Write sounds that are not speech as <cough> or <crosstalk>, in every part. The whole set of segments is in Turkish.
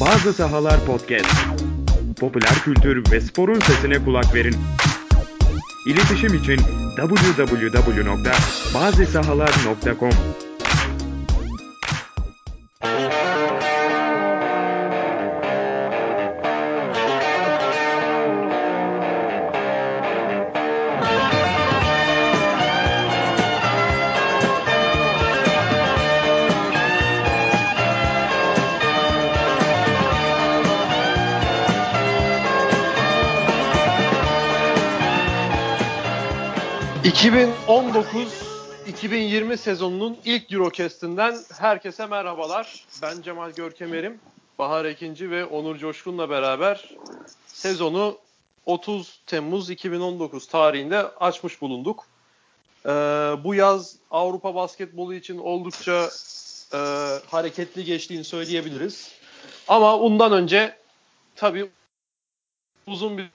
Bazı Sahalar Podcast. Popüler kültür ve sporun sesine kulak verin. İletişim için www.bazisahalar.com 2019-2020 sezonunun ilk Eurocast'inden herkese merhabalar. Ben Cemal Görkemer'im. Bahar Ekinci ve Onur Coşkun'la beraber sezonu 30 Temmuz 2019 tarihinde açmış bulunduk. Ee, bu yaz Avrupa basketbolu için oldukça e, hareketli geçtiğini söyleyebiliriz. Ama ondan önce tabii uzun bir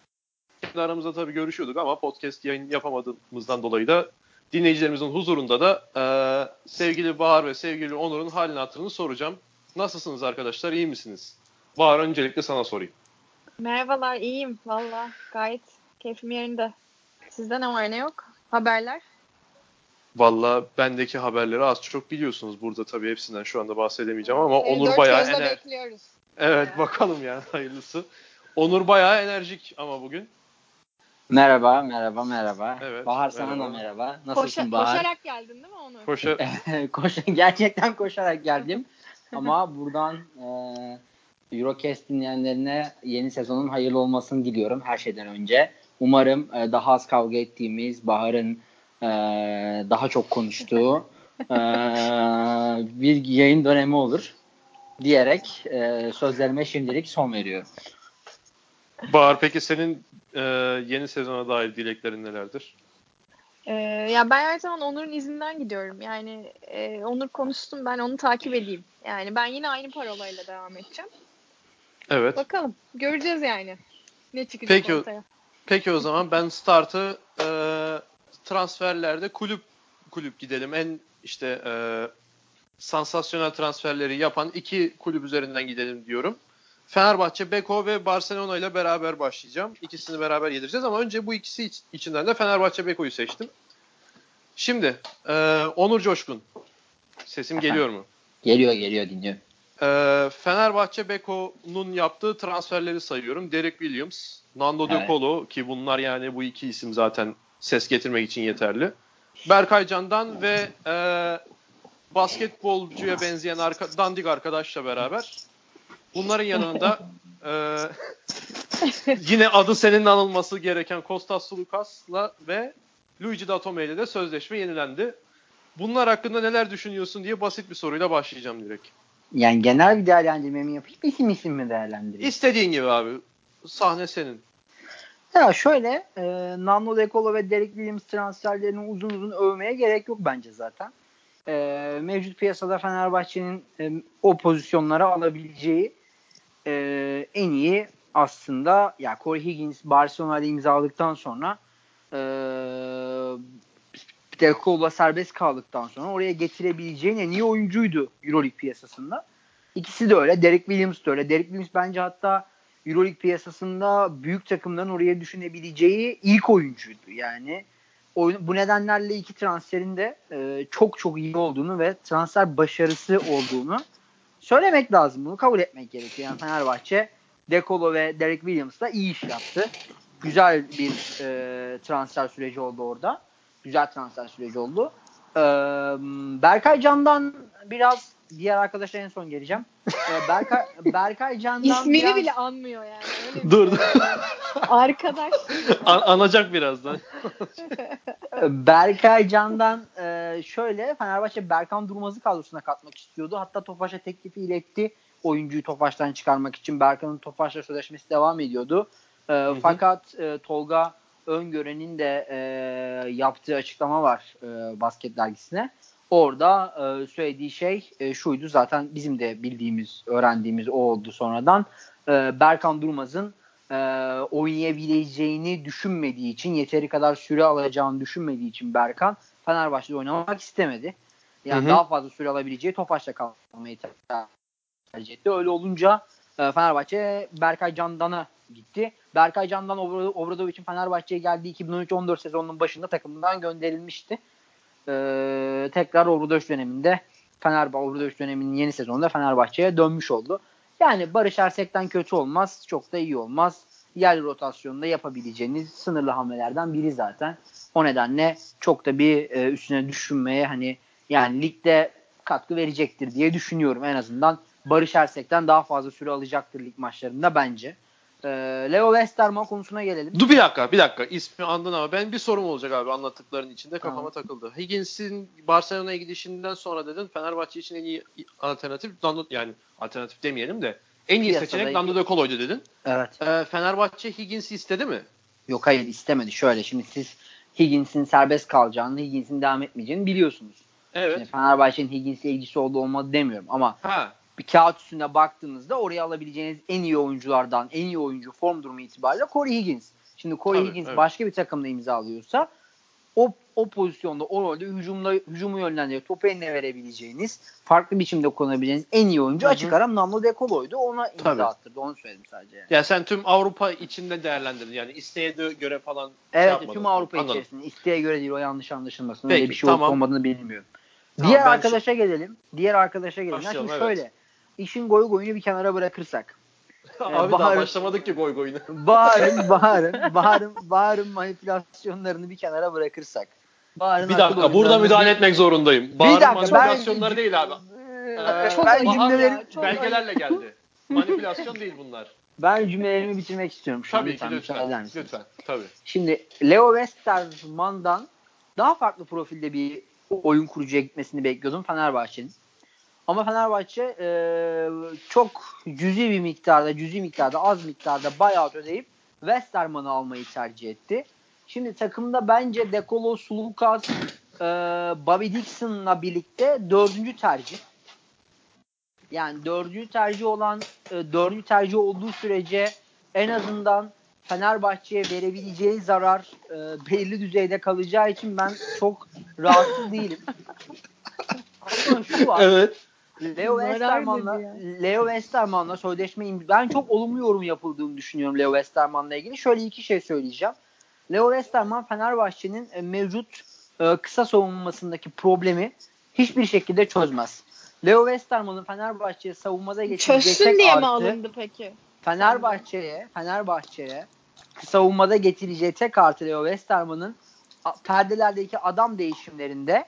aramızda tabii görüşüyorduk ama podcast yayın yapamadığımızdan dolayı da dinleyicilerimizin huzurunda da e, sevgili Bahar ve sevgili Onur'un halini hatırını soracağım. Nasılsınız arkadaşlar? İyi misiniz? Bahar öncelikle sana sorayım. Merhabalar, iyiyim valla. Gayet keyfim yerinde. Sizde ne var ne yok? Haberler? Valla bendeki haberleri az çok biliyorsunuz. Burada tabii hepsinden şu anda bahsedemeyeceğim ama Ee, Onur bayağı ener- bekliyoruz. Evet bakalım yani hayırlısı. Onur bayağı enerjik ama bugün. Merhaba, merhaba, merhaba. Evet, Bahar sana merhaba. da merhaba. Nasılsın Koşa- Bahar? koşarak geldin değil mi Onur? Koşa <laughs> Koş, gerçekten koşarak geldim. <laughs> Ama buradan e, Eurocast dinleyenlerine yeni sezonun hayırlı olmasını diliyorum her şeyden önce. Umarım e, daha az kavga ettiğimiz, Bahar'ın e, daha çok konuştuğu e, bir yayın dönemi olur diyerek e, sözlerime şimdilik son veriyorum. Bahar peki senin e, yeni sezona dair dileklerin nelerdir? Ee, ya ben her zaman Onur'un izinden gidiyorum. Yani e, Onur konuşsun ben onu takip edeyim. Yani ben yine aynı parolayla devam edeceğim. Evet. Bakalım. Göreceğiz yani. Ne çıkacak Peki, ortaya. Peki o zaman ben startı e, transferlerde kulüp kulüp gidelim. En işte e, sansasyonel transferleri yapan iki kulüp üzerinden gidelim diyorum. Fenerbahçe, Beko ve Barcelona ile beraber başlayacağım. İkisini beraber yedireceğiz ama önce bu ikisi iç- içinden de Fenerbahçe, Beko'yu seçtim. Şimdi e, Onur Coşkun. Sesim geliyor mu? Geliyor geliyor dinliyorum. Ee, Fenerbahçe Beko'nun yaptığı transferleri sayıyorum. Derek Williams, Nando De Evet. Colo ki bunlar yani bu iki isim zaten ses getirmek için yeterli. Berkay Can'dan ve e, basketbolcuya benzeyen arka, dandik arkadaşla beraber bunların yanında <laughs> e, yine adı senin anılması gereken Kostas Sulukas'la ve Luigi Datome ile de sözleşme yenilendi. Bunlar hakkında neler düşünüyorsun diye basit bir soruyla başlayacağım direkt. Yani genel bir değerlendirme mi yapayım, isim isim mi değerlendireyim? İstediğin gibi abi. Sahne senin. Ya şöyle, e, Nando De Colo ve Derek Williams transferlerini uzun uzun övmeye gerek yok bence zaten. E, mevcut piyasada Fenerbahçe'nin e, o pozisyonlara alabileceği e, en iyi aslında ya Corey Higgins Barcelona'da imzaladıktan sonra e, De Colo serbest kaldıktan sonra oraya getirebileceğin en iyi oyuncuydu Euroleague piyasasında. İkisi de öyle. Derek Williams de öyle. Derek Williams bence hatta Euroleague piyasasında büyük takımların oraya düşünebileceği ilk oyuncuydu. Yani oyun, bu nedenlerle iki transferin de e, çok çok iyi olduğunu ve transfer başarısı olduğunu söylemek lazım. Bunu kabul etmek gerekiyor. Yani Fenerbahçe Dekolo ve Derek Williams'la iyi iş yaptı. Güzel bir e, transfer süreci oldu orada. Güzel transfer süreci oldu. E, Berkay Can'dan biraz diğer arkadaşa en son geleceğim. E, Berkay, <laughs> Berkay Can'dan İsmini biraz... bile anmıyor yani. Öyle Dur. şey. Arkadaş. <laughs> An- anacak birazdan. <laughs> Berkay Can'dan e, şöyle Fenerbahçe Berkan Durmaz'ı kadrosuna katmak istiyordu. Hatta Tofaş'a teklifi iletti. Oyuncuyu Tofaş'tan çıkarmak için Berkan'ın Tofaş'la sözleşmesi devam ediyordu. E, fakat e, Tolga Öngören'in de e, yaptığı açıklama var e, basket dergisine. Orada e, söylediği şey e, şuydu zaten bizim de bildiğimiz, öğrendiğimiz o oldu sonradan. E, Berkan Durmaz'ın e, oynayabileceğini düşünmediği için, yeteri kadar süre alacağını düşünmediği için Berkan Fenerbahçe'de oynamak istemedi. Yani Hı hı. daha fazla süre alabileceği Tofaş'ta kalmayı tercih etti. Öyle olunca e, Fenerbahçe Berkay Candan'a gitti. Berkay Candan Obradovic'in Fenerbahçe'ye geldiği 2013-14 sezonunun başında takımdan gönderilmişti. Ee, tekrar Obradovic döneminde Fenerbahçe Obradovic döneminin yeni sezonunda Fenerbahçe'ye dönmüş oldu. Yani Barış Ersek'ten kötü olmaz. Çok da iyi olmaz. Yer rotasyonunda yapabileceğiniz sınırlı hamlelerden biri zaten. O nedenle çok da bir e, üstüne düşünmeye hani yani ligde katkı verecektir diye düşünüyorum en azından. Barış Ersek'ten daha fazla süre alacaktır lig maçlarında bence. Ee, Leo Westerman konusuna gelelim. Dur bir dakika bir dakika ismi andın ama ben bir sorum olacak abi anlattıkların içinde kafama tamam. takıldı. Higgins'in Barcelona'ya gidişinden sonra dedin Fenerbahçe için en iyi alternatif Dando yani alternatif demeyelim de en iyi Piyasada seçenek Dando De Colo'ydu dedin. Evet. Ee, Fenerbahçe Higgins'i istedi mi? Yok hayır istemedi. Şöyle şimdi siz Higgins'in serbest kalacağını, Higgins'in devam etmeyeceğini biliyorsunuz. Evet. Şimdi Fenerbahçe'nin Higgins'le ilgisi olduğu olmadı demiyorum ama ha bir kağıt üstünde baktığınızda oraya alabileceğiniz en iyi oyunculardan en iyi oyuncu form durumu itibariyle Corey Higgins. Şimdi Corey Tabii, Higgins evet. başka bir takımda imza alıyorsa o o pozisyonda o rolde hücumda hücumu yönlendirip topu eline verebileceğiniz farklı biçimde kullanabileceğiniz en iyi oyuncu Hı-hı. açık ara Namlo De Colo'ydu. Ona imza Tabii. attırdı. Onu söyledim sadece. Yani. Ya sen tüm Avrupa içinde değerlendirdin. Yani isteğe göre falan şey Evet şey tüm Avrupa Anladım. içerisinde. İsteğe göre değil o yanlış anlaşılmasın. Öyle bir şey tamam. olup olmadığını bilmiyorum. Tamam, Diğer arkadaşa şu... gelelim. Diğer arkadaşa gelelim. Başlayalım, Şimdi evet. şöyle işin goy goyunu bir kenara bırakırsak. <laughs> Abi ee, daha başlamadık ki goy goyunu. <laughs> Bahar'ın, Bahar'ın, Bahar'ın, Bahar'ın manipülasyonlarını bir kenara bırakırsak. Bahar'ın bir dakika burada müdahale etmek zorundayım. Bahar'ın bir dakika, manipülasyonları ben, değil abi. Ee, çok ben cümleleri, çok belgelerle geldi. Manipülasyon değil bunlar. Ben cümlelerimi bitirmek istiyorum. Şu tabii ki lütfen. Lütfen. Tabii. Şimdi Leo Westerman'dan daha farklı profilde bir oyun kurucuya gitmesini bekliyordum Fenerbahçe'nin. Ama Fenerbahçe e, çok cüzi bir miktarda, cüzi miktarda, az miktarda buyout ödeyip Westerman'ı almayı tercih etti. Şimdi takımda bence Dekolo, Sulukas, e, Bobby Dixon'la birlikte dördüncü tercih. Yani dördüncü tercih olan, e, dördüncü tercih olduğu sürece en azından Fenerbahçe'ye verebileceği zarar e, belirli düzeyde kalacağı için ben çok rahatsız değilim. <laughs> Ama şu var. Evet. Leo Westerman'la Leo Westerman'la sözleşme ben çok olumlu yorum yapıldığını düşünüyorum Leo Westerman'la ilgili. Şöyle iki şey söyleyeceğim. Leo Westerman Fenerbahçe'nin e, mevcut e, kısa savunmasındaki problemi hiçbir şekilde çözmez. Leo Westerman'ın Fenerbahçe'ye savunmada geçireceği tek diye artı, mi alındı peki? Fenerbahçe'ye Fenerbahçe'ye savunmada getireceği tek artı Leo Westerman'ın perdelerdeki adam değişimlerinde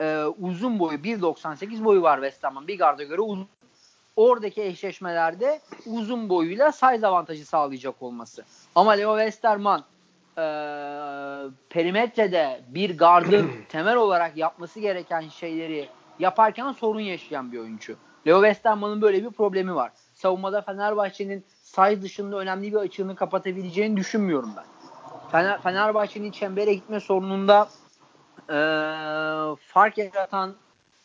e, uzun boyu 1.98 boyu var West Ham'ın bir garda göre uzun. Oradaki eşleşmelerde uzun boyuyla size avantajı sağlayacak olması. Ama Leo Westerman e, perimetrede bir gardın <clears throat> temel olarak yapması gereken şeyleri yaparken sorun yaşayan bir oyuncu. Leo Westerman'ın böyle bir problemi var. Savunmada Fenerbahçe'nin size dışında önemli bir açığını kapatabileceğini düşünmüyorum ben. Fener, Fenerbahçe'nin çembere gitme sorununda e, fark yaratan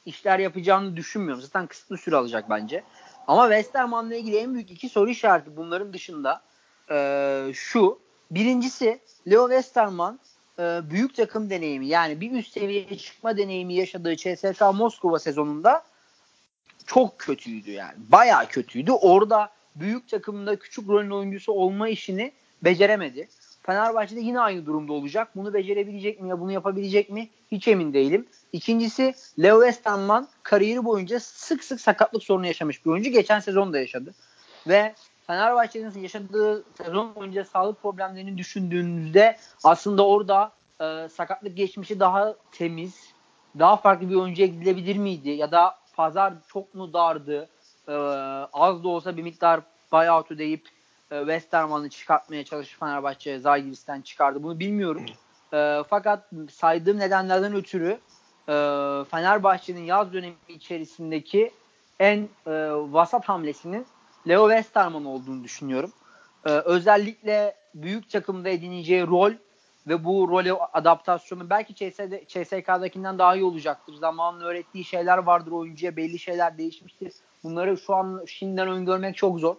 işler yapacağını düşünmüyorum. Zaten kısıtlı süre alacak bence. Ama Westerman'la ilgili en büyük iki soru işareti bunların dışında e, şu. Birincisi Leo Westerman e, büyük takım deneyimi yani bir üst seviyeye çıkma deneyimi yaşadığı CSK Moskova sezonunda çok kötüydü yani. Bayağı kötüydü. Orada büyük takımda küçük rolün oyuncusu olma işini beceremedi. Fenerbahçe'de yine aynı durumda olacak. Bunu becerebilecek mi ya bunu yapabilecek mi? Hiç emin değilim. İkincisi Leo Westerman kariyeri boyunca sık sık sakatlık sorunu yaşamış bir oyuncu. Geçen sezon da yaşadı. Ve Fenerbahçe'nin yaşadığı sezon boyunca sağlık problemlerini düşündüğünüzde aslında orada e, sakatlık geçmişi daha temiz, daha farklı bir oyuncuya gidilebilir miydi? Ya da pazar çok mu dardı? E, az da olsa bir miktar buyout ödeyip e, Westerman'ı çıkartmaya çalışıp Fenerbahçe Zalgiris'ten çıkardı. Bunu bilmiyorum. E, fakat saydığım nedenlerden ötürü e, Fenerbahçe'nin yaz dönemi içerisindeki en e, vasat hamlesinin Leo Westerman olduğunu düşünüyorum. E, özellikle büyük takımda edineceği rol ve bu role adaptasyonu belki CSK'dakinden daha iyi olacaktır. Zamanla öğrettiği şeyler vardır oyuncuya belli şeyler değişmiştir. Bunları şu an şimdiden öngörmek çok zor.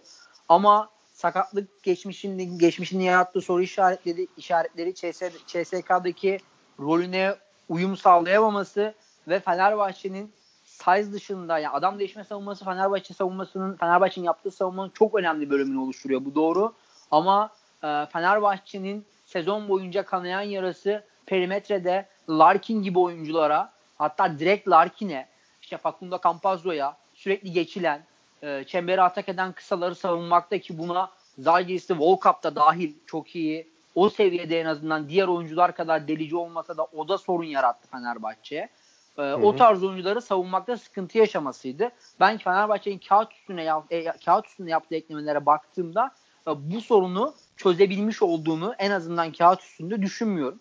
Ama sakatlık geçmişinin geçmişini yarattığı soru işaretleri işaretleri CS, CSK'daki rolüne uyum sağlayamaması ve Fenerbahçe'nin size dışında yani adam değişme savunması Fenerbahçe savunmasının Fenerbahçe'nin yaptığı savunmanın çok önemli bölümünü oluşturuyor. Bu doğru. Ama e, Fenerbahçe'nin sezon boyunca kanayan yarası perimetrede Larkin gibi oyunculara hatta direkt Larkin'e işte Facundo Campazzo'ya sürekli geçilen e, çembere atak eden kısaları savunmakta ki buna Zalgiris'te Volkap da dahil çok iyi. O seviyede en azından diğer oyuncular kadar delici olmasa da o da sorun yarattı Fenerbahçe'ye. E, o tarz oyuncuları savunmakta sıkıntı yaşamasıydı. Ben Fenerbahçe'nin kağıt üstüne yap, e, kağıt üstünde yaptığı eklemelere baktığımda e, bu sorunu çözebilmiş olduğunu en azından kağıt üstünde düşünmüyorum.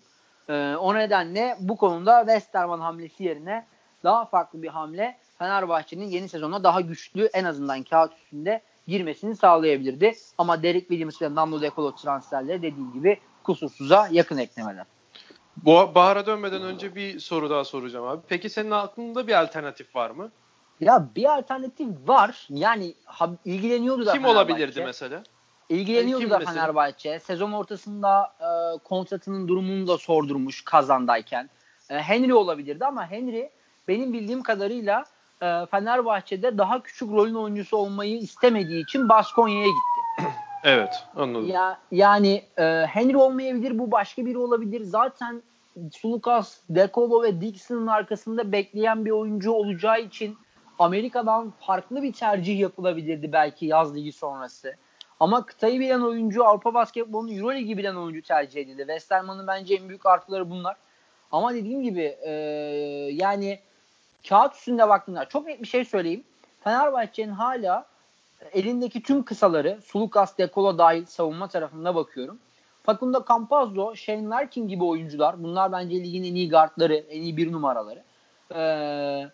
E, o nedenle bu konuda Westerman hamlesi yerine daha farklı bir hamle Fenerbahçe'nin yeni sezona daha güçlü en azından kağıt üstünde girmesini sağlayabilirdi. Ama Derek Williams ve Nando De Colo transferleri dediğim gibi kusursuza yakın eklemeler. Bu Bahar'a dönmeden önce bir soru daha soracağım abi. Peki senin aklında bir alternatif var mı? Ya bir alternatif var. Yani ha, ilgileniyordu da Kim olabilirdi mesela? İlgileniyordu yani da mesela? Fenerbahçe. Sezon ortasında e, kontratının durumunu da sordurmuş kazandayken. E, Henry olabilirdi ama Henry benim bildiğim kadarıyla e, Fenerbahçe'de daha küçük rolün oyuncusu olmayı istemediği için Baskonya'ya gitti. <clears throat> Evet anladım. Ya, yani e, Henry olmayabilir bu başka biri olabilir. Zaten Sulukas, Dekolo ve Dixon'ın arkasında bekleyen bir oyuncu olacağı için Amerika'dan farklı bir tercih yapılabilirdi belki yaz ligi sonrası. Ama kıtayı bilen oyuncu Avrupa basketbolunun Euroligi bilen oyuncu tercih edildi. Westerman'ın bence en büyük artıları bunlar. Ama dediğim gibi e, yani kağıt üstünde baktığında çok net bir şey söyleyeyim. Fenerbahçe'nin hala elindeki tüm kısaları Sulukas, Dekolo dahil savunma tarafında bakıyorum. Facundo Campazzo, Shane Larkin gibi oyuncular. Bunlar bence ligin en iyi guardları, en iyi bir numaraları. Ee,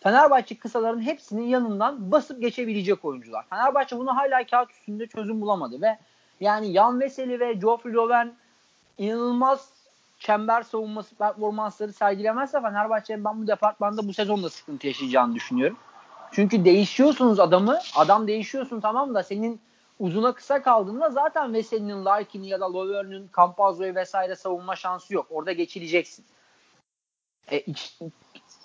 Fenerbahçe kısaların hepsinin yanından basıp geçebilecek oyuncular. Fenerbahçe bunu hala kağıt üstünde çözüm bulamadı ve yani Yan Veseli ve Geoffrey Loven inanılmaz çember savunması performansları sergilemezse Fenerbahçe'nin ben bu departmanda bu sezonda sıkıntı yaşayacağını düşünüyorum. Çünkü değişiyorsunuz adamı. Adam değişiyorsun tamam da senin uzuna kısa kaldığında zaten Veseli'nin, Larkin'in ya da Lover'ın, Campazzo'yu vesaire savunma şansı yok. Orada geçileceksin. E,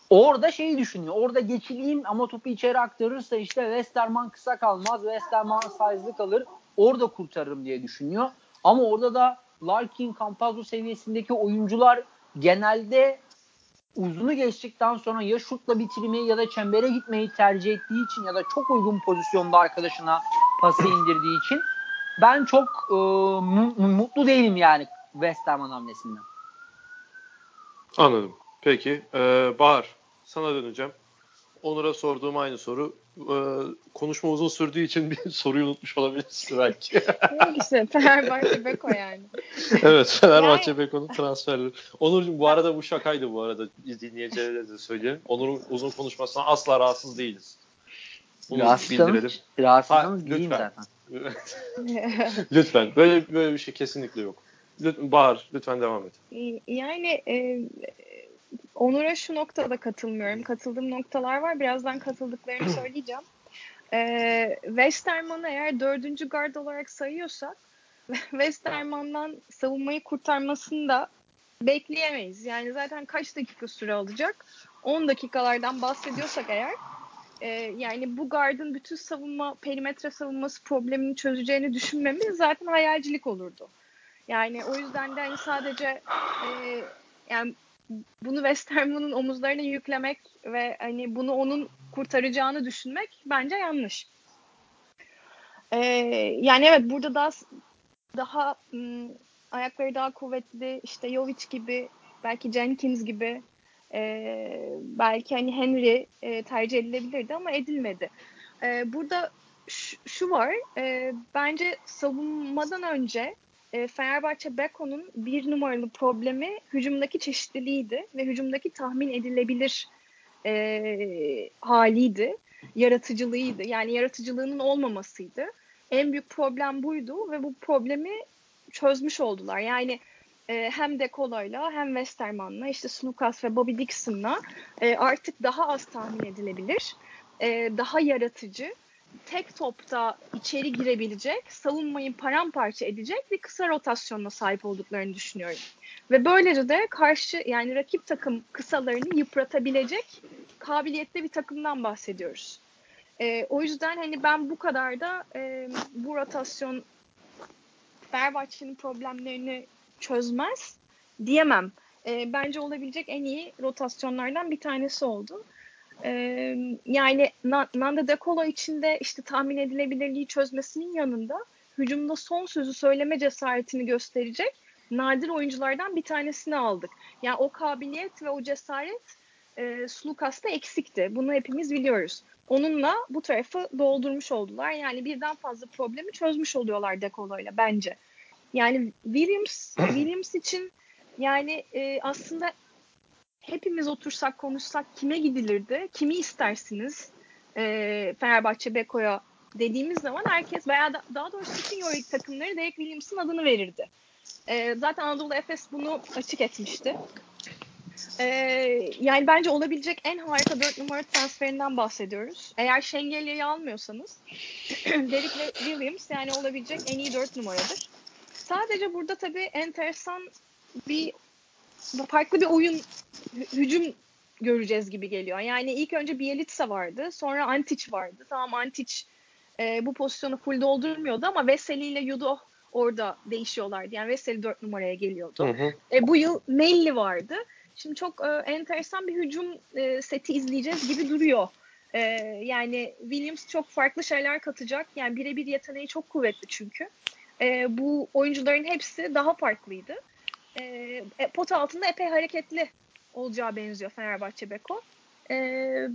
orada şeyi düşünüyor. Orada geçileyim ama topu içeri aktarırsa işte Westerman kısa kalmaz. Westerman size'lı kalır. Orada kurtarırım diye düşünüyor. Ama orada da Larkin, Campazzo seviyesindeki oyuncular genelde uzunu geçtikten sonra ya şutla bitirmeyi ya da çembere gitmeyi tercih ettiği için ya da çok uygun pozisyonda arkadaşına pası indirdiği için ben çok e, mutlu değilim yani Westerman hamlesinden. Anladım. Peki. Ee, Bahar sana döneceğim. Onur'a sorduğum aynı soru. Ee, konuşma uzun sürdüğü için bir <laughs> soruyu unutmuş olabilirsin belki. <laughs> Yok işte Fenerbahçe Beko yani. evet Fenerbahçe yani... Beko'nun transferleri. Onur'cum bu arada bu şakaydı bu arada dinleyicilere de söyleyeyim. Onur'un uzun konuşmasına asla rahatsız değiliz. Rahatsızsanız, rahatsızsanız diyeyim zaten. <laughs> lütfen. Böyle, böyle bir şey kesinlikle yok. Lütfen, Bahar lütfen devam et. Yani e, Onur'a şu noktada katılmıyorum. Katıldığım noktalar var. Birazdan katıldıklarını <clears throat> söyleyeceğim. Ee, Westerman'ı eğer dördüncü guard olarak sayıyorsak <laughs> Westerman'dan savunmayı kurtarmasını da bekleyemeyiz. Yani zaten kaç dakika süre alacak? 10 dakikalardan bahsediyorsak eğer e, yani bu gardın bütün savunma, perimetre savunması problemini çözeceğini düşünmemiz zaten hayalcilik olurdu. Yani o yüzden de hani sadece e, yani bunu Westerman'ın omuzlarına yüklemek ve hani bunu onun kurtaracağını düşünmek bence yanlış. Ee, yani evet burada daha daha ım, ayakları daha kuvvetli işte Jovic gibi belki Jenkins gibi e, belki hani Henry e, tercih edilebilirdi ama edilmedi. E, burada şu var e, bence savunmadan önce e, Fenerbahçe Beko'nun bir numaralı problemi hücumdaki çeşitliliğiydi ve hücumdaki tahmin edilebilir e, haliydi, yaratıcılığıydı. Yani yaratıcılığının olmamasıydı. En büyük problem buydu ve bu problemi çözmüş oldular. Yani e, hem Dekolo'yla hem Westerman'la işte Slukas ve Bobby Dixon'la e, artık daha az tahmin edilebilir, e, daha yaratıcı tek topta içeri girebilecek, savunmayı paramparça edecek bir kısa rotasyonuna sahip olduklarını düşünüyorum. Ve böylece de karşı yani rakip takım kısalarını yıpratabilecek kabiliyette bir takımdan bahsediyoruz. E, o yüzden hani ben bu kadar da e, bu rotasyon Fenerbahçe'nin problemlerini çözmez diyemem. E, bence olabilecek en iyi rotasyonlardan bir tanesi oldu. E, yani Nanda De Colo için de işte tahmin edilebilirliği çözmesinin yanında hücumda son sözü söyleme cesaretini gösterecek nadir oyunculardan bir tanesini aldık. Yani o kabiliyet ve o cesaret e, Slukas'ta eksikti. Bunu hepimiz biliyoruz. Onunla bu tarafı doldurmuş oldular. Yani birden fazla problemi çözmüş oluyorlar Dekolo'yla bence. Yani Williams <clears throat> Williams için yani e, aslında hepimiz otursak konuşsak kime gidilirdi? Kimi istersiniz? E, Fenerbahçe Beko'ya dediğimiz zaman herkes veya da, daha doğrusu bütün Euroleague takımları Derek Williams'ın adını verirdi. E, zaten Anadolu Efes bunu açık etmişti. E, yani bence olabilecek en harika 4 numara transferinden bahsediyoruz. Eğer Şengelya'yı almıyorsanız <clears throat> Derek Williams yani olabilecek en iyi 4 numaradır. Sadece burada tabii enteresan bir farklı bir oyun hücum göreceğiz gibi geliyor. Yani ilk önce Bielitsa vardı. Sonra Antic vardı. Tamam Antic e, bu pozisyonu full doldurmuyordu ama Veseli ile Yudo orada değişiyorlardı. Yani Veseli 4 numaraya geliyordu. Hı hı. E, bu yıl Melli vardı. Şimdi çok e, enteresan bir hücum e, seti izleyeceğiz gibi duruyor. E, yani Williams çok farklı şeyler katacak. Yani birebir yeteneği çok kuvvetli çünkü. E, bu oyuncuların hepsi daha farklıydı. E, e pot altında epey hareketli olacağı benziyor Fenerbahçe Beko. E,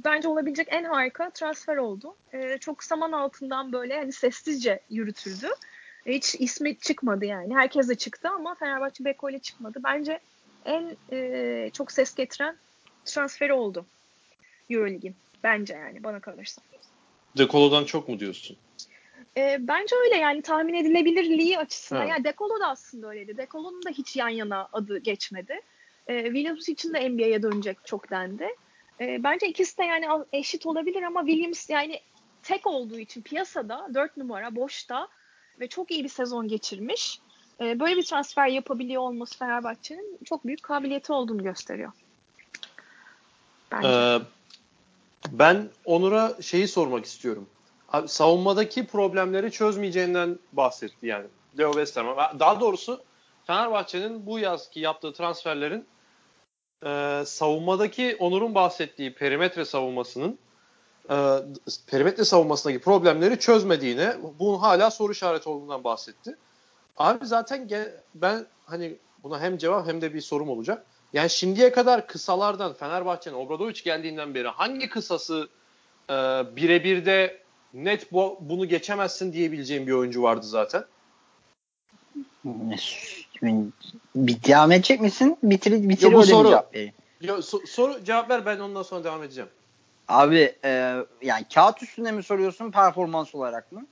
bence olabilecek en harika transfer oldu. E, çok saman altından böyle hani sessizce yürütüldü. Hiç ismi çıkmadı yani. Herkes de çıktı ama Fenerbahçe Beko ile çıkmadı. Bence en e, çok ses getiren transferi oldu Eurolig'in. Bence yani bana kalırsa. Dekolo'dan çok mu diyorsun? E, bence öyle yani tahmin edilebilirliği açısından. Ha. Yani Dekolo da aslında öyleydi. Dekolo'nun da hiç yan yana adı geçmedi. E, Williams için de NBA'ye dönecek çok dendi. E, bence ikisi de yani eşit olabilir ama Williams yani tek olduğu için piyasada 4 numara boşta ve çok iyi bir sezon geçirmiş. E, böyle bir transfer yapabiliyor olması Fenerbahçe'nin çok büyük kabiliyeti olduğunu gösteriyor. Bence. Ee, ben Onur'a şeyi sormak istiyorum. Savunmadaki problemleri çözmeyeceğinden bahsetti yani. Leo Westerman. Daha doğrusu Fenerbahçe'nin bu yazki yaptığı transferlerin e, savunmadaki Onur'un bahsettiği perimetre savunmasının e, perimetre savunmasındaki problemleri çözmediğine, bunun hala soru işareti olduğundan bahsetti. Abi zaten ben hani buna hem cevap hem de bir sorum olacak. Yani şimdiye kadar kısalardan Fenerbahçe'nin Obradoviç geldiğinden beri hangi kısası e, birebir de net bu, bunu geçemezsin diyebileceğim bir oyuncu vardı zaten? Bir devam edecek misin? Bitir, bitir Yo, bu soru, cevap. Yo, so, soru cevap ver ben ondan sonra devam edeceğim. Abi e, yani kağıt üstünde mi soruyorsun performans olarak mı?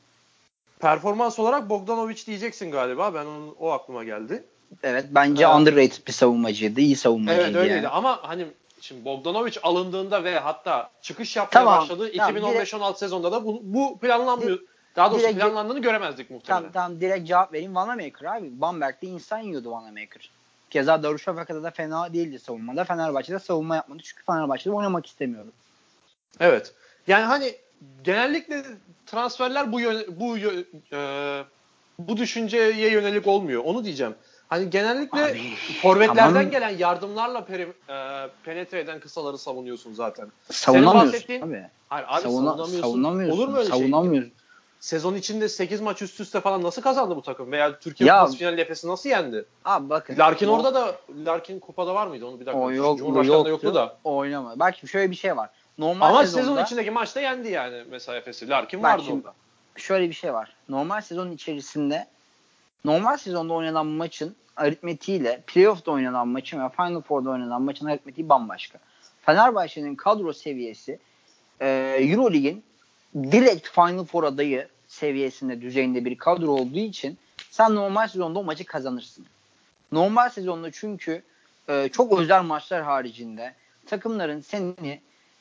Performans olarak Bogdanovic diyeceksin galiba. Ben onun, o aklıma geldi. Evet bence evet. underrated bir savunmacıydı. iyi savunmacıydı Evet öyleydi yani. ama hani şimdi Bogdanovic alındığında ve hatta çıkış yapmaya tamam, başladığı tamam, 2015-16 sezonda da bu, bu planlanmıyor. Daha doğrusu direkt, planlandığını göremezdik muhtemelen. Tamam, tamam direkt cevap vereyim. Vanamaker abi. Bamberg'de insan yiyordu Vanamaker. Keza Darüşşafaka'da da fena değildi savunmada. Fenerbahçe'de savunma yapmadı. Çünkü Fenerbahçe'de oynamak istemiyordu. Evet. Yani hani genellikle transferler bu yön, bu e, bu düşünceye yönelik olmuyor. Onu diyeceğim. Hani genellikle Abi, forvetlerden tamam. gelen yardımlarla peri, e, penetre eden kısaları savunuyorsun zaten. Savunamıyorsun abi. Hayır abi Savuna, savunamıyorsun. savunamıyorsun. Olur mu öyle şey? savunamıyorsun. şey? Sezon içinde 8 maç üst üste falan nasıl kazandı bu takım? Veya Türkiye ya, Kupası finali Efes'i nasıl yendi? Abi bakın. Larkin o, orada da Larkin kupada var mıydı? Onu bir dakika. O yok, Cumhurbaşkanı'nda yoktu, yoktu da. Oynama. Bak şöyle bir şey var. Normal Ama sezonda, sezon içindeki maçta yendi yani mesela Efes'i. Larkin vardı şimdi, orada. Şöyle bir şey var. Normal sezon içerisinde normal sezonda oynanan maçın aritmetiğiyle playoff'da oynanan maçın ve Final Four'da oynanan maçın aritmetiği bambaşka. Fenerbahçe'nin kadro seviyesi e, Eurolig'in direkt Final Four adayı seviyesinde düzeyinde bir kadro olduğu için sen normal sezonda o maçı kazanırsın. Normal sezonda çünkü e, çok özel maçlar haricinde takımların seni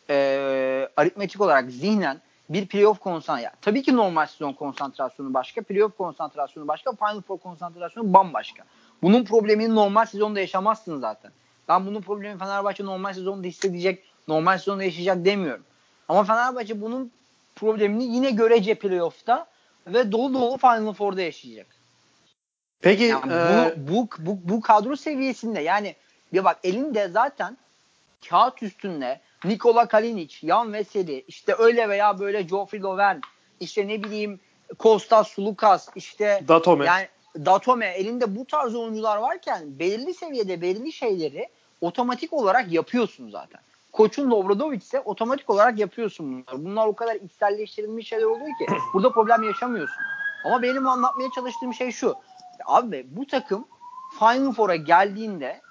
e, aritmetik olarak zihnen bir playoff konsantrasyonu. Tabii ki normal sezon konsantrasyonu başka, playoff konsantrasyonu başka, Final Four konsantrasyonu bambaşka. Bunun problemini normal sezonda yaşamazsın zaten. Ben bunun problemi Fenerbahçe normal sezonda hissedecek Normal sezonda yaşayacak demiyorum. Ama Fenerbahçe bunun problemini yine görece playoff'ta ve dolu dolu Final Four'da yaşayacak. Peki yani e, bu, bu, bu, bu kadro seviyesinde yani bir bak elinde zaten kağıt üstünde Nikola Kalinic, Jan Veseli, işte öyle veya böyle Geoffrey Lovern, işte ne bileyim Kostas Sulukas, işte Datome. yani Datome elinde bu tarz oyuncular varken belirli seviyede belirli şeyleri otomatik olarak yapıyorsun zaten. Koçun Obradovic ise otomatik olarak yapıyorsun bunları. Bunlar o kadar içselleştirilmiş şeyler oluyor ki <clears throat> burada problem yaşamıyorsun. Ama benim anlatmaya çalıştığım şey şu. Abi bu takım Final Four'a geldiğinde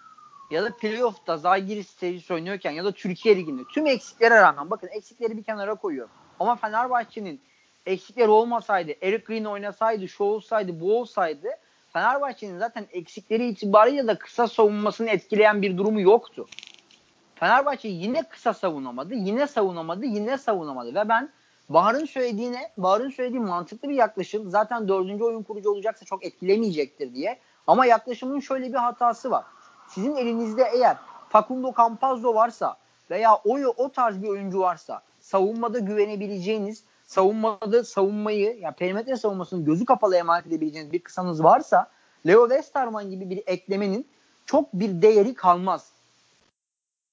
ya da playoff'ta Zalgiris serisi oynuyorken ya da Türkiye Ligi'nde tüm eksiklere rağmen bakın eksikleri bir kenara koyuyorum. Ama Fenerbahçe'nin eksikleri olmasaydı, Eric Green oynasaydı, şu olsaydı, bu olsaydı Fenerbahçe'nin zaten eksikleri itibariyle de kısa savunmasını etkileyen bir durumu yoktu. Fenerbahçe yine kısa savunamadı, yine savunamadı, yine savunamadı ve ben Bahar'ın söylediğine, Bahar'ın söylediği mantıklı bir yaklaşım. Zaten dördüncü oyun kurucu olacaksa çok etkilemeyecektir diye. Ama yaklaşımın şöyle bir hatası var. Sizin elinizde eğer Facundo Campazzo varsa veya o, o tarz bir oyuncu varsa savunmada güvenebileceğiniz, savunmada savunmayı, yani perimetre savunmasını gözü kapalı emanet edebileceğiniz bir kısanız varsa Leo Westerman gibi bir eklemenin çok bir değeri kalmaz.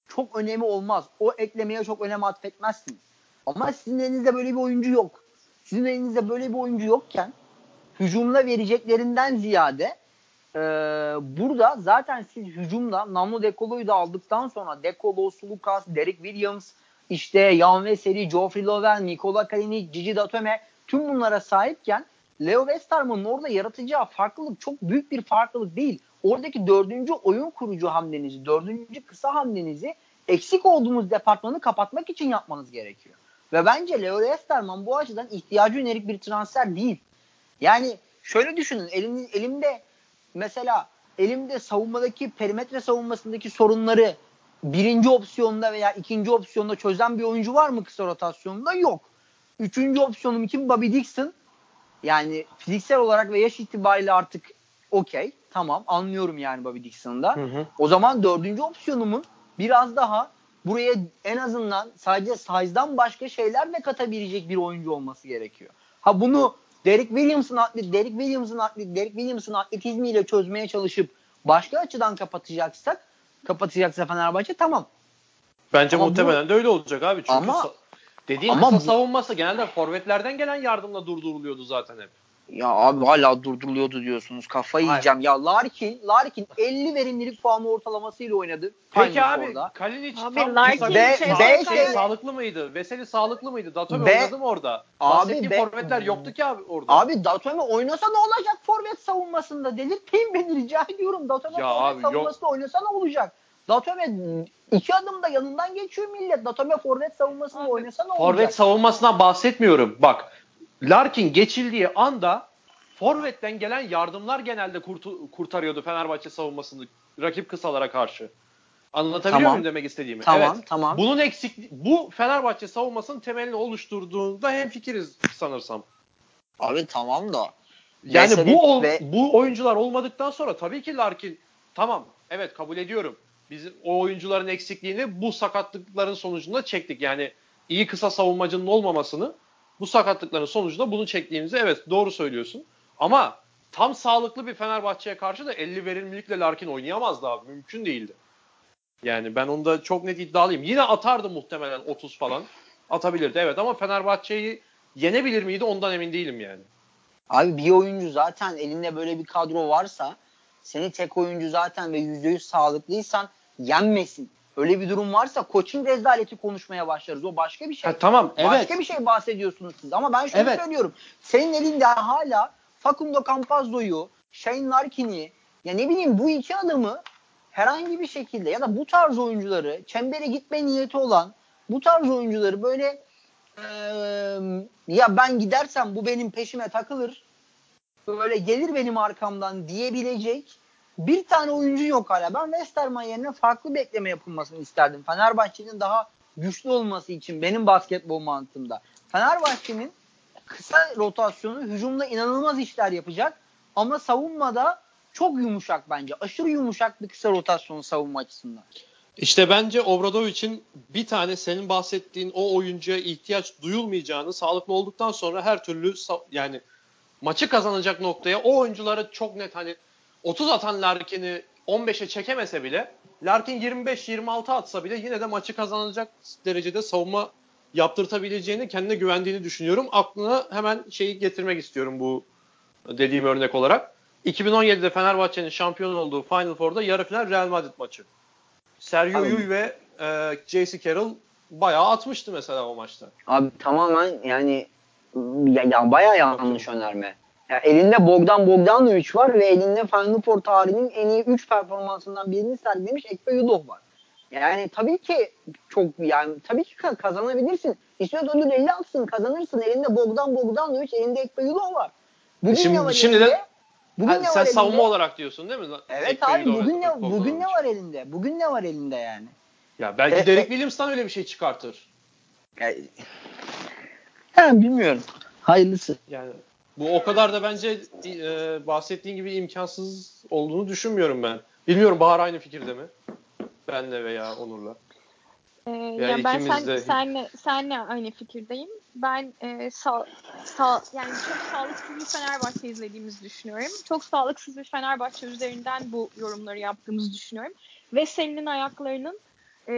Çok önemi olmaz. O eklemeye çok önem atfetmezsiniz. Ama sizin elinizde böyle bir oyuncu yok. Sizin elinizde böyle bir oyuncu yokken hücumla vereceklerinden ziyade e, burada zaten siz hücumda Namlu Dekolo'yu da aldıktan sonra Dekolo, Sulukas, Derek Williams, işte Jan Veseli, Geoffrey Lovell, Nikola Kalinic, Gigi Datome tüm bunlara sahipken Leo Westerman'ın orada yaratacağı farklılık çok büyük bir farklılık değil. Oradaki dördüncü oyun kurucu hamlenizi, dördüncü kısa hamlenizi eksik olduğumuz departmanı kapatmak için yapmanız gerekiyor. Ve bence Leo Westerman bu açıdan ihtiyacı yönelik bir transfer değil. Yani şöyle düşünün elim, elimde mesela elimde savunmadaki perimetre savunmasındaki sorunları birinci opsiyonda veya ikinci opsiyonda çözen bir oyuncu var mı kısa rotasyonda? Yok. Üçüncü opsiyonum kim? Bobby Dixon. Yani fiziksel olarak ve yaş itibariyle artık okey. Tamam anlıyorum yani Bobby Dixon'da. Hı hı. O zaman dördüncü opsiyonumun biraz daha buraya en azından sadece size'dan başka şeyler de katabilecek bir oyuncu olması gerekiyor. Ha bunu Derek Williams'ın atlet, Derek Williams'ın atlet, Derek Williams'ın atletizmiyle çözmeye çalışıp başka açıdan kapatacaksak kapatacaksa Fenerbahçe tamam. Bence ama muhtemelen bu, de öyle olacak abi. Çünkü ama, dediğin ama kısa savunması genelde forvetlerden gelen yardımla durduruluyordu zaten hep. Ya abi hala durduruluyordu diyorsunuz. Kafayı Hayır. yiyeceğim. Ya Larkin, Larkin 50 verimlilik puanı ortalamasıyla oynadı. Peki abi Kalinic abi, tam Larkin be, şey, be, şey, sağlıklı mıydı? Veseli sağlıklı mıydı? Datome be, oynadı mı orada? Abi be, forvetler yoktu ki abi orada. Abi Datome oynasa ne olacak forvet savunmasında? Delirtmeyin beni rica ediyorum. Datome ya forvet abi, savunmasında yok. oynasa ne olacak? Datome iki adımda yanından geçiyor millet. Datome forvet savunmasında abi, oynasa ne olacak? Forvet savunmasından bahsetmiyorum. Bak Larkin geçildiği anda Forvet'ten gelen yardımlar genelde kurtu, kurtarıyordu Fenerbahçe savunmasını rakip kısalara karşı. Anlatabiliyor tamam. muyum demek istediğimi? Tamam, evet. tamam. Bunun eksik bu Fenerbahçe savunmasının temelini oluşturduğunda hem fikiriz sanırsam. Abi tamam da. Yani bu ol, ve... bu oyuncular olmadıktan sonra tabii ki Larkin tamam evet kabul ediyorum. Biz o oyuncuların eksikliğini bu sakatlıkların sonucunda çektik. Yani iyi kısa savunmacının olmamasını bu sakatlıkların sonucunda bunu çektiğimizi evet doğru söylüyorsun. Ama tam sağlıklı bir Fenerbahçe'ye karşı da 50 verimlilikle Larkin oynayamazdı abi. Mümkün değildi. Yani ben onda çok net iddialıyım. Yine atardı muhtemelen 30 falan. Atabilirdi evet ama Fenerbahçe'yi yenebilir miydi ondan emin değilim yani. Abi bir oyuncu zaten elinde böyle bir kadro varsa seni tek oyuncu zaten ve %100 sağlıklıysan yenmesin. Öyle bir durum varsa koçun rezaleti konuşmaya başlarız. O başka bir şey. Ha, tamam evet. Başka bir şey bahsediyorsunuz siz. Ama ben şunu evet. söylüyorum. Senin elinde hala Facundo Campazzo'yu, Shane Larkin'i ya ne bileyim bu iki adamı herhangi bir şekilde ya da bu tarz oyuncuları çembere gitme niyeti olan bu tarz oyuncuları böyle e, ya ben gidersem bu benim peşime takılır böyle gelir benim arkamdan diyebilecek bir tane oyuncu yok hala. Ben Westerman yerine farklı bekleme yapılmasını isterdim. Fenerbahçe'nin daha güçlü olması için benim basketbol mantığımda. Fenerbahçe'nin kısa rotasyonu hücumda inanılmaz işler yapacak ama savunmada çok yumuşak bence. Aşırı yumuşak bir kısa rotasyon savunma açısından. İşte bence Obradovic'in bir tane senin bahsettiğin o oyuncuya ihtiyaç duyulmayacağını sağlıklı olduktan sonra her türlü yani maçı kazanacak noktaya o oyuncuları çok net hani 30 atan Larkin'i 15'e çekemese bile Larkin 25-26 atsa bile yine de maçı kazanacak derecede savunma yaptırtabileceğini kendine güvendiğini düşünüyorum. Aklına hemen şeyi getirmek istiyorum bu dediğim örnek olarak. 2017'de Fenerbahçe'nin şampiyon olduğu Final Four'da yarı final Real Madrid maçı. Sergio Yul ve e, J.C. Carroll bayağı atmıştı mesela o maçta. Abi tamamen yani ya, ya bayağı yanlış önerme. Ya elinde Bogdan Bogdanovic var ve elinde Final Four tarihinin en iyi 3 performansından birini sergilemiş Ekpe Yudov var. Yani tabii ki çok yani tabii ki kazanabilirsin. İstiyorsan ödül 50 atsın kazanırsın. Elinde Bogdan Bogdanovic elinde Ekpe Yudov var. Bugün e şimdi, ne var şimdi elinde? de Bugün ha, ne sen var savunma elinde? olarak diyorsun değil mi? Evet Ekpe abi bugün ne bugün ne var elinde? Bugün ne var elinde yani? Ya belki e, Derek e, Williams'tan öyle bir şey çıkartır. Yani, yani bilmiyorum. Hayırlısı. Yani bu o kadar da bence e, bahsettiğin gibi imkansız olduğunu düşünmüyorum ben. Bilmiyorum Bahar aynı fikirde mi? Benle veya Onur'la. Ee, ya ben sen, de... senle, senle aynı fikirdeyim. Ben e, sağ, sağ, yani çok sağlıksız bir Fenerbahçe izlediğimizi düşünüyorum. Çok sağlıksız bir Fenerbahçe üzerinden bu yorumları yaptığımızı düşünüyorum. Ve senin ayaklarının e,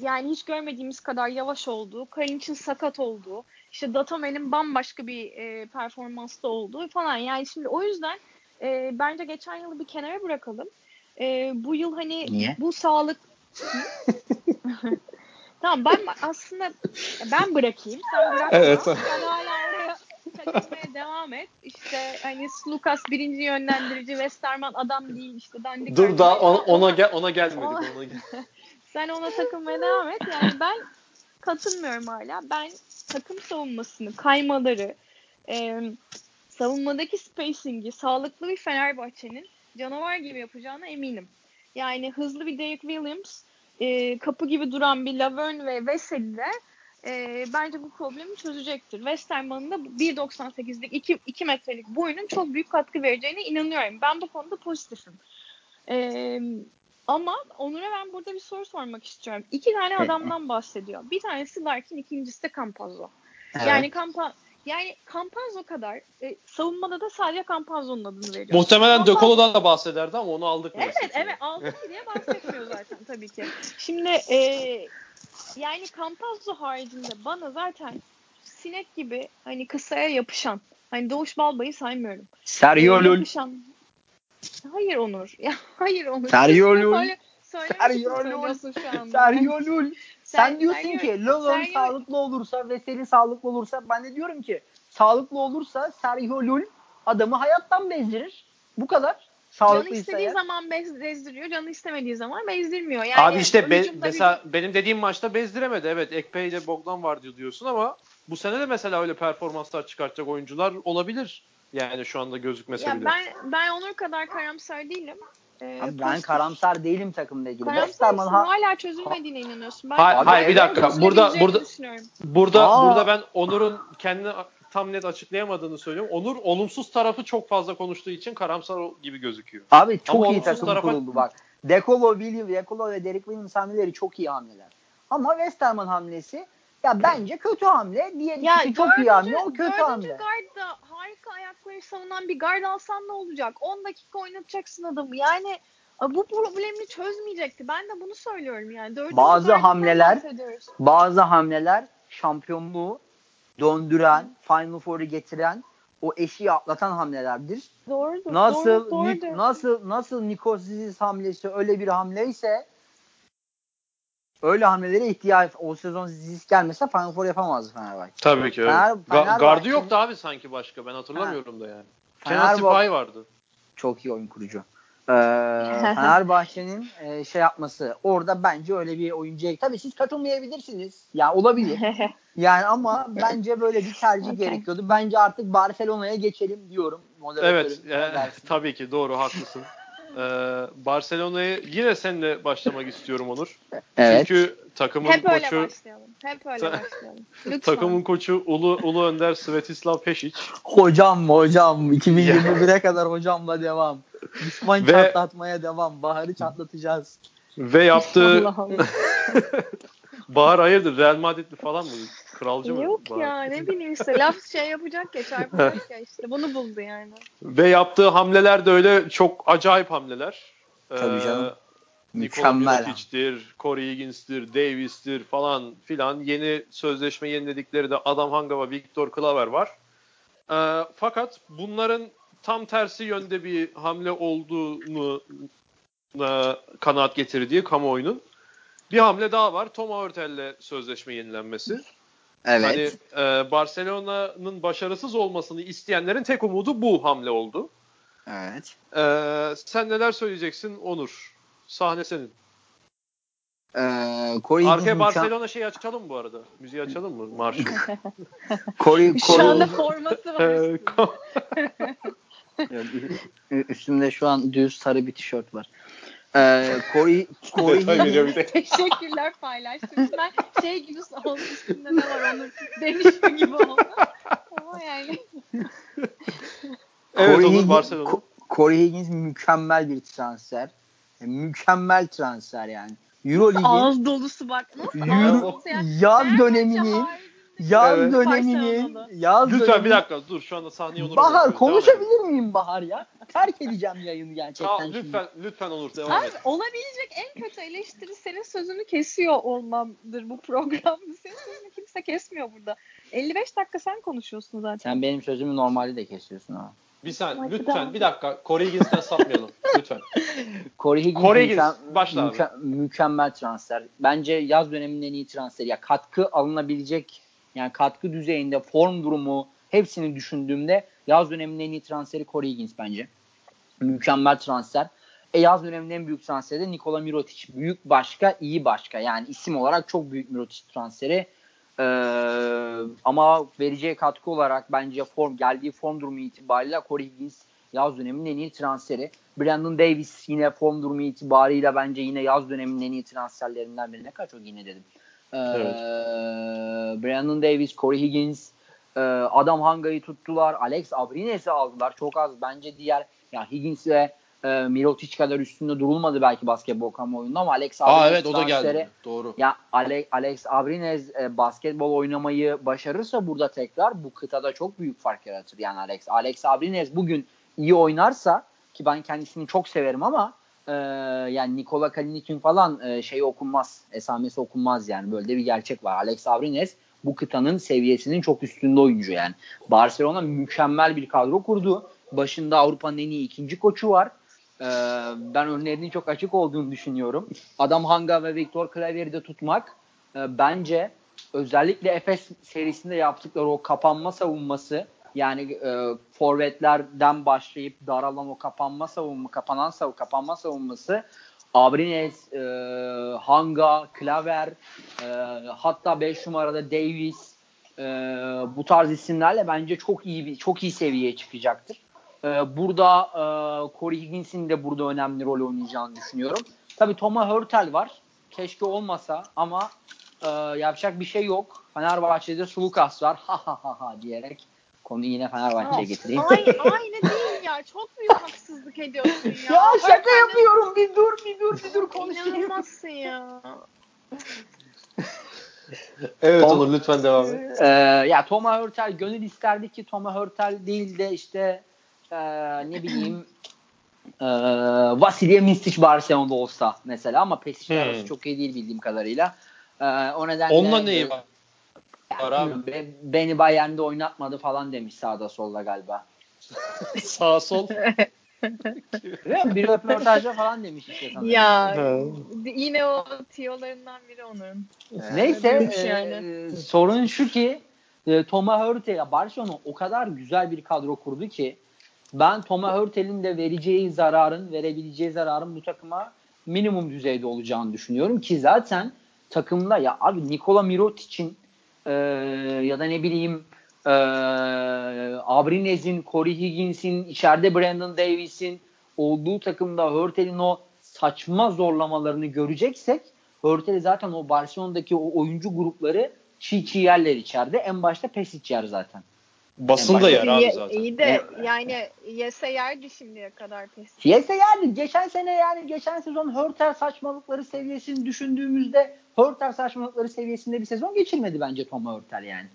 yani hiç görmediğimiz kadar yavaş olduğu, Kalinic'in sakat olduğu, işte Datamel'in bambaşka bir e, performansta olduğu falan. Yani şimdi o yüzden e, bence geçen yılı bir kenara bırakalım. E, bu yıl hani Niye? bu sağlık <laughs> tamam ben aslında ben bırakayım. Sen bırakma. Evet. Sen hala oraya takılmaya devam et. İşte hani Lucas birinci yönlendirici Westerman adam değil işte dandik. Dur daha ona, ona, gel, ona gelmedik. Ona gel. Sen ona takılmaya devam et. Yani ben katılmıyorum hala. Ben takım savunmasını, kaymaları, e, savunmadaki spacing'i sağlıklı bir Fenerbahçe'nin canavar gibi yapacağına eminim. Yani hızlı bir Derek Williams, e, kapı gibi duran bir Laverne ve Veseli de e, bence bu problemi çözecektir. Westerman'ın da 1.98'lik 2, 2 metrelik boyunun çok büyük katkı vereceğine inanıyorum. Ben bu konuda pozitifim. E, ama Onur'a ben burada bir soru sormak istiyorum. İki tane adamdan bahsediyor. Bir tanesi Larkin, ikincisi de Campazzo. Evet. Yani Campa yani Campazzo kadar e, savunmada da sadece Campazzo'nun adını veriyor. Muhtemelen Campazzo... De Colo'dan da bahsederdi ama onu aldık. Evet mesela. evet aldık diye bahsetmiyor zaten <laughs> tabii ki. Şimdi e, yani Campazzo haricinde bana zaten sinek gibi hani kısaya yapışan hani Doğuş Balbay'ı saymıyorum. Sergio Yapışan, Hayır Onur. Ya <laughs> hayır Onur. Sergio Lul. Sergio Lul. Sergio Lul. Sen diyorsun ki Lolon sağlıklı olursa ve senin sağlıklı olursa ben de diyorum ki sağlıklı olursa Sergio Lul adamı hayattan bezdirir. Bu kadar. Canı istediği eğer. zaman bez, bezdiriyor, canı istemediği zaman bezdirmiyor. Yani Abi işte be, mesela bir... benim dediğim maçta bezdiremedi. Evet Ekpe ile Bogdan var diyorsun ama bu sene de mesela öyle performanslar çıkartacak oyuncular olabilir. Yani şu anda gözükmese ya bile. Ben, ben Onur kadar karamsar değilim. Ee, Abi ben karamsar değilim takımla ilgili. Karamsarsın ha- hala çözülmediğine ha- inanıyorsun. Ben hayır, hayır bir dakika. Burada burada burada Aa. burada ben Onur'un kendini tam net açıklayamadığını söylüyorum. Onur olumsuz tarafı çok fazla konuştuğu için karamsar gibi gözüküyor. Abi çok Ama iyi takım tarafa... kuruldu bak. Dekolo, William, Dekolo ve Derek Williams hamleleri çok iyi hamleler. Ama Westerman hamlesi ya bence kötü hamle. Diğer ya ikisi çok iyi hamle. O kötü hamle. guard da harika ayakları savunan bir guard alsan ne olacak? 10 dakika oynatacaksın adamı. Yani bu problemi çözmeyecekti. Ben de bunu söylüyorum yani. Dördüncü bazı hamleler bazı hamleler şampiyonluğu döndüren, Final Four'u getiren, o eşiği atlatan hamlelerdir. Doğrudur. Nasıl doğru, doğrudur. nasıl nasıl Nikos hamlesi öyle bir hamleyse öyle hamlelere ihtiyaç o sezon Ziz gelmese Final Four yapamazdı Fenerbahçe. Tabii ki. Fener, Fenerbahçe, gardı yoktu abi sanki başka. Ben hatırlamıyorum ha. da yani. Kenan Sipahi vardı. Çok iyi oyun kurucu. Ee, <laughs> Fenerbahçe'nin e, şey yapması orada bence öyle bir oyuncuya tabii siz katılmayabilirsiniz. Ya yani olabilir. <laughs> yani ama bence böyle bir tercih gerekiyordu. Bence artık Barcelona'ya geçelim diyorum. Evet, e, tabii ki doğru haklısın. Ee, Barcelona'yı yine seninle başlamak istiyorum Onur. <laughs> Evet. Çünkü takımın Hep koçu öyle başlayalım. Hep öyle başlayalım. <laughs> Lütfen. takımın koçu Ulu Ulu Önder Svetislav Pešić. Hocam hocam <laughs> 2021'e kadar hocamla devam. Düşman Ve, çatlatmaya devam. Baharı çatlatacağız. Ve yaptığı Allah Allah. Bahar hayırdır Real Madrid'li falan mı? Kralcı mı? Yok ya ne <laughs> bileyim işte laf şey yapacak ya çarpacak ya işte bunu buldu yani. Ve yaptığı hamleler de öyle çok acayip hamleler. Tabii canım. Nikola Mükemmel. Mirotic'tir, Corey Higgins'tir, Davis'tir falan filan. Yeni sözleşme yeniledikleri de Adam Hanga ve Victor Klaver var. Ee, fakat bunların tam tersi yönde bir hamle olduğunu e, kanaat getirdiği kamuoyunun bir hamle daha var. Tom Hurtel'le sözleşme yenilenmesi. Evet. Hani e, Barcelona'nın başarısız olmasını isteyenlerin tek umudu bu hamle oldu. Evet. E, sen neler söyleyeceksin Onur? Sahne senin. Ee, Corey Arkaya Barcelona şeyi açalım mı bu arada? Müziği açalım mı? Marşı. <laughs> Corey, Şu anda forması var. <laughs> Ü- üstümde şu an düz sarı bir tişört var. Ee, Corey, <laughs> Corey. Teşekkürler paylaştığınız için. Ben şey gibi oldu üstünde ne var Onur demişim gibi oldu. Ama yani evet Corey Higgins- Barcelona. Co- Corey Higgins mükemmel bir transfer. E, Mükemmel transfer yani. Euroleague'in ağız dolusu bak. Nasıl Euro, yaz haricinde yaz Evet. döneminin yaz Lütfen döneminin bir dakika dur şu anda sahneyi Onur'a Bahar konuşabilir miyim Bahar ya? Terk edeceğim yayını gerçekten. Tamam, şimdi. lütfen lütfen Onur devam Abi et. olabilecek en kötü eleştiri senin sözünü kesiyor olmamdır bu programda. <laughs> Senin sözünü kimse kesmiyor burada. 55 dakika sen konuşuyorsun zaten. Sen benim sözümü normalde de kesiyorsun ama. Bir saniye Hadi lütfen bir dakika. Corey Higgins'ten <laughs> sapmayalım. Lütfen. Corey Higgins, Corey Higgins, müke- başla abi. müke- mükemmel transfer. Bence yaz döneminin en iyi transferi. Ya katkı alınabilecek yani katkı düzeyinde form durumu hepsini düşündüğümde yaz döneminin en iyi transferi Corey Higgins bence. Mükemmel transfer. E yaz döneminin en büyük transferi de Nikola Mirotic. Büyük başka, iyi başka. Yani isim olarak çok büyük Mirotic transferi. Ee, ama vereceği katkı olarak bence form geldiği form durumu itibariyle Corey Higgins yaz döneminin en iyi transferi. Brandon Davis yine form durumu itibariyle bence yine yaz döneminin en iyi transferlerinden biri. Ne kaç o yine dedim. Ee, Evet. Brandon Davis, Corey Higgins, e, Adam Hanga'yı tuttular. Alex Abrines'i aldılar. Çok az bence diğer ya Higgins ve e, Mirotic kadar üstünde durulmadı belki basketbol kamuoyunda ama Alex Abrines Aa evet o da geldi. Doğru. ya Ale- Alex Abrines e, basketbol oynamayı başarırsa burada tekrar bu kıtada çok büyük fark yaratır. Yani Alex Alex Abrines bugün iyi oynarsa ki ben kendisini çok severim ama e, yani Nikola Kalinic'in falan e, şey okunmaz. Esamesi okunmaz yani. Böyle de bir gerçek var. Alex Abrines bu kıtanın seviyesinin çok üstünde oyuncu yani. Barcelona mükemmel bir kadro kurdu. Başında Avrupa'nın en iyi ikinci koçu var. Ee, ben önlerinin çok açık olduğunu düşünüyorum. Adam Hanga ve Victor Claver'i de tutmak e, bence özellikle Efes serisinde yaptıkları o kapanma savunması yani e, forvetlerden başlayıp daralan o kapanma savunma, kapanan sav kapanma savunması Abrines, e, Hanga, Klaver, e, hatta 5 numarada Davis e, bu tarz isimlerle bence çok iyi bir çok iyi seviyeye çıkacaktır. E, burada e, Corey Higgins'in de burada önemli rol oynayacağını düşünüyorum. Tabii Thomas Hurtel var. Keşke olmasa ama e, yapacak bir şey yok. Fenerbahçe'de Sulukas var. Ha ha ha ha diyerek konuyu yine Fenerbahçe'ye getireyim. Aynı, <laughs> aynı değil ya. Çok büyük haksızlık ediyorsun ya. ya şaka Hurtel'le yapıyorum. Bir dur bir dur bir dur konuşayım. İnanılmazsın ya. <laughs> Evet Tom- Onur lütfen devam et. Ee, ya Thomas Hurtel gönül isterdi ki Thomas Hurtel değil de işte e, ne bileyim e, Vasilya Mistic Barcelona'da olsa mesela ama Pesic Hmm. arası çok iyi değil bildiğim kadarıyla. E, o nedenle Onunla neyi var? Yani be- beni Bayern'de oynatmadı falan demiş sağda solda galiba. <laughs> Sağ sol. <laughs> Bir röportajda falan demiş işte sanırım. Ya yine o tiyolarından biri Onur'un. Neyse e, yani. sorun şu ki e, Thomas Hurtel ya Barcelona o kadar güzel bir kadro kurdu ki ben Thomas Hurtel'in de vereceği zararın verebileceği zararın bu takıma minimum düzeyde olacağını düşünüyorum ki zaten takımda ya abi Nikola Mirotic'in e, ya da ne bileyim e, Abrines'in, Corey Higgins'in, içeride Brandon Davis'in olduğu takımda Hurtel'in o saçma zorlamalarını göreceksek Hurtel'i zaten o Barcelona'daki o oyuncu grupları çiğ çiğ yerler içeride. En başta Pesic yer zaten. Basın da yer abi zaten. İyi de yani yese yerdi şimdiye kadar pes. Yese yani geçen sene yani geçen sezon Hörter saçmalıkları seviyesini düşündüğümüzde Hörter saçmalıkları seviyesinde bir sezon geçirmedi bence Tom Hörter yani.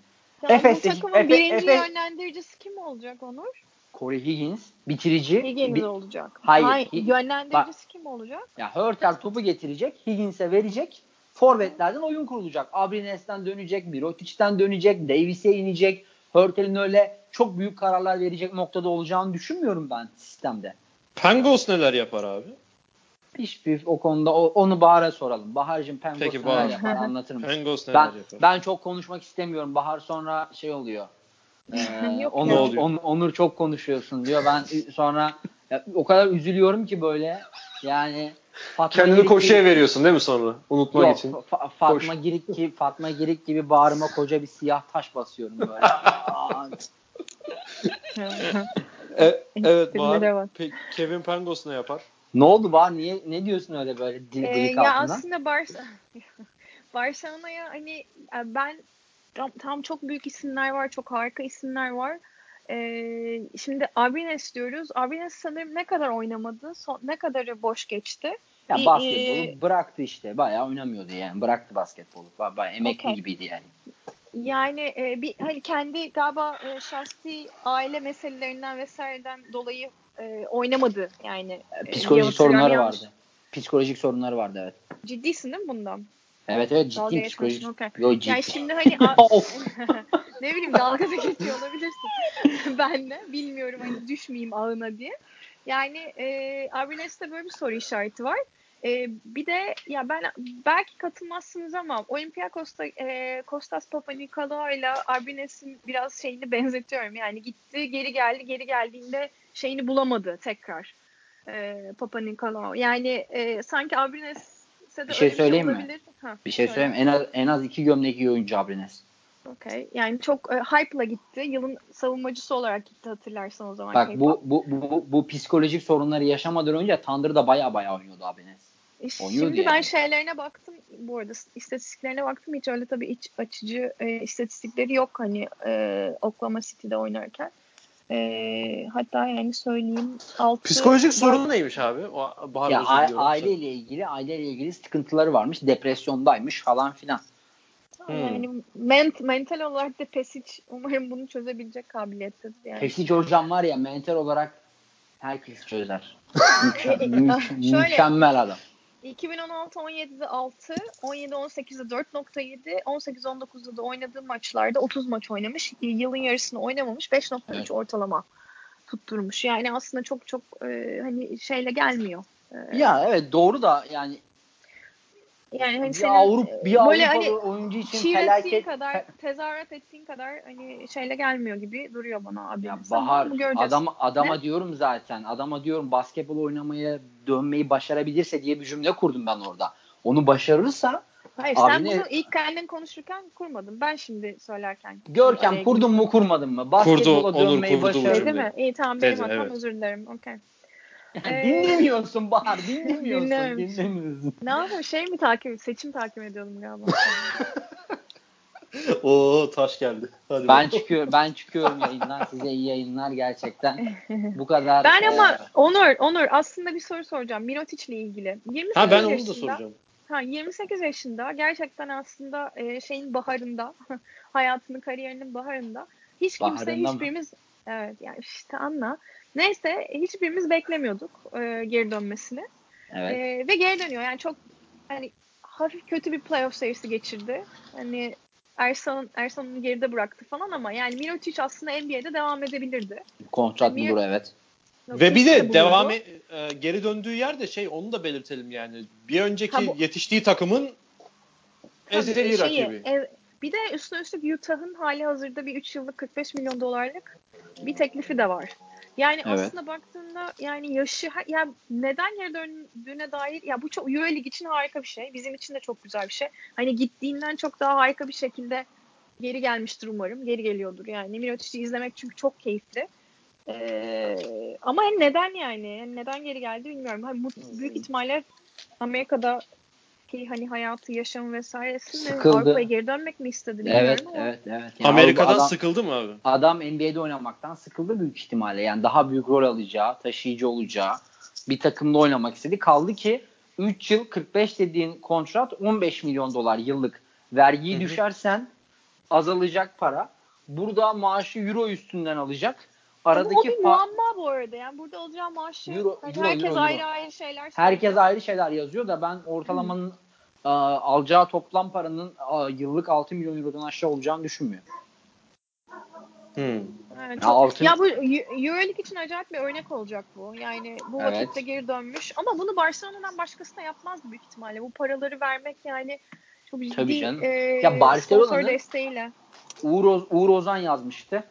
Ya Efes- bu takımın Efe- birinci Efe- yönlendiricisi kim olacak Onur? Corey Higgins bitirici. Higgins Bir- olacak. Hayır, Hayır yönlendiricisi kim olacak? Ya Hörter topu getirecek, Higgins'e verecek. Forvetlerden oyun kurulacak. Abrines'ten dönecek, Mirotic'ten dönecek, Davis'e inecek. Hörter'in öyle çok büyük kararlar verecek noktada olacağını düşünmüyorum ben sistemde. Pangos neler yapar abi? Hiçbir o konuda o- onu Bahar'a soralım. Bahar'cığım Pengos Peki, neler Bahar. yapar anlatır mısın? Pangos neler Ben, yapar? ben çok konuşmak istemiyorum. Bahar sonra şey oluyor. <laughs> Ee, Onur, oluyor? On- Onur çok konuşuyorsun diyor. Ben sonra ya, o kadar üzülüyorum ki böyle. Yani Fatma Kendini Girik koşuya gibi- veriyorsun değil mi sonra? Unutmak Yok, için. Fa- Fatma Girik gibi Fatma Girik gibi bağrıma koca bir siyah taş basıyorum böyle. Aa, <laughs> E, evet Bahar. bak. Peki Kevin Pangos ne yapar? ne oldu Bahar? Niye ne diyorsun öyle böyle dil Ee, delik ya altından? aslında Barça <laughs> Barcelona'ya hani e, ben tam, tam çok büyük isimler var, çok harika isimler var. Ee, şimdi Abines diyoruz. Abines sanırım ne kadar oynamadı, son, ne kadarı boş geçti. Ya bir, basketbolu e, bıraktı işte. Bayağı oynamıyordu yani. Bıraktı basketbolu. Ba- Bayağı emekli Okey. gibiydi yani. Yani e, bir hani kendi galiba e, şahsi aile meselelerinden vesaireden dolayı e, oynamadı yani. E, Psikolojik sorunları vardı. Psikolojik sorunları vardı evet. Ciddisin değil mi bundan? Evet evet ciddi geçmiyorsun, psikolojik. Yo ciddi. Yani şimdi hani <laughs> <laughs> ne bileyim dalga da geçiyor olabilirsin. <laughs> ben de bilmiyorum hani düşmeyeyim ağına diye. Yani e, Arbines'te böyle bir soru işareti var. E, bir de ya ben belki katılmazsınız ama Olympiakos'ta e, Kostas Papanikolaou ile Arbines'in biraz şeyini benzetiyorum. Yani gitti geri geldi geri geldiğinde şeyini bulamadı tekrar e, Papanikolaou. Yani e, sanki Arbines'e de Bir şey öyle söyleyeyim mi? Ha, Bir şey söyle. söyleyeyim en az en az iki gömlek iyi oyuncu Abrines. Okey. Yani çok e, hype'la gitti. Yılın savunmacısı olarak gitti hatırlarsan o zaman. Bak bu, bu bu bu psikolojik sorunları yaşamadan önce Thunder'da baya baya oynuyordu Abrines. E, oynuyordu Şimdi ben yani. şeylerine baktım. Bu arada istatistiklerine baktım. Hiç öyle tabii iç açıcı e, istatistikleri yok hani e, Oklahoma City'de oynarken. E, hatta yani söyleyeyim. Altı, Psikolojik dört- sorunu neymiş abi? O, Bahar Ya a- aileyle ilgili aileyle ilgili sıkıntıları varmış. Depresyondaymış falan filan. Hmm. Yani ment, mental olarak da Pesic umarım bunu çözebilecek kabiliyettedir. Yani. Pesic hocam var ya mental olarak herkes çözer. <laughs> Mükemmel, mükemmel adam. 2016-17'de 6, 17-18'de 4.7, 18-19'da da oynadığı maçlarda 30 maç oynamış. Yılın yarısını oynamamış. 5.3 Evet. ortalama tutturmuş. Yani aslında çok çok e, hani şeyle gelmiyor. E, Ya evet doğru da yani yani hani bir senin Avrupa bir böyle Avrupalı hani oyuncu için felaket kadar, tezahürat ettiğin kadar hani şeyle gelmiyor gibi duruyor bana abi. ya Bahar adam adama Ne? diyorum zaten. Adama diyorum basketbol oynamaya dönmeyi başarabilirse diye bir cümle kurdum ben orada. Onu başarırsa Hayır Abi sen bunu ilk kendin konuşurken kurmadın. Ben şimdi söylerken. Görkem kurdun mu kurmadın mı? Basketbola Onur dönmeyi kurdu başarır. Değil cümleyi. mi? İyi tamam benim Dedi, hatam evet. özür dilerim. Okey. dinlemiyorsun Bahar <laughs> dinlemiyorsun. Dinlememiş. dinlemiyorsun. Ne yapayım şey mi takip seçim takip ediyordum galiba. <laughs> Oo taş geldi. Hadi Ben bakalım. çıkıyorum ben çıkıyorum yayından. Size iyi yayınlar gerçekten. Bu kadar. ben e, ama Onur Onur aslında bir soru soracağım Mirotic ile ilgili. 28 Ha ben onu da soracağım. Ha 28 yaşında gerçekten aslında e, şeyin baharında <laughs> hayatının kariyerinin baharında hiç kimse Baharında mı? hiçbirimiz evet yani işte anla. Neyse hiçbirimiz beklemiyorduk e, geri dönmesini. evet. Ee, ve geri dönüyor. Yani çok hani hafif kötü bir playoff serisi geçirdi. Hani Ersan Ersan'ı geride bıraktı falan ama yani Mirotic aslında NBA'de devam edebilirdi. Kontrat Mir- bulur evet. Ve bir de devam e, e, geri döndüğü yerde şey onu da belirtelim yani. Bir önceki Ha, bu- yetiştiği takımın ezeli şeyi, rakibi. ev- bir de üstüne üstlük Utah'ın hali hazırda bir 3 yıllık 45 milyon dolarlık bir teklifi de var. Yani Evet. aslında baktığında yani yaşı ya neden geri döndüğüne dair ya bu çok EuroLeague için harika bir şey. Bizim için de çok güzel bir şey. Hani gittiğinden çok daha harika bir şekilde geri gelmiştir umarım. Geri geliyordur yani. Mirotic'i izlemek çünkü çok keyifli. Ee, ama hani neden yani? Yani neden geri geldi bilmiyorum. Hani büyük ihtimalle Amerika'da eski hani hayatı, yaşamı vesairesi? Sıkıldı. Avrupa'ya geri dönmek mi istedi Evet, ama. evet, evet. Yani Amerika'dan adam, sıkıldı mı abi? adam NBA'de oynamaktan sıkıldı büyük ihtimalle. Yani daha büyük rol alacağı, taşıyıcı olacağı bir takımda oynamak istedi. Kaldı ki 3 yıl 45 dediğin kontrat 15 milyon dolar yıllık. Vergiyi Hı hı. düşersen azalacak para. Burada maaşı euro üstünden alacak. Ama o Aradaki bir muamma bu arada. Yani burada alacağı maaşı Euro- hani euro, herkes euro, ayrı euro. ayrı şeyler herkes söylüyor. ayrı şeyler yazıyor da ben ortalamanın a, alacağı toplam paranın a, yıllık 6 milyon eurodan aşağı olacağını düşünmüyorum. Hmm. Evet, Ya çok- altın- Ya bu Eu- Euroleague için acayip bir örnek olacak bu. Yani bu Evet. vakitte geri dönmüş. Ama bunu Barcelona'dan başkası da yapmaz büyük ihtimalle. Bu paraları vermek yani çok ciddi Tabii canım. e, Ya Barcelona'nın- desteğiyle. Uğur, Oz- Uğur Ozan yazmıştı.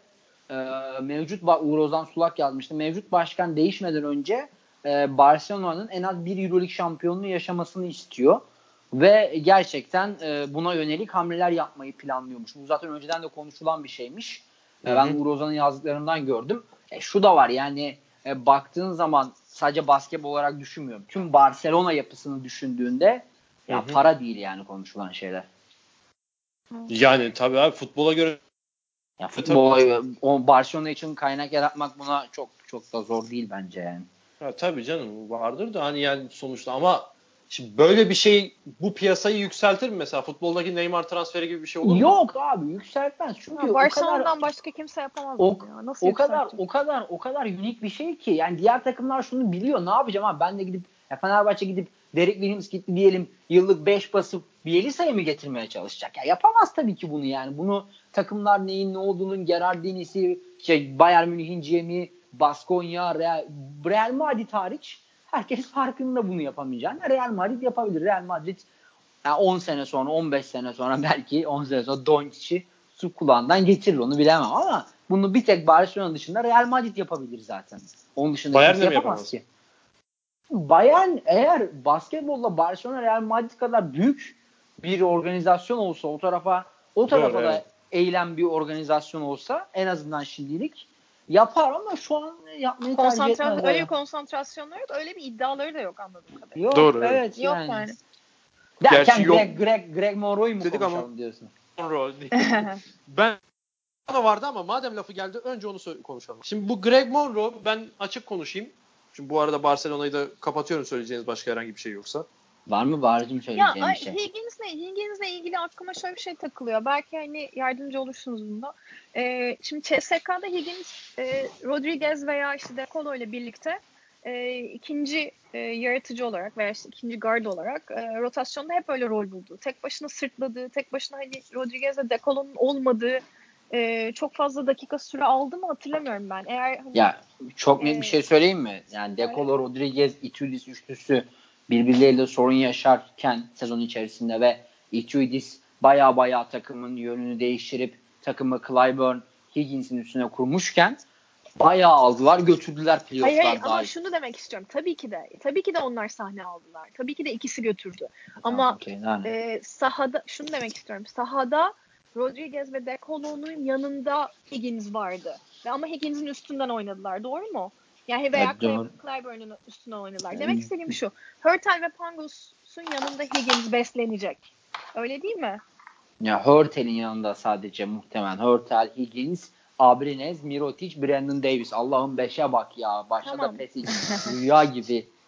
Ee, mevcut Uğur Ozan Sulak yazmıştı. Mevcut başkan değişmeden önce e, Barcelona'nın en az bir Euroleague şampiyonluğu yaşamasını istiyor. Ve gerçekten e, buna yönelik hamleler yapmayı planlıyormuş. Bu zaten önceden de konuşulan bir şeymiş. E, Hı ben hı. Uğur Ozan'ın yazdıklarından gördüm. E, şu da var yani e, baktığın zaman sadece basketbol olarak düşünmüyorum. Tüm Barcelona yapısını düşündüğünde ya Hı hı. para değil yani konuşulan şeyler. Yani tabii abi futbola göre Ya futbol o Barcelona için kaynak yaratmak buna çok çok da zor değil bence yani. ha, tabii canım vardır da hani yani sonuçta ama şimdi böyle bir şey bu piyasayı yükseltir mi mesela futboldaki Neymar transferi gibi bir şey olur mu? Yok abi yükseltmez çünkü Ya o Barcelona'dan kadar başka kimse yapamaz o, ya. Nasıl o kadar o kadar o kadar unik bir şey ki yani diğer takımlar şunu biliyor ne yapacağım abi ben de gidip ya Fenerbahçe gidip Derek Williams gitti diyelim yıllık 5 basıp Bielisa'yı mı getirmeye çalışacak? Ya yapamaz tabii ki bunu yani. Bunu takımlar neyin ne olduğunun Gerardini'si, şey Bayern Münih'in GM'i, Baskonya, Real, Real Madrid hariç herkes <laughs> farkında bunu yapamayacağını. Real Madrid yapabilir. Real Madrid yani 10 sene sonra 15 sene sonra <laughs> belki 10 sene sonra Doncic'i su kulağından getirir onu bilemem ama bunu bir tek Barcelona dışında Real Madrid yapabilir zaten. Onun dışında Bayern kimse yapamaz yapamaz? ki. Bayern eğer basketbolla Barcelona Real Madrid kadar büyük bir organizasyon olsa o tarafa o tarafa Doğru, da evet. eğilen bir organizasyon olsa en azından şimdilik yapar ama şu an yapmayı tercih Konsantrasyon, etmez. öyle konsantrasyonları yok. Öyle bir iddiaları da yok anladığım kadarıyla. Yok, Doğru, evet. evet. Yok yani. yani. Derken Gerçi yok. Greg, Greg, Greg Monroe'yu mu Dedik ama- konuşalım diyorsun? Monroe <laughs> ben bana vardı ama madem lafı geldi önce onu konuşalım. Şimdi bu Greg Monroe ben açık konuşayım. Şimdi bu arada Barcelona'yı da kapatıyorum söyleyeceğiniz başka herhangi bir şey yoksa. Var mı Bahar'cığım Ya söyleyeceğin ay, bir şey? Higgins'le Higgins'le ilgili aklıma şöyle bir şey takılıyor. Belki hani yardımcı olursunuz bunda. Ee, şimdi CSK'da Higgins, e, Rodriguez veya işte De Colo ile birlikte e, ikinci e, yaratıcı olarak veya işte ikinci guard olarak e, rotasyonda hep öyle rol buldu. Tek başına sırtladığı, tek başına hani Rodriguez ve De Colo'nun olmadığı e, çok fazla dakika süre aldı mı hatırlamıyorum ben. Eğer hani, Ya çok net Ee, bir şey söyleyeyim mi? Yani Decolo, Rodriguez, Itudis üçlüsü birbirleriyle sorun yaşarken sezon içerisinde ve Itudis baya baya takımın yönünü değiştirip takımı Clyburn, Higgins'in üstüne kurmuşken bayağı aldılar götürdüler Hayır hayır playoff'lar ama dahil. şunu demek istiyorum. Tabii ki de tabii ki de onlar sahne aldılar. Tabii ki de ikisi götürdü. Ama okey, yani. e, sahada şunu demek istiyorum. Sahada Rodriguez ve De Colo'nun yanında Higgins vardı. Ve ama Higgins'in üstünden oynadılar. Doğru mu? Yani veya. Clyburn'un üstünden oynadılar. Demek istediğim şu. Hurtel ve Pangos'un yanında Higgins beslenecek. Öyle değil mi? Ya Hurtel'in yanında sadece muhtemelen Hurtel, Higgins, Abrines, Mirotic, Brandon Davis. Allah'ım beşe bak ya. Başta Tamam. da Pesic. Rüya gibi. <laughs>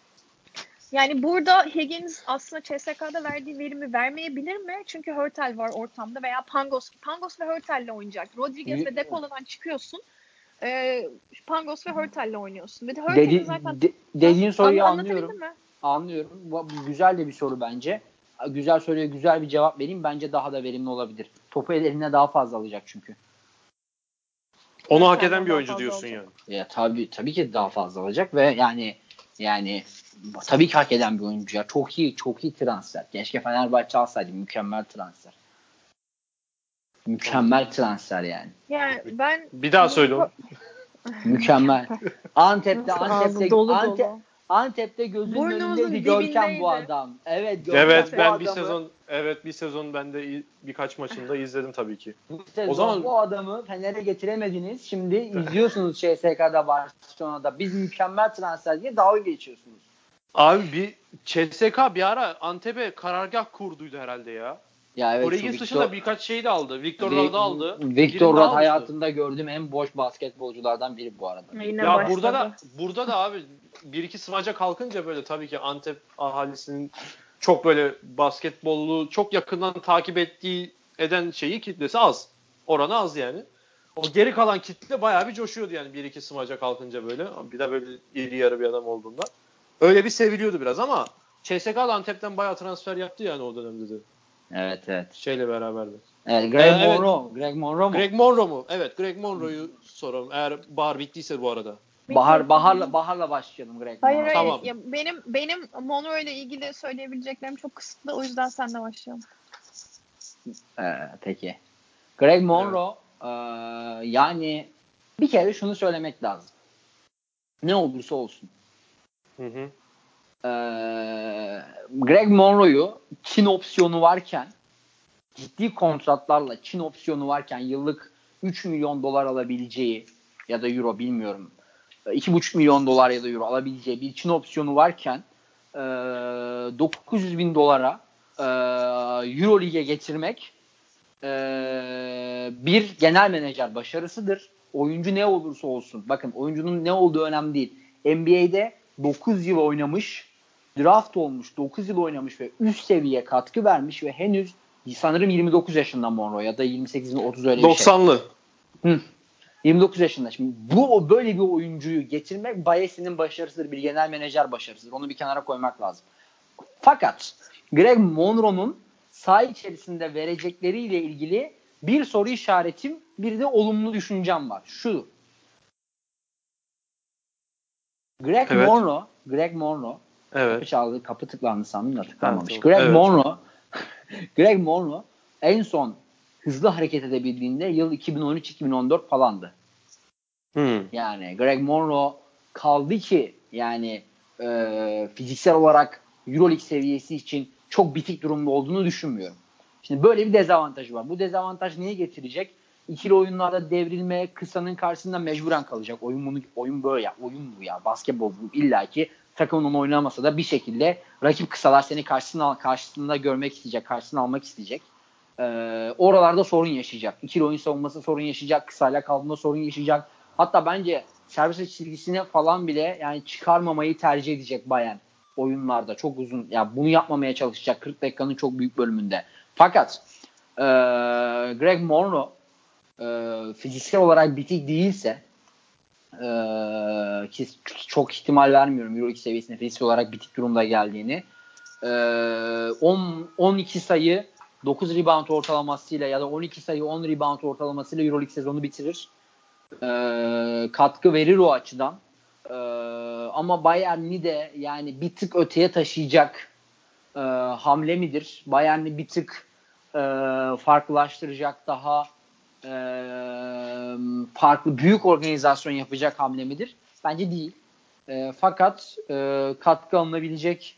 Yani burada Higgins aslında CSK'da verdiği verimi vermeyebilir mi? Çünkü Hurtel var ortamda veya Pangos. Pangos ve Hurtel'le oynayacak. Rodriguez Y- ve Decolo'dan çıkıyorsun. E, Pangos ve Hurtel'le oynuyorsun. Bir de Hurtel'in Dedi, zaten de- dediğin soruyu Anla- anlıyorum. mi? Anlıyorum. Bu, güzel de bir soru bence. Güzel soruya güzel bir cevap vereyim. Bence daha da verimli olabilir. Topu eline daha fazla alacak çünkü. Onu hak eden bir oyuncu diyorsun olacak. yani. Ya tabii tabii ki daha fazla alacak ve yani yani tabii ki hak eden bir oyuncu ya. Çok iyi, çok iyi transfer. Keşke Fenerbahçe alsaydı. Mükemmel transfer. Mükemmel transfer yani. Yani ben Bir daha söyle onu. <laughs> Mükemmel. Antep'te Antep'te dolu Antep, dolu. Antep'te gözünün Burnumuzun önündeydi Görkem bu adam. Evet Görkem Evet bu ben bir adamı- sezon evet bir sezon ben de birkaç maçında izledim tabii ki. Bu sezon O zaman- bu adamı Fener'e getiremediniz. Şimdi izliyorsunuz CSK'da Barcelona'da. Biz mükemmel transfer diye dalga geçiyorsunuz. Abi bir CSK bir ara Antep'e karargah kurduydu herhalde ya. Ya evet, Origins şu dışında Victor- birkaç şey de aldı. Victor Vi- Rad'ı aldı. Victor almıştı. hayatımda gördüğüm en boş basketbolculardan biri bu arada. Yine Ya başladı. burada da burada da abi bir iki smaca kalkınca böyle tabii ki Antep ahalisinin çok böyle basketbolu çok yakından takip ettiği eden şeyi kitlesi az. Oranı az yani. O geri kalan kitle bayağı bir coşuyordu yani bir iki smaca kalkınca böyle. Bir de böyle iri yarı bir adam olduğunda. Öyle bir seviliyordu biraz ama CSK Antep'ten bayağı transfer yaptı yani o dönemde de. Evet evet. Şeyle beraberdi. Evet Greg Ee, evet. Monroe. Greg Monroe mu? Greg Monroe mu? Evet Greg Monroe'yu soralım. Eğer bahar bittiyse bu arada. Bahar Bahar'la Bahar'la başlayalım Greg Hayır Monroe. hayır. Tamam. Ya benim benim Monroe ile ilgili söyleyebileceklerim çok kısıtlı. O yüzden senle başlayalım. Ee, peki. Greg Monroe ee, yani bir kere şunu söylemek lazım. Ne olursa olsun. Hı hı. Ee, Greg Monroe'yu Çin opsiyonu varken ciddi kontratlarla Çin opsiyonu varken yıllık 3 milyon dolar alabileceği ya da euro bilmiyorum 2,5 milyon dolar ya da euro alabileceği bir Çin opsiyonu varken e, 900 bin dolara e, Euro Lig'e getirmek e, bir genel menajer başarısıdır. Oyuncu ne olursa olsun. Bakın oyuncunun ne olduğu önemli değil. NBA'de 9 yıl oynamış, draft olmuş, 9 yıl oynamış ve üst seviye katkı vermiş ve henüz sanırım 29 yaşında Monroe ya da 28 30 öyle bir şey. 90'lı. Hı. 29 yaşında. Şimdi bu böyle bir oyuncuyu getirmek Bayesi'nin başarısıdır. Bir genel menajer başarısıdır. Onu bir kenara koymak lazım. Fakat Greg Monroe'nun saha içerisinde verecekleriyle ilgili bir soru işaretim, bir de olumlu düşüncem var. Şu. Greg Evet. Monroe, Greg Monroe kapı Evet. çaldı, kapı tıklandı sandım da tıklanmamış. tamam. Greg Evet. Monroe <laughs> Greg Monroe en son hızlı hareket edebildiğinde yıl 2013-2014 falandı. Hı. Yani Greg Monroe kaldı ki yani e, fiziksel olarak Euroleague seviyesi için çok bitik durumda olduğunu düşünmüyorum. Şimdi böyle bir dezavantajı var. Bu dezavantaj neyi getirecek? İkili oyunlarda devrilme, kısanın karşısında mecburen kalacak. Oyun bunu oyun böyle ya. Oyun bu ya. Basketbol bu. İlla ki takımın oynamasa da bir şekilde rakip kısalar seni karşısına karşısında görmek isteyecek, karşısına almak isteyecek. Ee, oralarda sorun yaşayacak. İkili oyun savunması sorun yaşayacak. Kısayla kaldığında sorun yaşayacak. Hatta bence servis çizgisine falan bile yani çıkarmamayı tercih edecek Bayern oyunlarda. Çok uzun. Ya yani bunu yapmamaya çalışacak 40 dakikanın çok büyük bölümünde. Fakat e, Greg Monroe e, fiziksel olarak bitik değilse e, ki çok ihtimal vermiyorum Euroleague seviyesinde fiziksel olarak bitik durumda geldiğini. E, 10 12 sayı 9 rebound ortalamasıyla ya da 12 sayı 10 rebound ortalamasıyla Euroleague sezonu bitirir. E, katkı verir o açıdan. Ama Bayern'i de yani bir tık öteye taşıyacak e, hamle midir? Bayern'i bir tık e, farklılaştıracak daha e, farklı büyük organizasyon yapacak hamle midir? Bence değil. E, fakat e, katkı alınabilecek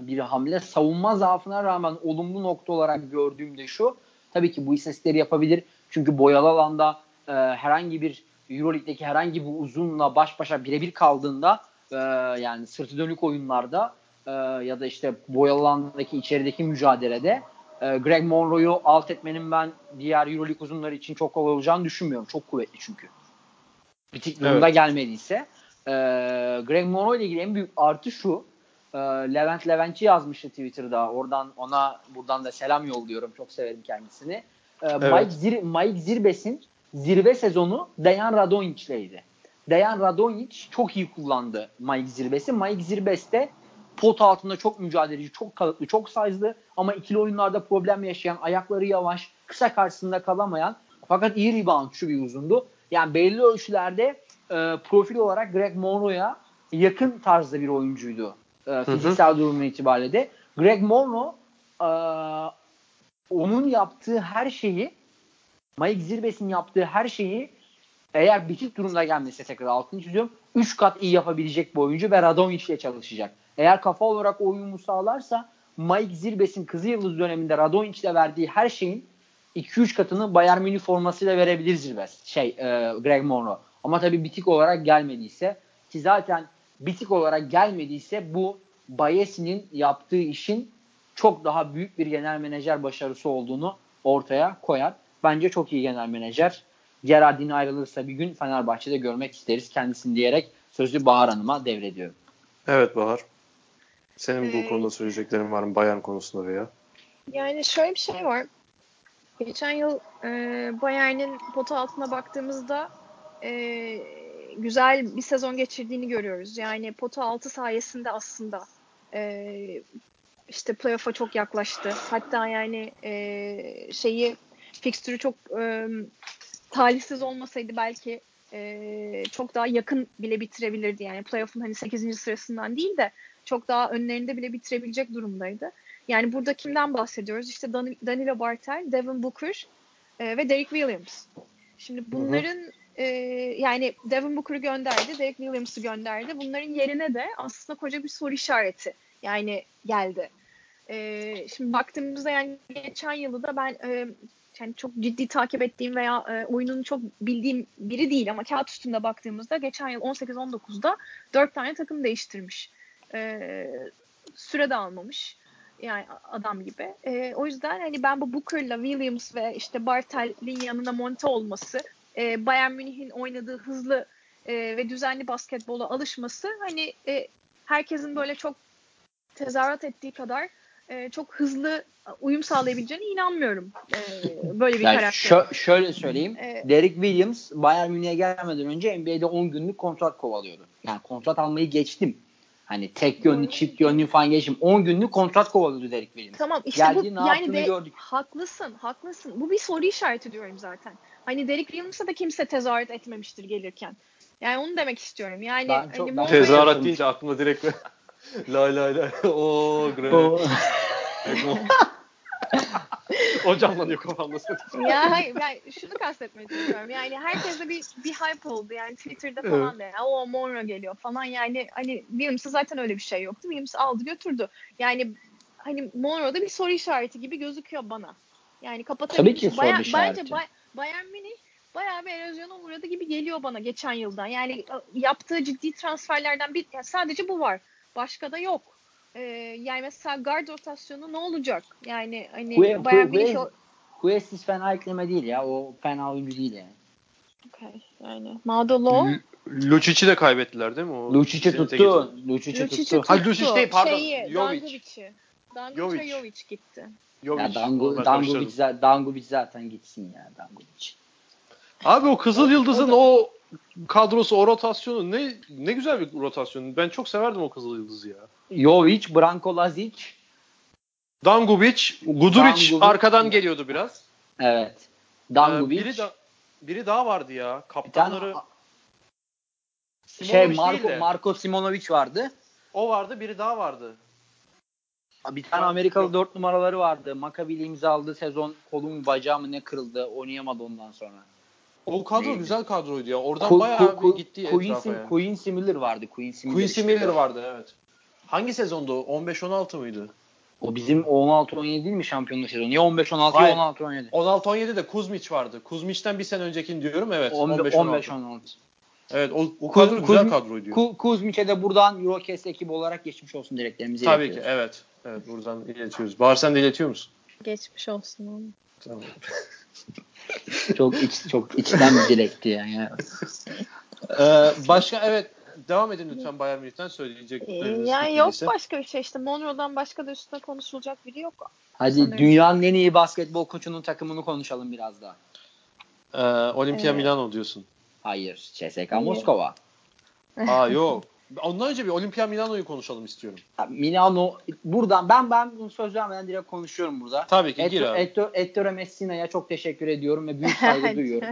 bir hamle. Savunma zaafına rağmen olumlu nokta olarak gördüğüm de şu. Tabii ki bu istatistikleri yapabilir. Çünkü boyalı alanda e, herhangi bir Euroleague'deki herhangi bir uzunla baş başa birebir kaldığında e, yani sırtı dönük oyunlarda e, ya da işte boyalı alandaki içerideki mücadelede e, Greg Monroe'yu alt etmenin ben diğer Euroleague uzunları için çok kolay olacağını düşünmüyorum. Çok kuvvetli çünkü. Bitik durumda Evet. gelmediyse. E, Greg Monroe ile ilgili en büyük artı şu. E, Levent Leventçi yazmıştı Twitter'da. Oradan ona buradan da selam yolluyorum. Çok severim kendisini. E, Mike, Zir Mike Zirbes'in zirve sezonu Dejan Radonjic'leydi. Dejan Radonjic çok iyi kullandı Mike Zirbes'i. Mike Zirbes de pot altında çok mücadeleci, çok kalıplı, çok size'lı ama ikili oyunlarda problem yaşayan, ayakları yavaş, kısa karşısında kalamayan fakat iyi reboundçu bir uzundu. Yani belli ölçülerde e, profil olarak Greg Monroe'ya yakın tarzda bir oyuncuydu. E, fiziksel durumu itibariyle de. Greg Monroe e, onun yaptığı her şeyi Mike Zirbes'in yaptığı her şeyi eğer bitik durumda gelmese tekrar altını çiziyorum 3 kat iyi yapabilecek bir oyuncu ve Radonjic ile çalışacak. Eğer kafa olarak o uyumu sağlarsa Mike Zirbes'in Kızı Yıldız döneminde Radonjic ile verdiği her şeyin 2-3 katını Bayern Münih formasıyla verebilir Zirbes. Şey e, Greg Monroe. Ama tabii bitik olarak gelmediyse ki zaten bitik olarak gelmediyse bu Bayesi'nin yaptığı işin çok daha büyük bir genel menajer başarısı olduğunu ortaya koyar. Bence çok iyi genel menajer. Gerardin ayrılırsa bir gün Fenerbahçe'de görmek isteriz kendisini diyerek sözü Bahar Hanım'a devrediyorum. Evet Bahar. Senin bu Ee, konuda söyleyeceklerin var mı Bayern konusunda veya? Yani şöyle bir şey var. Geçen yıl e, Bayern'in pota altına baktığımızda e, güzel bir sezon geçirdiğini görüyoruz. Yani pota altı sayesinde aslında e, işte playoff'a çok yaklaştı. Hatta yani e, şeyi fikstürü çok e, talihsiz olmasaydı belki e, çok daha yakın bile bitirebilirdi. Yani playoff'un hani 8. sırasından değil de çok daha önlerinde bile bitirebilecek durumdaydı. Yani burada kimden bahsediyoruz? İşte Dan- Danilo Bartel, Devin Booker e, ve Derek Williams. Şimdi bunların e, yani Devin Booker'ı gönderdi, Derek Williams'ı gönderdi. Bunların yerine de aslında koca bir soru işareti yani geldi. E, şimdi baktığımızda yani geçen yılı da ben e, yani çok ciddi takip ettiğim veya e, oyununu çok bildiğim biri değil ama kağıt üstünde baktığımızda geçen yıl 18-19'da 4 tane takım değiştirmiş. E, süre de almamış. Yani adam gibi. E, o yüzden hani ben bu Booker'la Williams ve işte Bartel'in yanına monte olması, e, Bayern Münih'in oynadığı hızlı e, ve düzenli basketbola alışması hani e, herkesin böyle çok tezahürat ettiği kadar e, çok hızlı uyum sağlayabileceğine inanmıyorum. E, böyle bir Yani karakter. şö- şöyle söyleyeyim. Evet. Derek Williams Bayern Münih'e gelmeden önce NBA'de 10 günlük kontrat kovalıyordu. Yani kontrat almayı geçtim. Hani tek yönlü, çift yönlü falan geçtim. 10 günlük kontrat kovalıyordu Derek Williams. Tamam işte bu Geldi, ne yani de gördük. haklısın haklısın. Bu bir soru işareti diyorum zaten. Hani Derek Williams'a da kimse tezahürat etmemiştir gelirken. Yani onu demek istiyorum. Yani Ben çok- hani ben- Montrezl- Tezahürat deyince aklıma direkt lay lay lay. <laughs> Oo, O- <laughs> o canlanıyor kafamda. ya hayır ben şunu kastetmek istiyorum. Yani herkese bir bir hype oldu. Yani Twitter'da falan da ya, o Monroe geliyor falan. Yani hani Williams'a zaten öyle bir şey yoktu. Williams aldı götürdü. Yani hani Monroe'da bir soru işareti gibi gözüküyor bana. Yani kapatabilir. Tabii ki soru Baya- işareti. Bence Bay- Bayern Münih bayağı bir erozyona uğradı gibi geliyor bana geçen yıldan. Yani e, yaptığı ciddi transferlerden bir yani sadece bu var. Başka da yok. Ee, yani mesela guard rotasyonu ne olacak? Yani hani Hue- Hue- Münih o- Huestis fena ekleme değil ya. O fena oyuncu değil yani. Okay, yani Madolo Lucic'i de kaybettiler değil mi? O Lucic'i tuttu. Lucic'i tuttu. Ha, Lucic değil, pardon. Şeyi, Jovic. Dangovic'e Jovic. Gitti. Jovic. Ya Dango, Dangovic, zaten, Dangovic zaten gitsin ya Dangovic. Abi o Kızıl Yıldız'ın o kadrosu, o rotasyonu ne ne güzel bir rotasyon. Ben çok severdim o Kızıl Yıldız'ı ya. Jovic, Branko Lazic. Dangubic, Guduric Dangubic. arkadan geliyordu biraz. Evet. Ee, Dangovic. biri, da, biri daha vardı ya. bir tane Kaptanları şey Marco, de. Marco Simonovic vardı. O vardı, biri daha vardı. Bir tane Yok. Amerikalı dört numaraları vardı. Maccabi ile imzaladığı sezon kolum bacağı mı ne kırıldı. Oynayamadı ondan sonra. O kadro Neydi? güzel kadroydu ya. Oradan Ku- bayağı Ku- bir gitti Quincy, etrafa ya. Quincy Miller vardı. Quincy Miller. Quincy işte. Miller vardı evet. Hangi sezonda o? 15-16 mıydı? O bizim 16-17 değil mi şampiyonluk sezonu? Ya 15-16 Hayır. ya 16-17. 16-17 de Kuzmic vardı. Kuzmic'ten bir sene öncekini diyorum evet. 15-16. 15-16. Evet o, o Kuz- kadro güzel Kuz- kadroydu. ya. Ku- Kuzmic'e de buradan Eurocast ekibi olarak geçmiş olsun dileklerimizi Tabii ki evet. Evet buradan iletiyoruz. Bahar sen de iletiyor musun? Geçmiş olsun. Tamam. Çok iç, çok içten bir dilekti yani. Ee, başka evet devam edin lütfen Bayern Münih'ten Ee, söyleyecekleriniz. yani yok bittiyse. başka bir şey işte Monroe'dan başka da üstüne konuşulacak biri yok. Hadi Sanırım. dünyanın en iyi basketbol koçunun takımını konuşalım biraz daha. Ee, Olimpia Evet. Milano diyorsun. Hayır, CSKA Hayır. Moskova. Aa yok. Ondan önce bir Olimpia Milano'yu konuşalım istiyorum. Ya Milano buradan ben ben bunu söz vermeden direkt konuşuyorum burada. Tabii ki gir Ettore, abi. Ettore, Ettore Messina'ya çok teşekkür ediyorum ve büyük <laughs> saygı duyuyorum.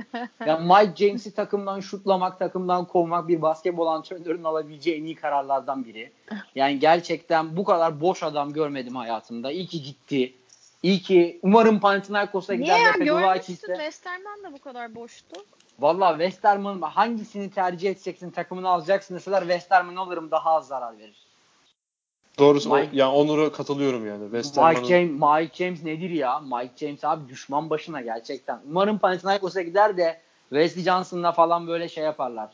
Ya Mike James'i takımdan şutlamak, takımdan kovmak bir basketbol antrenörünün alabileceği en iyi kararlardan biri. Yani gerçekten bu kadar boş adam görmedim hayatımda. İyi ki gitti. İyi ki umarım Panathinaikos'a Niye gider ya ve Fedoraitis'te- görmüşsün Westerman da bu kadar boştu. Valla Westerman hangisini tercih edeceksin takımını alacaksın deseler Westerman alırım daha az zarar verir. Doğrusu o, Mike- yani Onur'a katılıyorum yani. Mike Westerman'ın James, Mike James nedir ya? Mike James abi düşman başına gerçekten. Umarım Panathinaikos'a gider de Wesley Johnson'la falan böyle şey yaparlar.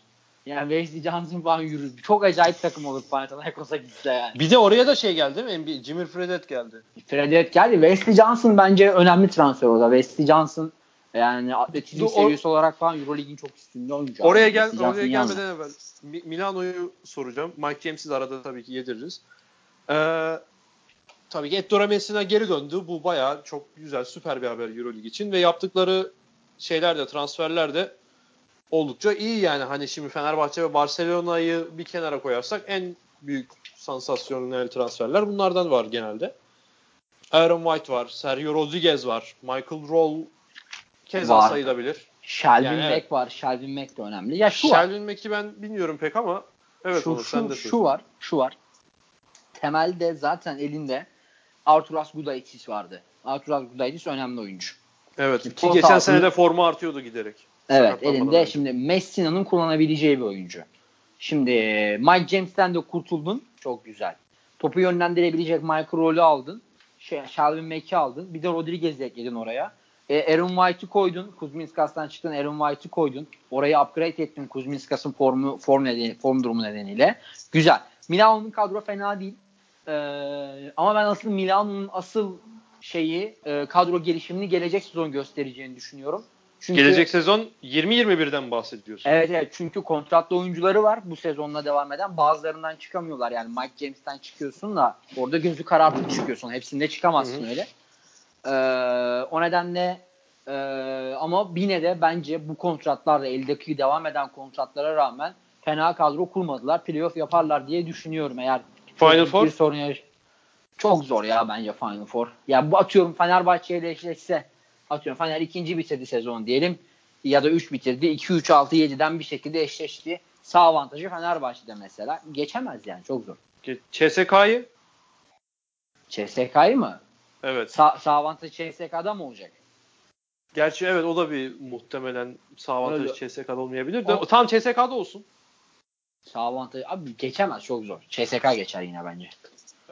Yani Wesley Johnson falan yürür. Çok acayip takım olur Panathinaikos'a gitse yani. Bir de oraya da şey geldi değil mi? Jimmy Fredette geldi. Fredette geldi. Wesley Johnson bence önemli transfer orada. Wesley Johnson yani atletizm Dur, o- seviyesi olarak falan Euroleague'in çok üstünde oyuncu. Oraya abi. gel oraya gelmeden evvel Mi- Milano'yu soracağım. Mike James'i de arada tabii ki yediririz. Ee, tabii ki Ettore Messina geri döndü. Bu bayağı çok güzel, süper bir haber EuroLeague için ve yaptıkları şeyler de transferler de oldukça iyi yani. Hani şimdi Fenerbahçe ve Barcelona'yı bir kenara koyarsak en büyük sansasyonel transferler bunlardan var genelde. Aaron White var, Sergio Rodriguez var, Michael Roll keza Var. sayılabilir. Shelvin Yani Mack evet. var. Shelvin Mack de önemli. Ya şu. Shelvin Mack'i ben bilmiyorum pek ama evet şu, sen şu, de şu var. Şu var. Temelde zaten elinde Arturas Gudaitis vardı. Arturas Gudaitis önemli oyuncu. Evet ki Pot geçen altını- sene de forma artıyordu giderek. Evet elinde önce. şimdi Messina'nın kullanabileceği bir oyuncu. Şimdi Mike James'ten de kurtuldun. Çok güzel. Topu yönlendirebilecek Michael Roll'u aldın. Şey, Shelvin Mack'i aldın. Bir de Rodriguez'i ekledin oraya. E, Aaron White'ı koydun. Kuzminskas'tan çıktın Aaron White'ı koydun. Orayı upgrade ettin Kuzminskas'ın formu, form, nedeni, form durumu nedeniyle. Güzel. Milano'nun kadro fena değil. Ee, ama ben asıl Milano'nun asıl şeyi e, kadro gelişimini gelecek sezon göstereceğini düşünüyorum. Çünkü, Gelecek sezon 20-21'den bahsediyorsun. Evet evet çünkü kontratlı oyuncuları var bu sezonla devam eden. Bazılarından çıkamıyorlar. Yani Mike James'ten çıkıyorsun da orada gözü karartıp çıkıyorsun. Hepsinde çıkamazsın Hı hı. öyle. Ee, o nedenle e, ama yine de bence bu kontratlarla eldeki devam eden kontratlara rağmen fena kadro kurmadılar. Playoff yaparlar diye düşünüyorum eğer Final bir Four? sorun yaş- çok zor ya bence Final Four. Ya bu atıyorum Fenerbahçe ile eşleşse atıyorum Fener ikinci bitirdi sezon diyelim ya da 3 bitirdi. 2 3 6 7'den bir şekilde eşleşti. Sağ avantajı Fenerbahçe'de mesela. Geçemez yani çok zor. CSK'yı CSK'yı mı? Evet. Sağ, sağ avantajı CSK'da mı olacak? Gerçi evet o da bir muhtemelen sağ avantajı. CSK'da olmayabilir de. O- Tamam CSK'da olsun. Sağ avantajı abi geçemez çok zor. CSK geçer yine bence.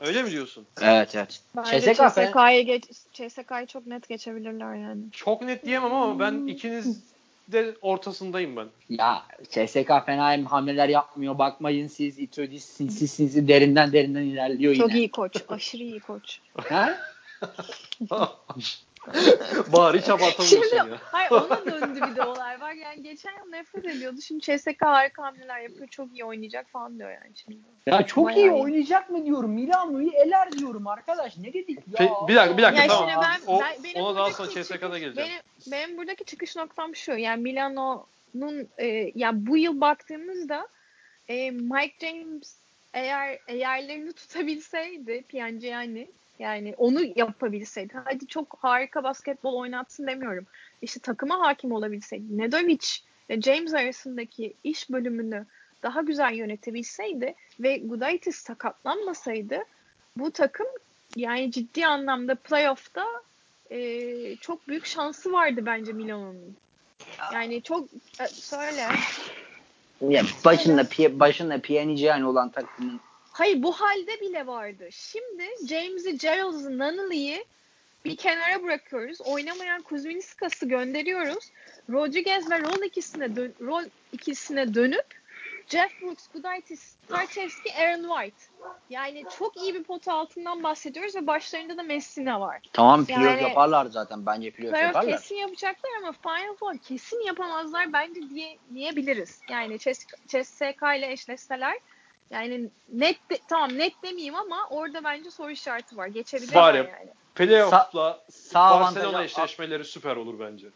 Öyle mi diyorsun? Evet evet. Bence CSK CSK'yı geç, CSK'yı çok net geçebilirler yani. Çok net diyemem ama ben ikiniz de ortasındayım ben. Ya CSK fena hamleler yapmıyor. Bakmayın siz Itudis sinsi sinsi derinden derinden ilerliyor yine. Çok iyi koç. Aşırı iyi koç. Ha? <laughs> Bari hiç abartamıyorsun Şimdi ya. hayır ona döndü bir de olay var. Yani geçen yıl nefret ediyordu. Şimdi CSK harika hamleler yapıyor. Çok iyi oynayacak falan diyor yani şimdi. Ya çok Bayağı iyi iyi. oynayacak mı diyorum. Milano'yu eler diyorum arkadaş. Ne dedik ya? Pe- bir dakika bir dakika Ya tamam. ben- o, ben- benim ona daha buradaki sonra CSK'da çıkış- geleceğim. Benim, benim buradaki çıkış noktam şu. Yani Milano'nun e, ya bu yıl baktığımızda e, Mike James eğer eğerlerini tutabilseydi Piangiani yani onu yapabilseydi. Hadi çok harika basketbol oynatsın demiyorum. İşte takıma hakim olabilseydi. Nedovic ve James arasındaki iş bölümünü daha güzel yönetebilseydi ve Gudaitis sakatlanmasaydı bu takım yani ciddi anlamda playoff'ta e, çok büyük şansı vardı bence Milano'nun. Yani çok e, söyle. Ya başında Pi- başında Pjanic olan takımın Hayır bu halde bile vardı. Şimdi James'i, Giles'ı, Nunnally'i bir kenara bırakıyoruz. Oynamayan Kuzminskas'ı gönderiyoruz. Rodriguez ve Roll ikisine, dön- Roll ikisine dönüp Jeff Brooks, Gudaitis, Tarchevski, Aaron White. Yani çok iyi bir pot altından bahsediyoruz ve başlarında da Messina var. tamam playoff Yani- yaparlar zaten. Bence Playoff yaparlar. kesin yapacaklar ama Final Four kesin yapamazlar bence diye diyebiliriz. Yani CSK ile eşleşseler yani net de- tamam net demeyeyim ama orada bence soru işareti var. Geçebilirler Bari. yani. Playoff'la Sağ Barcelona eşleşmeleri süper olur bence.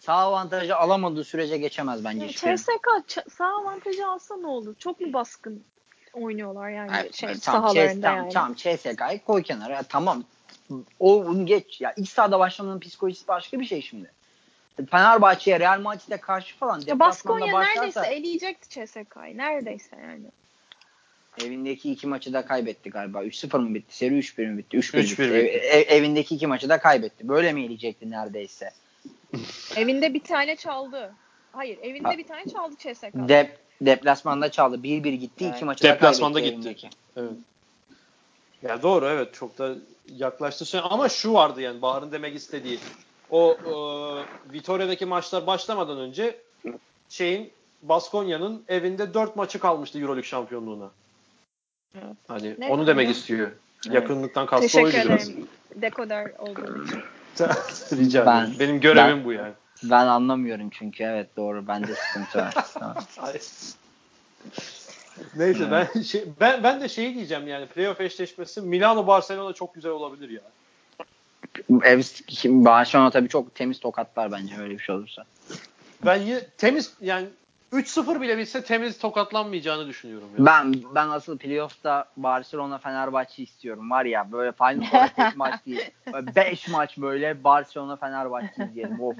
sağ avantajı alamadığı sürece geçemez bence Yani. CSK ç- sağ avantajı alsa ne olur? Çok mu baskın oynuyorlar yani Evet, şey evet, tamam, sahalarında tamam, yani. Tamam CSK'yı koy kenara. Ya, tamam. O onu geç. Ya ilk sahada başlamanın psikolojisi başka bir şey şimdi. Fenerbahçe'ye Real Madrid'e karşı falan Ya deplasmanda Baskonya başlarsa neredeyse eleyecekti CSK'yı. Neredeyse yani. Evindeki iki maçı da kaybetti galiba. 3-0 mı bitti? Seri 3-1 mi bitti? 3-1 bitti. 3-1 Ev- bitti. ev- evindeki iki maçı da kaybetti. Böyle mi eleyecekti neredeyse? Evinde bir tane çaldı. Hayır evinde Ha. bir tane çaldı CSK. Dep deplasmanda çaldı. 1-1 gitti. Evet. iki maçı da Deplasmanda kaybetti gitti. evindeki. Evet. Ya doğru evet çok da yaklaştı. Sen- Ama şu vardı yani Bahar'ın demek istediği. O e, Vitoria'daki maçlar başlamadan önce şeyin Baskonya'nın evinde 4 maçı kalmıştı Euroleague şampiyonluğuna. Evet. Hani Ne? onu demek istiyor. Evet. Yakınlıktan kastı Teşekkür oydu biraz. ederim. Dekoder olduğum için. <laughs> Rica Ben- ederim. Benim görevim ben- bu yani. Ben anlamıyorum çünkü evet doğru bende sıkıntı var. <laughs> Neyse ben şey, ben ben de şeyi diyeceğim yani playoff eşleşmesi Milano Barcelona çok güzel olabilir ya. Ev, Barcelona tabii çok temiz tokatlar bence öyle bir şey olursa. Ben yine temiz yani 3-0 bile bitse temiz tokatlanmayacağını düşünüyorum. Ya. Ben ben asıl playoff'ta Barcelona Fenerbahçe istiyorum var ya böyle Final Four'a tek <laughs> maç değil. 5 maç böyle Barcelona Fenerbahçe izleyelim. Of.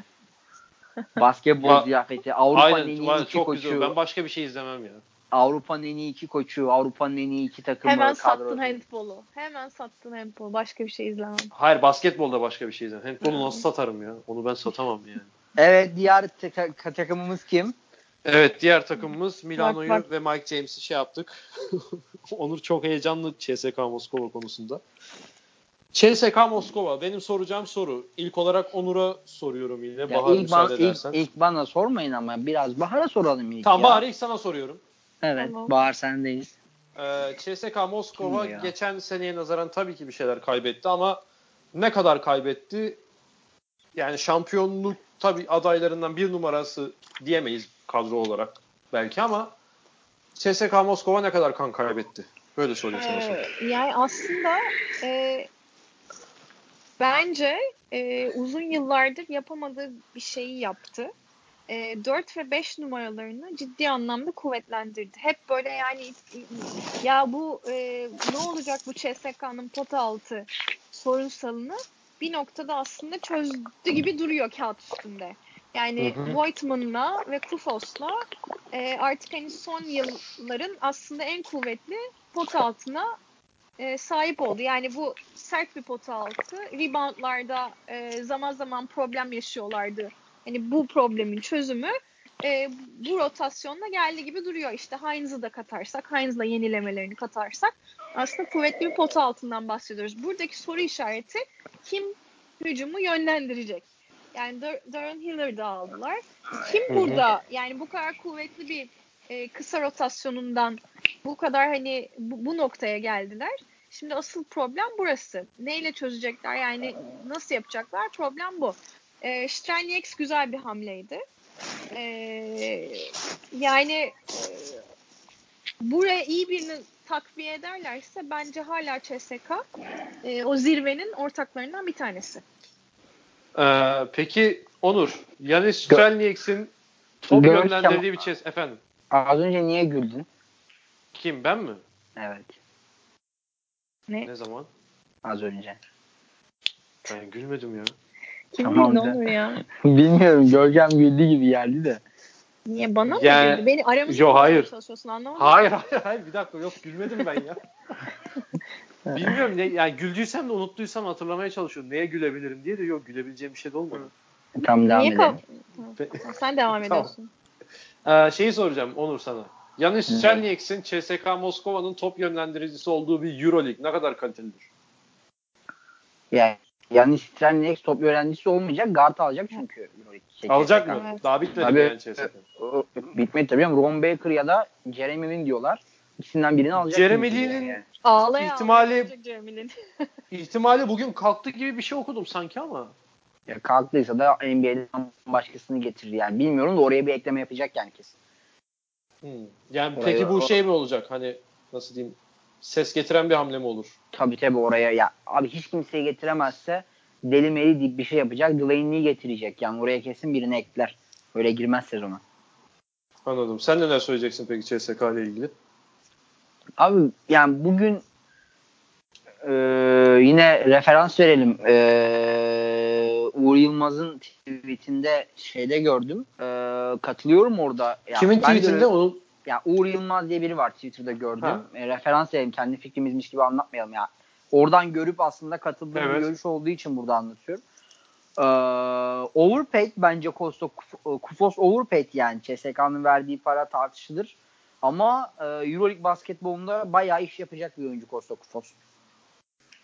Basketbol Va- ziyafeti. Avrupa'nın en iyi var, iki çok koçu. güzel. Ben başka bir şey izlemem ya. Avrupa'nın en iyi iki koçu. Avrupa'nın en iyi iki takımı. Hemen kadrosu. sattın handbolu. Hemen sattın handbolu. Başka bir şey izlemem. Hayır basketbolda başka bir şey izlemem. Handbolu nasıl satarım ya? Onu ben satamam yani. Evet diğer takımımız kim? Evet diğer takımımız Milano'yu bak. ve Mike James'i şey yaptık. <laughs> Onur çok heyecanlı CSK Moskova konusunda. CSK Moskova benim soracağım soru. İlk olarak Onur'a soruyorum yine. Ya Bahar ilk, müsaade ilk, edersen. ilk bana sormayın ama biraz Bahar'a soralım ilk Tamam ya. Bahar ilk sana soruyorum. Evet Tamam. Bahar sendeyiz. Ee, CSK Moskova geçen seneye nazaran tabii ki bir şeyler kaybetti ama ne kadar kaybetti? Yani şampiyonluk tabii adaylarından bir numarası diyemeyiz kadro olarak belki ama CSK Moskova ne kadar kan kaybetti? Böyle sorayım sana. Ee, yani aslında e, bence e, uzun yıllardır yapamadığı bir şeyi yaptı. E, 4 ve 5 numaralarını ciddi anlamda kuvvetlendirdi. Hep böyle yani ya bu e, ne olacak bu CSK'nın pota altı sorunsalını bir noktada aslında çözdü gibi duruyor kağıt üstünde. Yani Hı hı. Voigtman'la ve Kufos'la e, artık hani son yılların aslında en kuvvetli pot altına e, sahip oldu. Yani bu sert bir pot altı. Reboundlarda e, zaman zaman problem yaşıyorlardı. Hani bu problemin çözümü e, bu rotasyonla geldi gibi duruyor. İşte Heinz'ı da katarsak, Heinz'la yenilemelerini katarsak aslında kuvvetli bir pot altından bahsediyoruz. Buradaki soru işareti kim hücumu yönlendirecek? Yani Darren Hiller'ı aldılar. Kim burada yani bu kadar kuvvetli bir e, kısa rotasyonundan bu kadar hani bu, bu noktaya geldiler. Şimdi asıl problem burası. Neyle çözecekler? Yani nasıl yapacaklar? Problem bu. E, Strelnieks güzel bir hamleydi. E, yani e, buraya iyi birini takviye ederlerse bence hala CSK e, o zirvenin ortaklarından bir tanesi. Ee, peki Onur, Yanis Strelnieks'in top Görkem- yönlendirdiği bir çiz efendim. Az önce niye güldün? Kim ben mi? Evet Ne? Ne zaman? az önce. Ben gülmedim ya. Kim Tamam ne olur ya? <laughs> Bilmiyorum Görkem güldü gibi geldi de. Niye bana mı Yani- güldü? Beni aramızda Yo, hayır. çalışıyorsun anlamadım. Hayır hayır hayır bir dakika yok gülmedim ben ya. <laughs> <laughs> Bilmiyorum ne yani güldüysem de unuttuysam hatırlamaya çalışıyorum. Neye gülebilirim diye de yok gülebileceğim bir şey de olmadı. Tam devam Niye edelim. Tamam, <laughs> Sen devam <laughs> Tamam. ediyorsun. Ee, şeyi soracağım Onur sana. Yanis Strelnieks'in CSK Moskova'nın top yönlendiricisi olduğu bir Euroleague ne kadar kalitelidir? Yani yani Strelnieks top öğrencisi olmayacak. Guard alacak çünkü. Euroleague Alacak CSK. mı? Evet. Daha bitmedi Tabii. yani CSK? O- Bitmedi tabii ama Ron Baker ya da Jeremy Lin diyorlar. İkisinden birini alacak. Jeremy Lin'in- yani. Ağlaya İhtimali-. <laughs> İhtimali bugün kalktı gibi bir şey okudum sanki ama. Ya kalktıysa da NBA'den başkasını getirir yani. Bilmiyorum da oraya bir ekleme yapacak yani kesin. Hmm. Yani Orayı- peki bu o- şey mi olacak? Hani nasıl diyeyim? Ses getiren bir hamle mi olur? Tabii tabii oraya ya abi hiç kimseyi getiremezse deli meli deyip bir şey yapacak. Delaney'i getirecek. Yani oraya kesin birini ekler. Öyle girmez sezona. Anladım. Sen neler söyleyeceksin peki CSK ile ilgili? Abi yani bugün e, yine referans verelim. E, Uğur Yılmaz'ın tweetinde şeyde gördüm. E, katılıyorum orada. Ya Kimin tweetinde onu ya Uğur Yılmaz diye biri var Twitter'da gördüm. Ha. E, referans verelim. Kendi fikrimizmiş gibi anlatmayalım ya. Oradan görüp aslında katıldığım Evet. görüş olduğu için burada anlatıyorum. Ee, overpaid bence Kosto Kuf- Kufos overpaid yani. CSK'nın verdiği para tartışılır. Ama e, Euroleague basketbolunda bayağı iş yapacak bir oyuncu Kosto Kufos.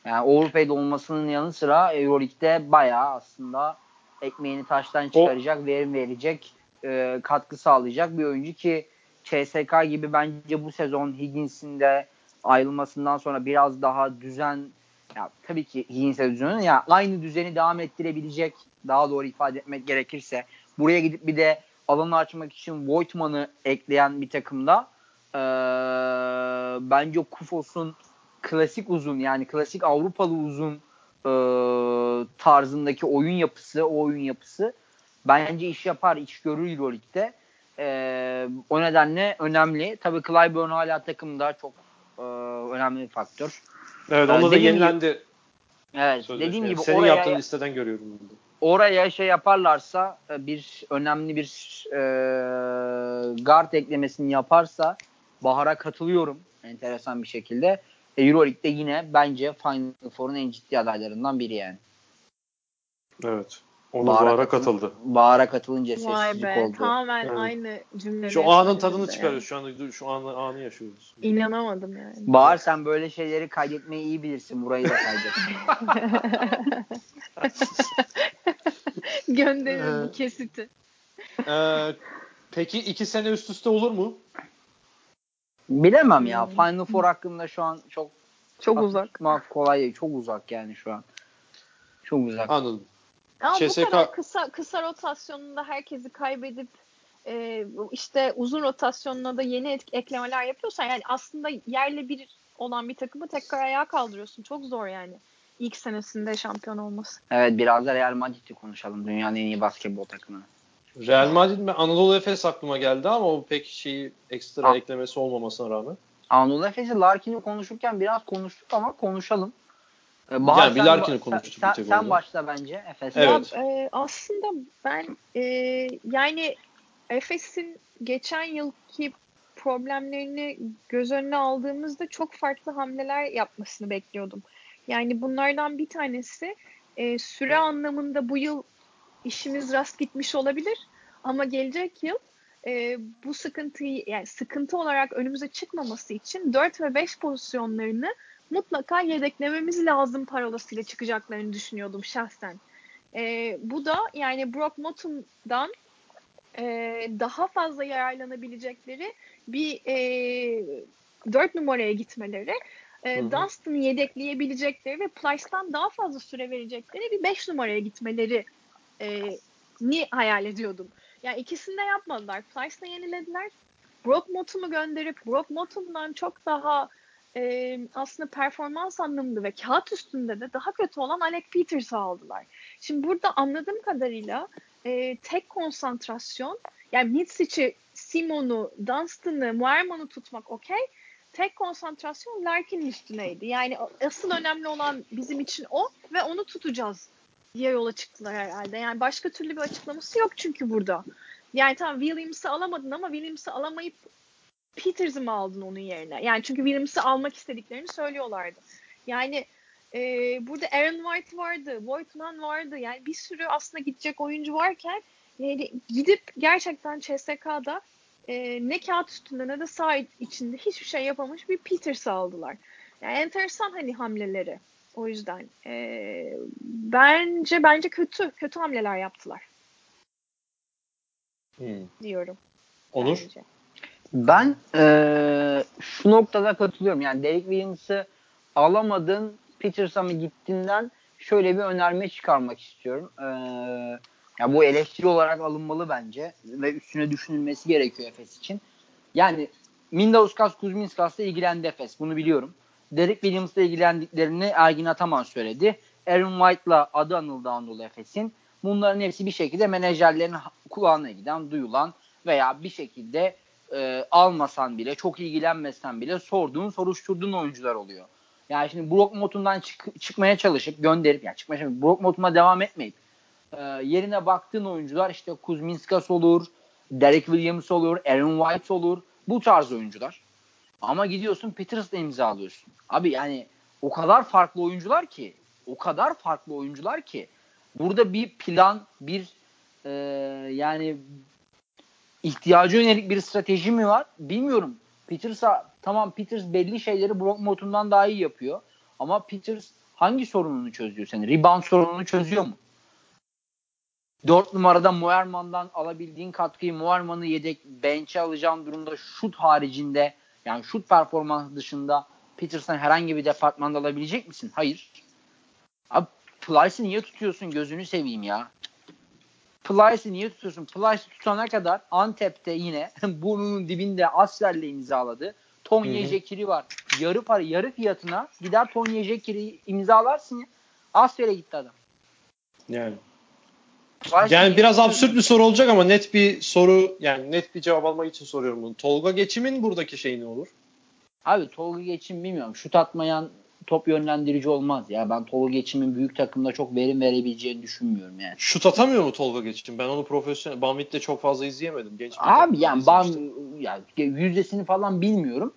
Yani overpaid olmasının yanı sıra Euroleague'de bayağı aslında ekmeğini taştan çıkaracak, verim verecek e, katkı sağlayacak bir oyuncu ki CSK gibi bence bu sezon Higgins'in de ayrılmasından sonra biraz daha düzen ya tabii ki Higgins'e düzeni ya aynı düzeni devam ettirebilecek daha doğru ifade etmek gerekirse buraya gidip bir de alanı açmak için Voigtman'ı ekleyen bir takımda ee, bence Kufos'un klasik uzun yani klasik Avrupalı uzun e, tarzındaki oyun yapısı, o oyun yapısı bence iş yapar, iş görür Euroleague'de. E, o nedenle önemli. Tabii Clyburn hala takımda çok e, önemli bir faktör. Evet, onda da yenilendi. Evet, dediğim gibi Senin oraya, yaptığın listeden görüyorum. Bunu. Oraya şey yaparlarsa bir önemli bir e, guard eklemesini yaparsa Bahar'a katılıyorum enteresan bir şekilde. E, Euroleague'de yine bence Final Four'un en ciddi adaylarından biri yani. Evet. Onu Bahar'a, Bahar'a katıldı. Bahar'a katılınca Vay sessizlik be, oldu. Tamamen evet. aynı cümleleri. Şu anın tadını çıkarıyoruz. Şu anda şu an anı yaşıyoruz. İnanamadım yani. Bahar sen böyle şeyleri kaydetmeyi iyi bilirsin. Burayı da kaydet. <laughs> <laughs> Gönderin bir kesiti. Ee, peki iki sene üst üste olur mu? Bilemem ya. Hmm. Final Four hakkında şu an çok çok uzak. kolay değil. Çok uzak yani şu an. Çok uzak. Anladım. Ama CSK... bu kadar kısa kısa rotasyonunda herkesi kaybedip e, işte uzun rotasyonuna da yeni et, eklemeler yapıyorsan yani aslında yerle bir olan bir takımı tekrar ayağa kaldırıyorsun. Çok zor yani. İlk senesinde şampiyon olması. Evet biraz da Real Madrid'i konuşalım. Dünyanın en iyi basketbol takımı. Real Madrid mi? Anadolu Efes aklıma geldi ama o pek şeyi ekstra ha. eklemesi olmamasına rağmen. Anadolu Efes'i Larkin'i konuşurken biraz konuştuk ama konuşalım. Ee, Bahar, yani bir Larkin'i konuştuk. Sen, sen, sen başla bence Efes'e. Evet. Ya, e, aslında ben e, yani Efes'in geçen yılki problemlerini göz önüne aldığımızda çok farklı hamleler yapmasını bekliyordum. Yani bunlardan bir tanesi e, süre anlamında bu yıl işimiz rast gitmiş olabilir ama gelecek yıl e, bu sıkıntıyı yani sıkıntı olarak önümüze çıkmaması için 4 ve 5 pozisyonlarını mutlaka yedeklememiz lazım parolasıyla çıkacaklarını düşünüyordum şahsen. E, bu da yani Brock Motum'dan e, daha fazla yararlanabilecekleri bir e, 4 numaraya gitmeleri, e, Dunstan'ı yedekleyebilecekleri ve Plyce'dan daha fazla süre verecekleri bir 5 numaraya gitmeleri e, ni hayal ediyordum. Yani ikisini de yapmadılar. Plyce'la yenilediler. Brock Motum'u gönderip Brock Motum'dan çok daha e, aslında performans anlamında ve kağıt üstünde de daha kötü olan Alec Peters'ı aldılar. Şimdi burada anladığım kadarıyla e, tek konsantrasyon yani Mitsic'i, Simon'u, Dunstan'ı, Muerman'ı tutmak okey. Tek konsantrasyon Larkin'in üstüneydi. Yani asıl önemli olan bizim için o ve onu tutacağız diye yola çıktılar herhalde. Yani başka türlü bir açıklaması yok çünkü burada. Yani tamam Williams'ı alamadın ama Williams'ı alamayıp Peters'ı mı aldın onun yerine? Yani çünkü Williams'ı almak istediklerini söylüyorlardı. Yani e, burada Aaron White vardı, Voigtman vardı. Yani bir sürü aslında gidecek oyuncu varken yani gidip gerçekten CSK'da e, ne kağıt üstünde ne de sağ içinde hiçbir şey yapamamış bir Peters'ı aldılar. Yani enteresan hani hamleleri. O yüzden e, bence bence kötü kötü hamleler yaptılar. Hmm. Diyorum. Onur? Bence. Ben e, şu noktada katılıyorum. Yani Derek Williams'ı alamadın Peters'a mı gittiğinden şöyle bir önerme çıkarmak istiyorum. E, ya bu eleştiri olarak alınmalı bence ve üstüne düşünülmesi gerekiyor Efes için. Yani Mindauskas Kuzminskas'la ilgilendi Efes. Bunu biliyorum. Derek Williams'la ilgilendiklerini Ergin Ataman söyledi. Aaron White'la adı anıldı Anadolu Efes'in. Bunların hepsi bir şekilde menajerlerin kulağına giden, duyulan veya bir şekilde e, almasan bile, çok ilgilenmesen bile sorduğun, soruşturduğun oyuncular oluyor. Yani şimdi Brock Motun'dan çık- çıkmaya çalışıp gönderip, yani çıkmaya çalışıp Brock Motun'a devam etmeyip e, yerine baktığın oyuncular işte Kuzminskas olur, Derek Williams olur, Aaron White olur. Bu tarz oyuncular. Ama gidiyorsun Peters'la imzalıyorsun. Abi yani o kadar farklı oyuncular ki o kadar farklı oyuncular ki burada bir plan bir e, yani ihtiyacı yönelik bir strateji mi var bilmiyorum. Peters'a tamam Peters belli şeyleri Brock Motun'dan daha iyi yapıyor. Ama Peters hangi sorununu çözüyor seni? Rebound sorununu çözüyor mu? 4 numarada Muerman'dan alabildiğin katkıyı Muerman'ı yedek bench'e alacağın durumda şut haricinde yani şut performansı dışında Peterson herhangi bir departmanda alabilecek misin? Hayır. Abi Plyce'ı niye tutuyorsun gözünü seveyim ya. Plyce'ı niye tutuyorsun? Plyce'ı tutana kadar Antep'te yine <laughs> burnunun dibinde Asler'le imzaladı. Tony Jekiri var. Yarı para, yarı fiyatına gider Tony Jekiri imzalarsın ya. Asler'e gitti adam. Yani. Plyce'ı Yani biraz absürt bir soru olacak ama net bir soru yani net bir cevap almak için soruyorum bunu. Tolga Geçim'in buradaki şeyi ne olur? Abi Tolga Geçim bilmiyorum. Şut atmayan top yönlendirici olmaz ya. Ben Tolga Geçim'in büyük takımda çok verim verebileceğini düşünmüyorum yani. Şut atamıyor mu Tolga Geçim? Ben onu profesyonel Banvit'te çok fazla izleyemedim. Genç Abi yani Bam izlemiştim. yani yüzdesini falan bilmiyorum.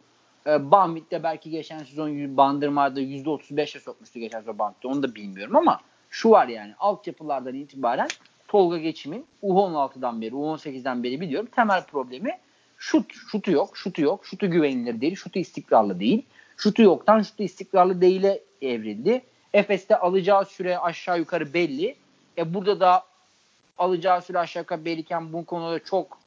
Ee, Banvit'te belki geçen sezon y- Bandırma'da %35'e sokmuştu geçen sezon Banvit'te. Onu da bilmiyorum ama şu var yani altyapılardan itibaren Tolga Geçim'in U16'dan beri U18'den beri biliyorum temel problemi şut. Şutu yok, şutu yok, şutu güvenilir değil, şutu istikrarlı değil. Şutu yoktan şutu istikrarlı değile evrildi. Efes'te alacağı süre aşağı yukarı belli. E burada da alacağı süre aşağı yukarı belliyken bu konuda çok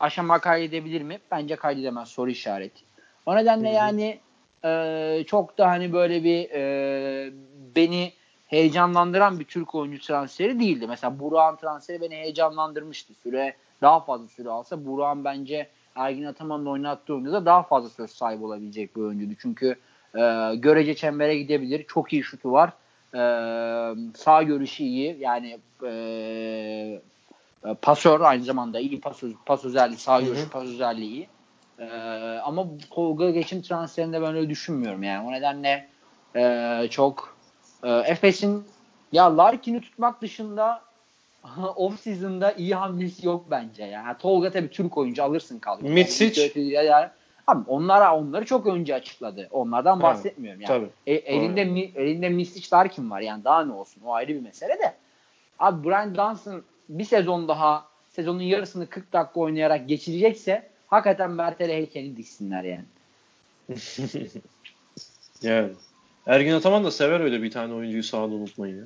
aşama kaydedebilir mi? Bence kaydedemez soru işareti. O nedenle yani e, çok da hani böyle bir e, beni heyecanlandıran bir Türk oyuncu transferi değildi. Mesela Burak'ın transferi beni heyecanlandırmıştı. Süre daha fazla süre alsa Burak'ın bence Ergin Ataman'ın oynattığı oyunda da daha fazla söz sahibi olabilecek bir oyuncuydu. Çünkü e, görece çembere gidebilir. Çok iyi şutu var. E, sağ görüşü iyi. Yani e, pasör aynı zamanda iyi pas, pas özelliği, sağ görüşü pas özelliği iyi. E, ama Tolga Geçim transferinde ben öyle düşünmüyorum yani. O nedenle e, çok e, Efes'in ya Larkin'i tutmak dışında <laughs> off season'da iyi hamlesi yok bence. Yani Tolga tabii Türk oyuncu alırsın kaldı. Mitsic. Yani, abi onlara onları çok önce açıkladı. Onlardan Evet, bahsetmiyorum yani. Tabii. E, elinde mi, elinde Mitsic Larkin var yani daha ne olsun o ayrı bir mesele de. Abi Brian Johnson bir sezon daha sezonun yarısını 40 dakika oynayarak geçirecekse hakikaten Mert'e heykeli diksinler yani. <laughs> Yani. Ergin Ataman da sever öyle bir tane oyuncuyu sahada unutmayın ya.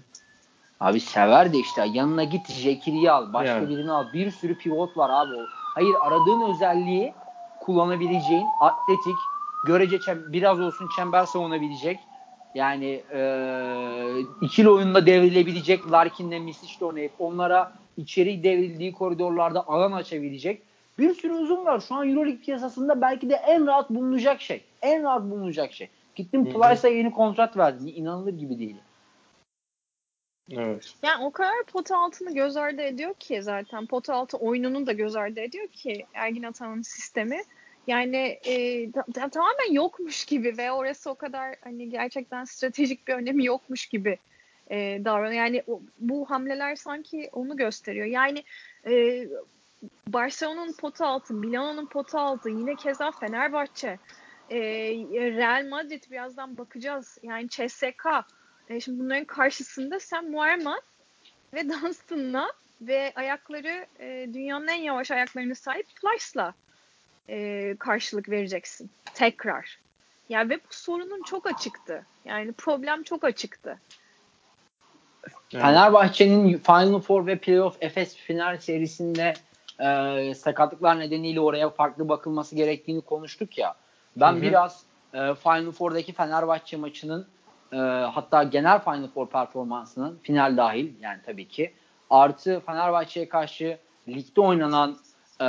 Abi sever de işte yanına git Jekiri'yi al. Başka Yani. birini al. Bir sürü pivot var abi. Hayır aradığın özelliği kullanabileceğin atletik görece çem- biraz olsun çember savunabilecek yani e, ikili oyunda devrilebilecek Larkin'le Misic'le oynayıp onlara içeri devrildiği koridorlarda alan açabilecek bir sürü uzun var. Şu an Euroleague piyasasında belki de en rahat bulunacak şey. En rahat bulunacak şey. Hı. Plyce'a yeni kontrat verdim. İnanılır gibi değil. Evet. Yani o kadar pot altını göz ardı ediyor ki zaten pot altı oyununu da göz ardı ediyor ki Ergin Ataman'ın sistemi. Yani e, ta- ta- tamamen yokmuş gibi ve orası o kadar hani gerçekten stratejik bir önemi yokmuş gibi e, davranıyor. Yani o- bu hamleler sanki onu gösteriyor. Yani e, Barcelona'nın potu altı, Milano'nun potu altı, yine keza Fenerbahçe, e, Real Madrid birazdan bakacağız. Yani CSK. E, şimdi bunların karşısında sen Muerman ve Dunstan'la ve ayakları e, dünyanın en yavaş ayaklarına sahip Plyce'la e, karşılık vereceksin. Tekrar. Yani ve bu sorunun çok açıktı. Yani problem çok açıktı. Yani. Fenerbahçe'nin Final Four ve Playoff Efes final serisinde e, sakatlıklar nedeniyle oraya farklı bakılması gerektiğini konuştuk ya. Ben Hı hı. biraz e, Final Four'daki Fenerbahçe maçının e, hatta genel Final Four performansının final dahil yani tabii ki artı Fenerbahçe'ye karşı ligde oynanan e,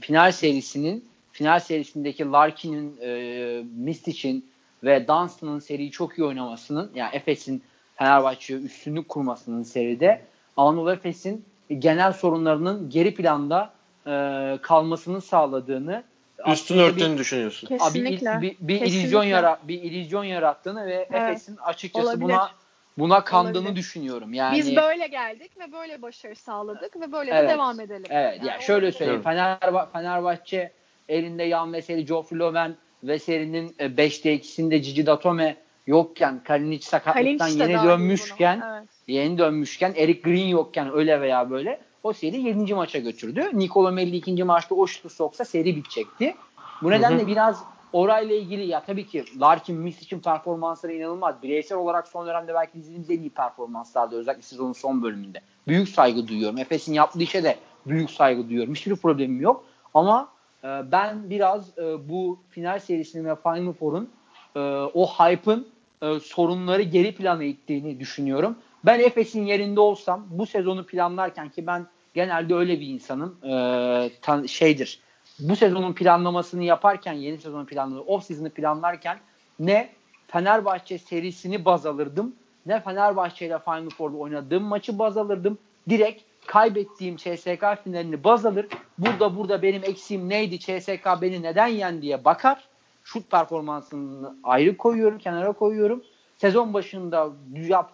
final serisinin final serisindeki Larkin'in, e, Mistic'in ve Dunstan'ın seriyi çok iyi oynamasının yani Efes'in Fenerbahçe'ye üstünlük kurmasının seride Anadolu Efes'in genel sorunlarının geri planda e, kalmasını sağladığını Üstün örttüğünü düşünüyorsun. bir, abi, Kesinlikle. bir, bir Kesinlikle. illüzyon yara bir illüzyon yarattığını ve Evet. Efes'in açıkçası Olabilir. buna buna kandığını Olabilir. düşünüyorum. Yani Biz böyle geldik ve böyle başarı sağladık ve böyle Evet. de devam edelim. Evet Yani ya şöyle olabilir. söyleyeyim. Fenerba Fenerbahçe elinde Yan Veseli, Geoffrey Löwen ve serinin 5'te ikisinde Cici Datome yokken Kalinic sakatlıktan Kalinic yeni dönmüşken. Evet. yeni dönmüşken Eric Green yokken öyle veya böyle o seri 7. maça götürdü. Nikola Melli ikinci maçta o şutu soksa seri bitecekti. Bu nedenle hı. biraz orayla ilgili ya tabii ki Larkin Miss için performansları inanılmaz. Bireysel olarak son dönemde belki izlediğimiz en iyi performanslardı. Özellikle sezonun son bölümünde. Büyük saygı duyuyorum. Efes'in yaptığı işe de büyük saygı duyuyorum. Hiçbir problemim yok. Ama e, ben biraz e, bu final serisinin ve Final Four'un e, o hype'ın e, sorunları geri plana ittiğini düşünüyorum. Ben Efes'in yerinde olsam bu sezonu planlarken ki ben genelde öyle bir insanım. E, tan- şeydir. Bu sezonun planlamasını yaparken yeni sezonun planlaması, off season'ı planlarken ne Fenerbahçe serisini baz alırdım ne Fenerbahçe ile Final Four'da oynadığım maçı baz alırdım. Direkt kaybettiğim CSK finalini baz alır. Burada burada benim eksiğim neydi? CSK beni neden yendi diye bakar. Şut performansını ayrı koyuyorum, kenara koyuyorum. Sezon başında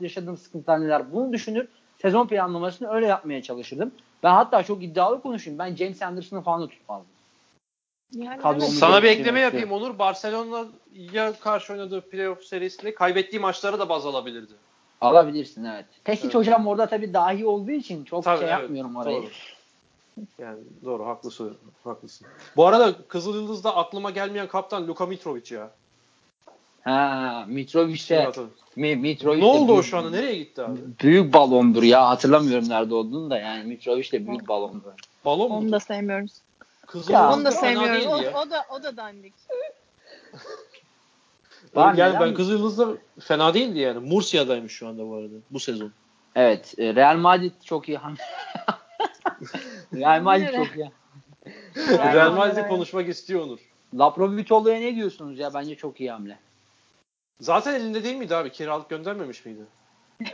yaşadığım sıkıntılar neler bunu düşünür. Sezon planlamasını öyle yapmaya çalışırdım. Ben hatta çok iddialı konuşayım. Ben James Anderson'ı falan da tutmazdım. Yani Kadromu. Sana bir ekleme yapayım istiyorum. Onur. Barcelona'ya karşı oynadığı playoff serisinde kaybettiği maçları da baz alabilirdi. Alabilirsin evet. Pesic Evet. hocam orada tabii dahi olduğu için çok Tabii, şey evet, yapmıyorum orayı. Doğru. Yani doğru haklısın. Haklısın. Bu arada Kızıl Yıldız'da aklıma gelmeyen kaptan Luka Mitrovic ya. Ha, Mitrovic'e. Mi, Mitrovic Ne oldu o büyük- şu anda? Nereye gitti abi? Büyük balondur ya. Hatırlamıyorum nerede olduğunu da yani Mitrovic de büyük balondur. Balon mu? Onu da sevmiyoruz. Kızıl Ya, Onu da sevmiyoruz. O, o da o da dandik. <laughs> Yani neden ben? Kızıl Yıldız'da fena değildi yani. Mursia'daymış şu anda bu arada bu sezon. Evet. e, Real Madrid çok iyi hamle. <laughs> <laughs> Real Madrid çok. Aynen Real Madrid'i öyle. konuşmak istiyor Onur. Laprovitolo'ya ne diyorsunuz ya? Bence çok iyi hamle. Zaten elinde değil miydi abi? Kiralık göndermemiş miydi? <laughs>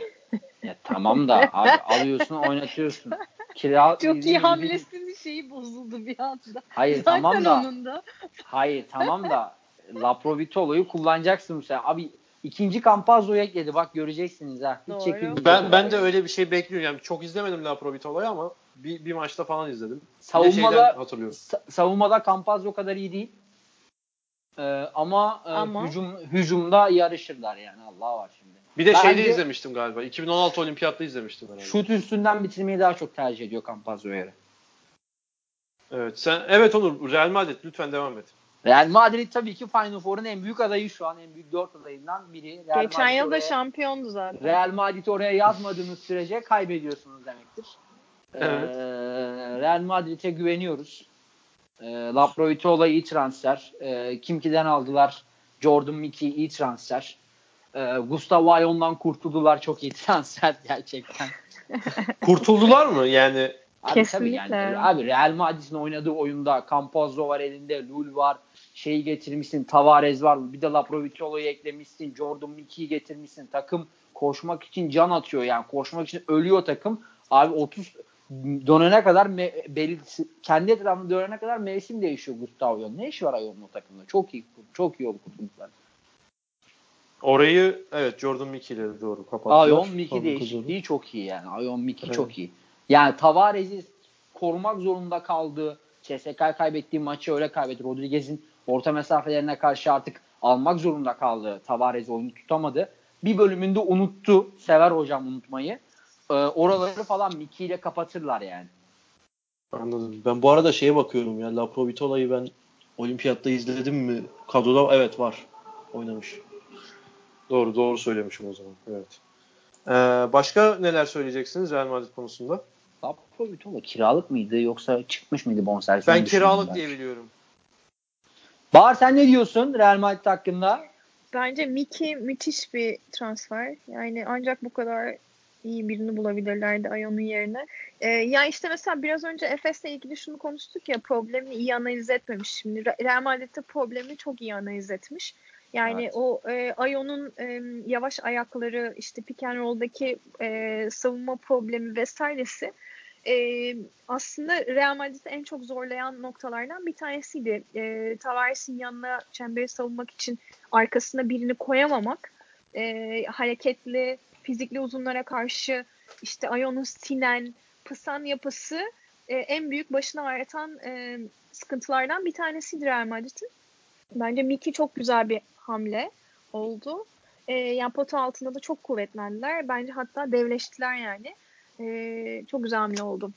Ya tamam da abi alıyorsun oynatıyorsun. Kira Çok iyi hamlesinin şeyi bozuldu bir anda. Hayır Zaten tamam da onun da. hayır tamam da <laughs> Laprovitolo'yu kullanacaksın sen. Abi ikinci Campazzo'yu ekledi. Bak göreceksiniz ha. Hiç Doğru. Ben ben de öyle bir şey bekliyorum. Yani çok izlemedim La Provitolo'yu ama bir, bir maçta falan izledim. Savunmada- hatırlıyorum. Sa- savunmada Campazzo kadar iyi değil. Ee, ama, e, Ama? hücum hücumda yarışırlar yani. Allah var şimdi. Bir de Bence- şeyde izlemiştim galiba. 2016 Olimpiyat'ta izlemiştim herhalde. Şut üstünden bitirmeyi daha çok tercih ediyor Campazzo'ya göre. Evet sen evet Onur Real Madrid lütfen devam et. Real Madrid tabii ki Final Four'un en büyük adayı şu an. En büyük dört adayından biri. Real Geçen Madrid yıl da şampiyondu zaten. Real Madrid oraya yazmadığınız sürece kaybediyorsunuz demektir. Evet. Ee, Real Madrid'e güveniyoruz. Ee, Laprovitola iyi transfer. Ee, Kimki'den aldılar. Jordan Mickey iyi transfer. Ee, Gustavo Ayon'dan kurtuldular. Çok iyi <laughs> transfer gerçekten. <laughs> Kurtuldular mı? Yani Abi Kesinlikle. tabii yani, abi Real Madrid'in oynadığı oyunda Campazzo var elinde, Lul var, şeyi getirmişsin, Tavares var, bir de Laprovitolo'yu eklemişsin, Jordan Mickey'i getirmişsin. Takım koşmak için can atıyor yani. Koşmak için ölüyor takım. Abi 30 dönene kadar me- belli, kendi etrafında dönene kadar mevsim değişiyor Gustavo'nun. Ne işi var Ayon'un o takımda? Çok iyi çok iyi kurtuldular. orayı evet Jordan Mickey ile doğru kapattılar. Ayon Mickey değişikliği çok iyi yani. Ayon Mickey Evet. çok iyi. Yani Tavares'i korumak zorunda kaldığı CSK kaybettiği maçı öyle kaybetti. Rodriguez'in orta mesafelerine karşı artık almak zorunda kaldı. Tavares oyunu tutamadı. Bir bölümünde unuttu. Sever hocam unutmayı. Ee, oraları falan Mickey ile kapatırlar yani. Anladım. Ben bu arada şeye bakıyorum ya. La Provitola'yı ben olimpiyatta izledim mi? Kadroda evet var. Oynamış. Doğru doğru söylemişim o zaman. Evet. Ee, başka neler söyleyeceksiniz Real Madrid konusunda? Laprovitola kiralık mıydı yoksa çıkmış mıydı bonservis? Ben kiralık ben. diye biliyorum. Bahar sen ne diyorsun Real Madrid hakkında? Bence Miki müthiş bir transfer. Yani ancak bu kadar iyi birini bulabilirlerdi Ayon'un yerine. Ee, ya işte mesela biraz önce Efes'le ilgili şunu konuştuk ya problemini iyi analiz etmemiş. Şimdi Re- Real Madrid'de problemi çok iyi analiz etmiş. Yani Evet. o e, Ayon'un e, yavaş ayakları işte pick and roll'daki e, savunma problemi vesairesi e, aslında Real Madrid'i en çok zorlayan noktalardan bir tanesiydi. E, Tavares'in yanına çemberi savunmak için arkasına birini koyamamak, e, hareketli, fizikli uzunlara karşı işte Ayon'un sinen, pısan yapısı e, en büyük başına ağrıtan e, sıkıntılardan bir tanesiydi Real Madrid'in. Bence Miki çok güzel bir hamle oldu. E, yani pota altında da çok kuvvetlendiler. Bence hatta devleştiler yani. E, çok güzel hamle oldu.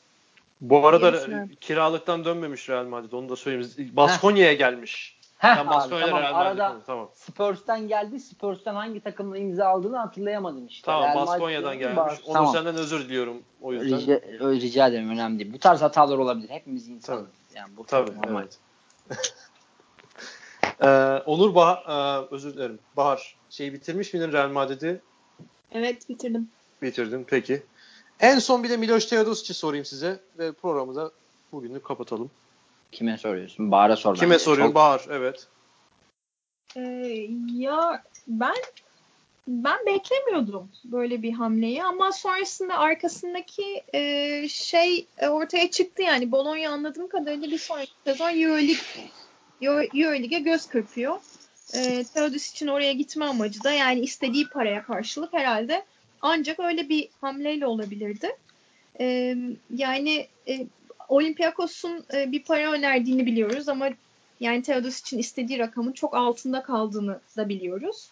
Bu arada Yenisine. kiralıktan dönmemiş Real Madrid. Onu da söyleyeyim. Baskonya'ya gelmiş. Heh, Sen abi, tamam. Arada konu, tamam. Spurs'tan geldi. Spurs'tan hangi takımla imza aldığını hatırlayamadım işte. Tamam Real Baskonya'dan gelmiş. Bas- Onur Tamam. senden özür diliyorum o yüzden. Rica, rica ederim önemli değil. Bu tarz hatalar olabilir. Hepimiz insanız. Yani bu Tabii normal. evet. <laughs> ee, Onur Bahar, e, özür dilerim. Bahar şeyi bitirmiş miydin Real Madrid'i? Evet bitirdim. Bitirdim peki. En son bir de Miloš Teodosic'i sorayım size ve programı da bugünlük kapatalım. Kime soruyorsun? Bahar'a sor. Kime soruyorum? Çok- Bahar evet. Ee, ya ben ben beklemiyordum böyle bir hamleyi ama sonrasında arkasındaki e, şey e, ortaya çıktı yani Bologna anladığım kadarıyla bir sonraki sezon Euroleague Euro- Euroleague'e göz kırpıyor. E, Teodosic için oraya gitme amacı da yani istediği paraya karşılık herhalde ancak öyle bir hamleyle olabilirdi. E, yani e, Olympiakos'un e, bir para önerdiğini biliyoruz ama yani Teodos için istediği rakamın çok altında kaldığını da biliyoruz.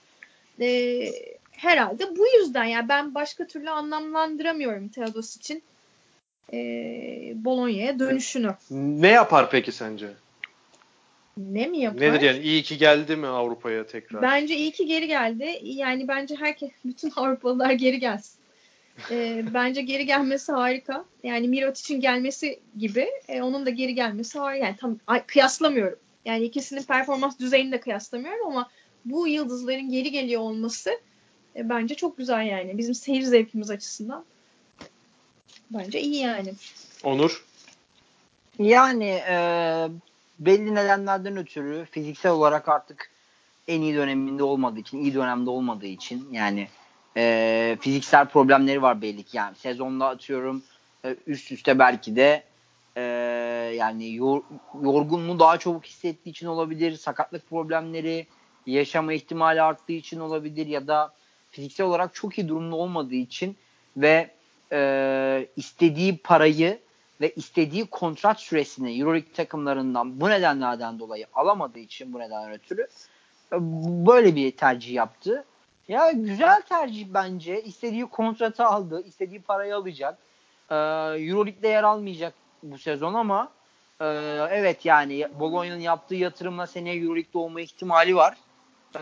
Ee, herhalde bu yüzden yani ben başka türlü anlamlandıramıyorum Teodos için e, Bologna'ya dönüşünü. Ne yapar peki sence? Ne mi yapar? Nedir yani? İyi ki geldi mi Avrupa'ya tekrar? Bence iyi ki geri geldi. Yani bence herkes, bütün <laughs> Avrupalılar geri gelsin. Ee, bence geri gelmesi harika. Yani Mirat için gelmesi gibi e, onun da geri gelmesi harika. Yani tam ay, kıyaslamıyorum. Yani ikisinin performans düzeyini de kıyaslamıyorum ama bu yıldızların geri geliyor olması e, bence çok güzel yani. Bizim seyir zevkimiz açısından. Bence iyi yani. Onur? Yani e, belli nedenlerden ötürü fiziksel olarak artık en iyi döneminde olmadığı için, iyi dönemde olmadığı için yani e, fiziksel problemleri var belli ki. Yani sezonda atıyorum e, üst üste belki de e, yani yor, yorgunluğu daha çabuk hissettiği için olabilir. Sakatlık problemleri yaşama ihtimali arttığı için olabilir ya da fiziksel olarak çok iyi durumda olmadığı için ve e, istediği parayı ve istediği kontrat süresini Euroleague takımlarından bu nedenlerden dolayı alamadığı için bu nedenden ötürü e, böyle bir tercih yaptı. Ya güzel tercih bence. İstediği kontratı aldı, istediği parayı alacak. Ee, Euroleague'de yer almayacak bu sezon ama e, evet yani Bologna'nın yaptığı yatırımla seneye Euroleague'de olma ihtimali var. Ee,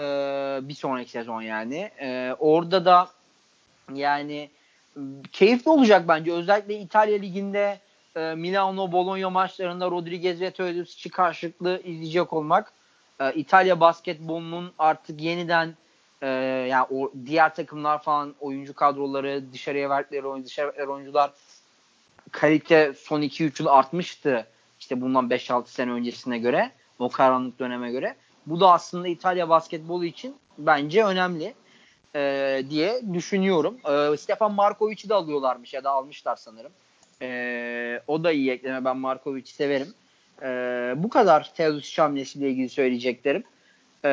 bir sonraki sezon yani. Ee, orada da yani keyifli olacak bence. Özellikle İtalya Ligi'nde e, Milano Bologna maçlarında Rodriguez ve Teodosic'i karşılıklı izleyecek olmak e, İtalya basketbolunun artık yeniden e, yani o diğer takımlar falan oyuncu kadroları dışarıya verdikleri oyuncu, dışarı oyuncular kalite son 2-3 yıl artmıştı. İşte bundan 5-6 sene öncesine göre o karanlık döneme göre. Bu da aslında İtalya basketbolu için bence önemli e, diye düşünüyorum. E, Stefan Markovic'i de alıyorlarmış ya da almışlar sanırım. E, o da iyi ekleme. Ben Markovic'i severim. E, bu kadar Teodosic hamlesiyle ilgili söyleyeceklerim. E,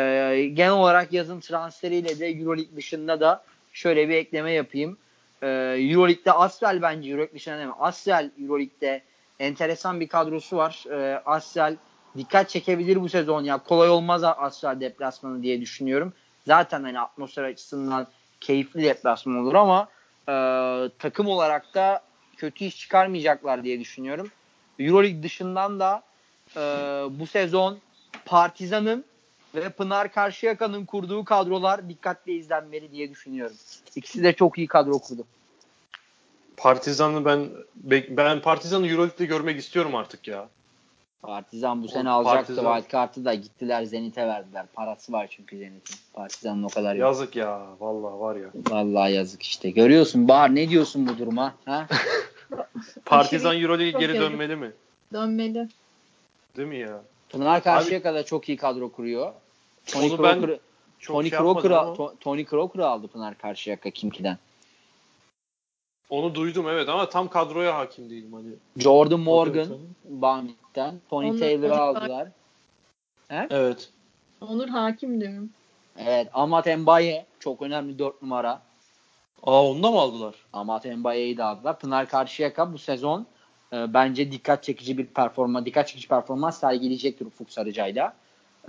genel olarak yazın transferiyle de Euroleague dışında da şöyle bir ekleme yapayım. E, Euroleague'de Asvel bence Euroleague dışında değil mi? Asvel Euroleague'de enteresan bir kadrosu var. E, Asvel dikkat çekebilir bu sezon ya. Kolay olmaz Asvel deplasmanı diye düşünüyorum. Zaten hani atmosfer açısından keyifli deplasman olur ama e, takım olarak da kötü iş çıkarmayacaklar diye düşünüyorum. Euroleague dışından da e, bu sezon Partizan'ın ve Pınar Karşıyaka'nın kurduğu kadrolar dikkatle izlenmeli diye düşünüyorum. İkisi de çok iyi kadro kurdu. Partizan'ı ben ben Partizan'ı Euroleague'de görmek istiyorum artık ya. Partizan bu sene Oğlum, alacaktı Partizan- wild kartı da gittiler Zenit'e verdiler. Parası var çünkü Zenit'in. Partizan'ın o kadar yok. Yazık ya. Vallahi var ya. Vallahi yazık işte. Görüyorsun Bahar ne diyorsun bu duruma? Ha? <laughs> Partizan Aşırı- Euroleague çok geri dönmeli mi? Dönmeli. Değil mi ya? Pınar Karşıyaka'da çok iyi kadro kuruyor. Tony Crocker, Çok Tony şey Crocker, yapmadım ama To- Tony Crocker aldı Pınar Karşıyaka Kimki'den. onu duydum evet ama tam kadroya hakim değilim hani. Jordan Morgan Bamik'ten. Tony Onu- Taylor'ı aldılar. Evet. Onur hakim diyorum. Evet. Amat Mbaye çok önemli 4 numara. Aa onu da mı aldılar? Amat Mbaye'yi de aldılar. Pınar Karşıyaka bu sezon e, bence dikkat çekici bir performans, dikkat çekici performans sergileyecektir Ufuk Sarıcay'la.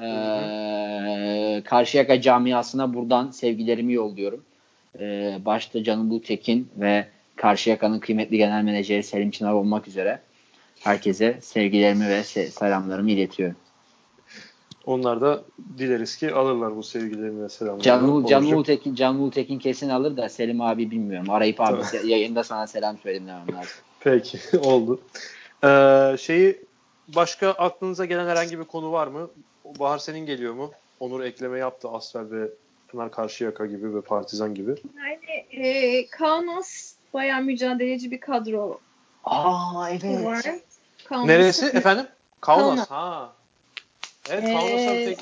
E, Karşıyaka camiasına buradan sevgilerimi yolluyorum. E, başta Canım Bultekin ve Karşıyaka'nın kıymetli genel menajeri Selim Çınar olmak üzere herkese sevgilerimi ve se- selamlarımı iletiyorum. Onlar da dileriz ki alırlar bu sevgilerini ve selamlarını. Can, Ul- Can Onurcuğum. Ultekin, Can Ultekin kesin alır da Selim abi bilmiyorum. Arayıp abi se- yayında sana selam söyledim demem lazım. Peki <laughs> oldu. Ee, şeyi başka aklınıza gelen herhangi bir konu var mı? Bahar senin geliyor mu? Onur ekleme yaptı Asfer ve Pınar Karşıyaka gibi ve Partizan gibi. Yani e, Kaunas bayağı mücadeleci bir kadro Aa evet. var. Kaunas Neresi efendim? Kaunas. Kaunas. Ha. Evet Ee, Kaunas'a tek...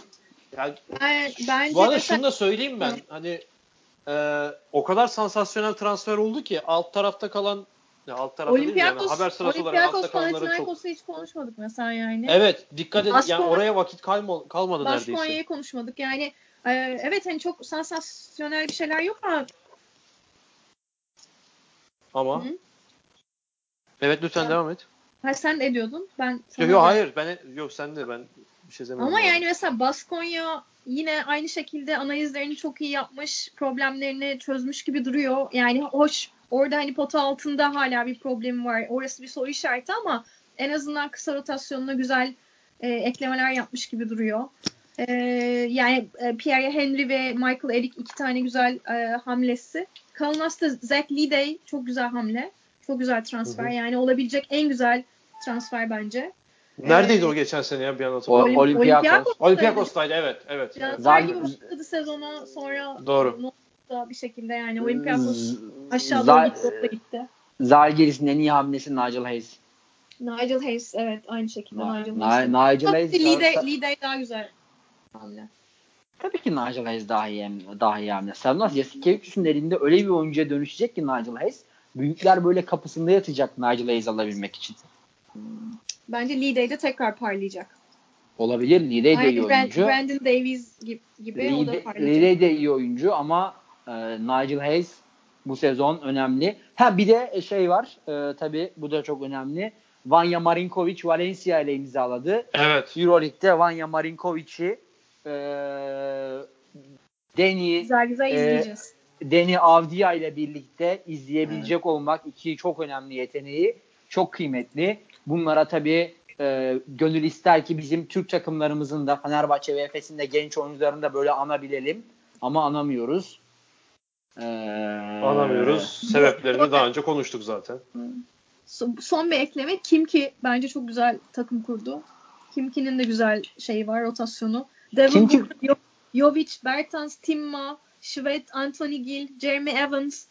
Yani Ben, bence bu arada mesela- şunu da söyleyeyim ben. Hani e, o kadar sansasyonel transfer oldu ki alt tarafta kalan ya alt tarafta değil mi? yani Olympiakos, haber sırası olarak Olympiakos altta kalanların çok. Hiç konuşmadık mesela yani. Evet dikkat edin. Yani Baskonya- oraya vakit kalma, kalmadı neredeyse. Baskonya'yı konuşmadık. Yani e, evet hani çok sansasyonel bir şeyler yok ama Ama Hı. Evet lütfen devam et. ha, sen de ediyordun. Ben Yok yok da- hayır ben yok sen de ben bir şey demiyorum. Ama abi. yani mesela Baskonya yine aynı şekilde analizlerini çok iyi yapmış, problemlerini çözmüş gibi duruyor. Yani hoş orada hani pota altında hala bir problemi var. Orası bir soru işareti ama en azından kısa rotasyonuna güzel e, eklemeler yapmış gibi duruyor. E, yani e, Pierre Henry ve Michael Eric iki tane güzel e, hamlesi. Kaunas'ta Zach Lidey çok güzel hamle. Çok güzel transfer. Hı hı. Yani olabilecek en güzel transfer bence. Neredeydi Ee, o geçen sene ya bir an hatırlamıyorum. Olim- Olympiakos. Olympiakos. Olympiakos'taydı evet evet. Transfer evet. Zaten- gibi başladı sezona sonra Doğru. Nokta bir şekilde yani Olympiakos Z- aşağı doğru gitti, da gitti. Zalgiris'in en iyi hamlesi Nigel Hayes. Nigel Hayes evet aynı şekilde Na- Nigel Na- Hayes. Nigel Hayes. Lide, Lide daha güzel hamle. Tabii ki Nigel Hayes daha iyi, daha iyi hamle. Sarnas Yasikevicius'un elinde öyle bir oyuncuya dönüşecek ki Nigel Hayes. Büyükler böyle kapısında yatacak Nigel Hayes alabilmek için. Bence Lide'de tekrar parlayacak. Olabilir. Lide de iyi oyuncu. Brandon Davies gibi, gibi o da parlayacak. Lide de iyi oyuncu ama e, Nigel Hayes bu sezon önemli. Ha bir de şey var. E, tabii bu da çok önemli. Vanya Marinkovic Valencia ile imzaladı. Evet. Euroleague'de Vanya Marinkovic'i e, Deni Güzel güzel Ee, izleyeceğiz. Deni Avdia ile birlikte izleyebilecek olmak iki çok önemli yeteneği. Çok kıymetli. Bunlara tabii e, gönül ister ki bizim Türk takımlarımızın da Fenerbahçe ve Efes'in de genç oyuncularını da böyle anabilelim. Ama anamıyoruz. Ee, Anlamıyoruz. Sebeplerini daha önce konuştuk zaten. Son, bir ekleme Kimki bence çok güzel takım kurdu. Kimki'nin de güzel şeyi var rotasyonu. Devin Booker, Jo- Jovic, Bertans, Timma, Şvet, Anthony Gill, Jeremy Evans.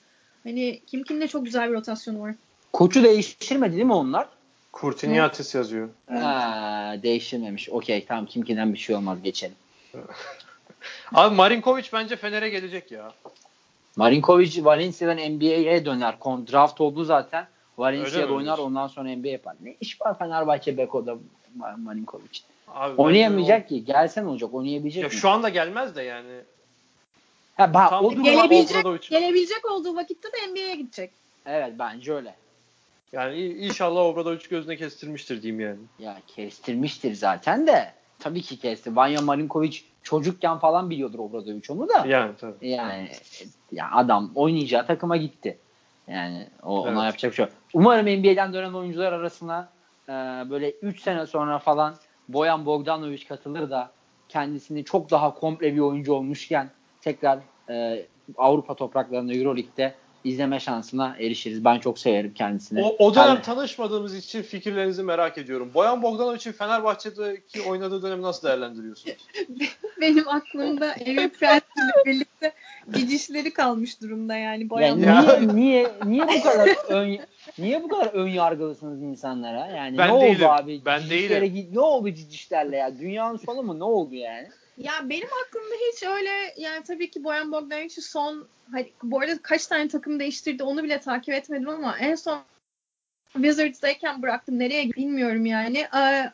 Hani Kimki'nin de çok güzel bir rotasyonu var. Koçu değiştirmedi değil mi onlar? Kurtiniatis yazıyor. Ha, değiştirmemiş. Okey tamam kimkinden bir şey olmaz geçelim. <laughs> Abi Marinkovic bence Fener'e gelecek ya. Marinkovic Valencia'dan NBA'ye döner. Kon- Draft oldu zaten. Valencia'da oynar ondan sonra NBA yapar. Ne iş var Fenerbahçe Beko'da Ma- Marinkovic? Abi Oynayamayacak ki. Gelsen olacak. Oynayabilecek Ya mi? şu anda gelmez de yani. ha, bak, Tam o Gelebilecek, gelebilecek olduğu vakitte de NBA'ye gidecek. Evet bence öyle. Yani inşallah Obradovic gözüne kestirmiştir diyeyim yani. Ya kestirmiştir zaten de. Tabii ki kesti. Vanya Marinkovic çocukken falan biliyordur Obradovic onu da. Yani tabii. Yani ya adam oynayacağı takıma gitti. Yani o, ona Evet. yapacak bir şey yok. Umarım NBA'den dönen oyuncular arasına e, böyle 3 sene sonra falan Boyan Bogdanovic katılır da kendisini çok daha komple bir oyuncu olmuşken tekrar e, Avrupa topraklarında Euroleague'de izleme şansına erişiriz. Ben çok severim kendisini. O, o dönem Yani- tanışmadığımız için fikirlerinizi merak ediyorum. Boyan Bogdanovic'in Fenerbahçe'deki oynadığı dönemi nasıl değerlendiriyorsunuz? <laughs> Benim aklımda Emre Prens ile birlikte gidişleri kalmış durumda yani. Boyan Yani Ya- niye niye niye bu kadar ön niye bu kadar ön yargılısınız insanlara? Yani Ben ne değilim, oldu abi? ben Cicişlere değilim. git- Ne oldu cicişlerle ya? Dünyanın sonu mu? Ne oldu yani? Ya benim aklımda hiç öyle yani tabii ki Boyan Bogdanovic'i son hani, bu arada kaç tane takım değiştirdi onu bile takip etmedim ama en son Wizards'dayken bıraktım. Nereye bilmiyorum yani. Ee,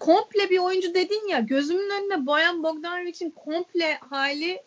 komple bir oyuncu dedin ya gözümün önüne Boyan Bogdanovic'in komple hali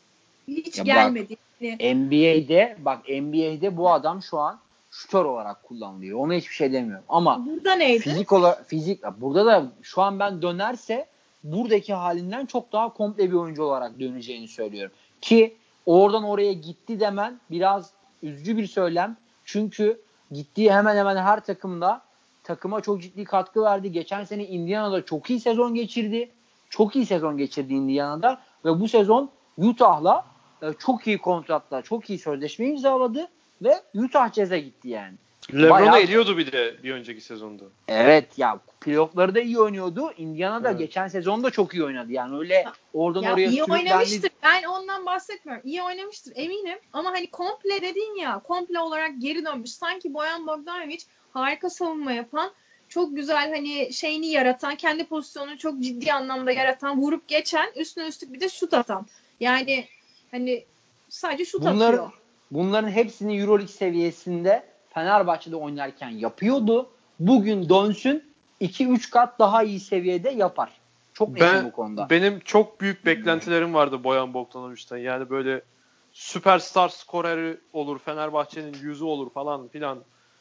hiç Ya bak, gelmedi. Yani NBA'de bak NBA'de bu adam şu an şutör olarak kullanılıyor. Ona hiçbir şey demiyorum. Ama burada neydi? fizik olarak fizik burada da şu an ben dönerse buradaki halinden çok daha komple bir oyuncu olarak döneceğini söylüyorum. Ki oradan oraya gitti demen biraz üzücü bir söylem. Çünkü gittiği hemen hemen her takımda takıma çok ciddi katkı verdi. Geçen sene Indiana'da çok iyi sezon geçirdi. çok iyi sezon geçirdi Indiana'da ve bu sezon Utah'la e, çok iyi kontratla, çok iyi sözleşme imzaladı ve Utah Jazz'e gitti yani. LeBron'u Bayağı- eliyordu bir de bir önceki sezonda. Evet ya playoff'ları da iyi oynuyordu. Indiana'da Evet. geçen sezon da çok iyi oynadı. Yani öyle oradan Ya oraya iyi oynamıştır. Ben ondan bahsetmiyorum. İyi oynamıştır eminim. Ama hani komple dedin ya komple olarak geri dönmüş. Sanki Boyan Bogdanovic harika savunma yapan çok güzel hani şeyini yaratan, kendi pozisyonunu çok ciddi anlamda yaratan, vurup geçen, üstüne üstlük bir de şut atan. Yani hani sadece şut Bunlar, atıyor. bunların hepsini Euroleague seviyesinde Fenerbahçe'de oynarken yapıyordu. Bugün dönsün 2-3 kat daha iyi seviyede yapar. Çok Ben bu konuda. benim çok büyük beklentilerim vardı Boyan Bogdanovic'ten. Yani böyle süperstar skoreri olur, Fenerbahçe'nin yüzü olur falan filan.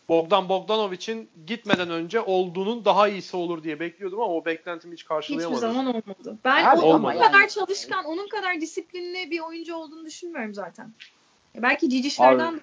Bogdan Bogdanovic'in gitmeden önce olduğunun daha iyisi olur diye bekliyordum ama o beklentimi hiç Hiçbir karşılayamadı. zaman olmadı. Ben Abi o- onun olmadı. kadar Yani- çalışkan, onun kadar disiplinli bir oyuncu olduğunu düşünmüyorum zaten. Belki cicişlerden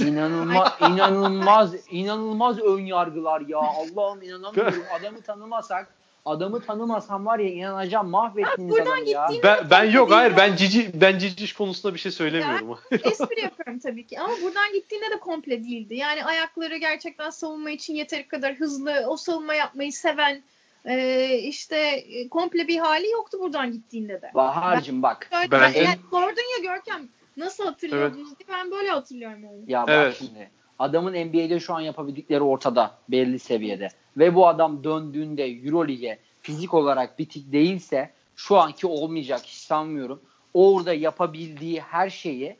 İnanılmaz, <laughs> inanılmaz, inanılmaz ön yargılar ya. Allah'ım inanamıyorum. <laughs> Adamı tanımasak, adamı tanımasam var ya inanacağım mahvettiniz adamı ya. Ben, ben yok hayır ben cici ben ciciş konusunda bir şey söylemiyorum. <laughs> espri yapıyorum tabii ki ama buradan gittiğinde de komple değildi. Yani ayakları gerçekten savunma için yeteri kadar hızlı, o savunma yapmayı seven e, işte e, komple bir hali yoktu buradan gittiğinde de. Bahar'cığım bak. Bence- ben, yani sordun ya Görkem nasıl hatırlıyordunuz diye ben böyle hatırlıyorum yani. Ya bak Evet. şimdi. Adamın NBA'de şu an yapabildikleri ortada belli seviyede. Ve bu adam döndüğünde Euroleague'e fizik olarak bitik değilse şu anki olmayacak hiç sanmıyorum. Orada yapabildiği her şeyi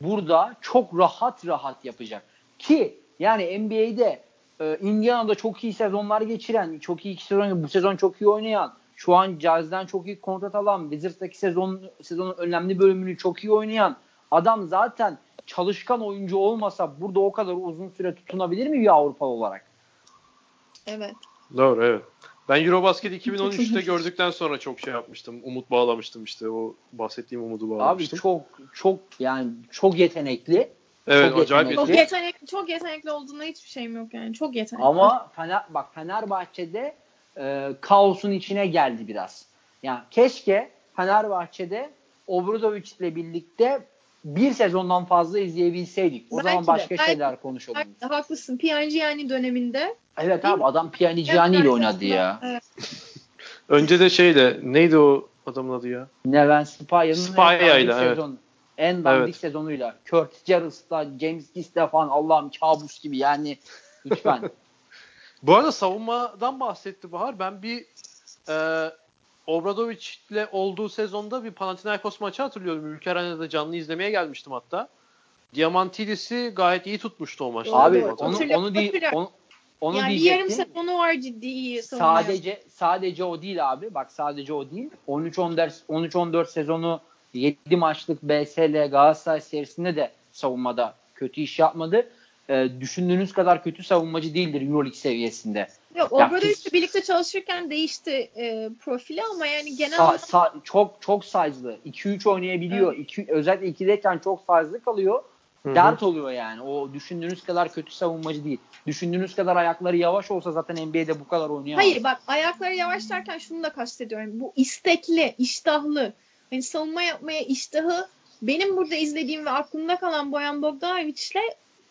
burada çok rahat rahat yapacak. Ki yani NBA'de e, Indiana'da çok iyi sezonlar geçiren, çok iyi iki sezon, bu sezon çok iyi oynayan, şu an Jazz'den çok iyi kontrat alan, Wizards'taki sezon sezonun önemli bölümünü çok iyi oynayan adam zaten çalışkan oyuncu olmasa burada o kadar uzun süre tutunabilir mi bir Avrupa olarak? Evet. Doğru evet. Ben Eurobasket 2013'te gördükten sonra çok şey yapmıştım. Umut bağlamıştım işte. O bahsettiğim umudu Abi bağlamıştım. çok çok yani çok yetenekli evet çok acayip yetenekli. Çok yetenekli. çok yetenekli olduğunda hiçbir şeyim yok yani. Çok yetenekli. ama Fener, bak Fenerbahçe'de e, kaosun içine geldi biraz. Yani keşke Fenerbahçe'de Obradoviç ile birlikte bir sezondan fazla izleyebilseydik. O Belki zaman de, başka belki- şeyler konuşalım. Belki de haklısın. yani döneminde Evet abi adam Pjanic Gianni ile oynadı ya. Evet. <laughs> Önce de şeyle neydi o adamın adı ya? Neven Spaya'nın Spaya en dandik ile, evet. sezon. En dandik Evet. sezonuyla. Curtis Jarrell'la James Gis'le falan Allah'ım kabus gibi yani. Lütfen. <laughs> Bu arada savunmadan bahsetti Bahar. Ben bir e, Obradovic'le olduğu sezonda bir Panathinaikos maçı hatırlıyorum. Ülker Arena'da canlı izlemeye gelmiştim hatta. Diamantidis'i gayet iyi tutmuştu o maçta. Abi onu hatırlıyorum, onu değil onu, onu yani bir yarım diyecektim. sezonu var ciddi iyi savunma yapan. Sadece sadece o değil abi. Bak sadece o değil. 13-14 13-14 sezonu 7 maçlık BSL Galatasaray serisinde de savunmada kötü iş yapmadı. Ee, düşündüğünüz kadar kötü savunmacı değildir EuroLeague seviyesinde. Yok Ya Obradovic'le pis- birlikte çalışırken değişti e, profili ama yani genel Sa- olarak sa- çok çok size'lı. 2-3 oynayabiliyor. İki, özellikle 2'deyken çok size'lı kalıyor. Hı hı. Dert oluyor yani. O düşündüğünüz kadar kötü savunmacı değil. Düşündüğünüz kadar ayakları yavaş olsa zaten NBA'de bu kadar oynayamaz. Hayır bak ayakları yavaş derken şunu da kastediyorum. Bu istekli, iştahlı. Yani savunma yapmaya iştahı benim burada izlediğim ve aklımda kalan Boyan Bogdanovic'le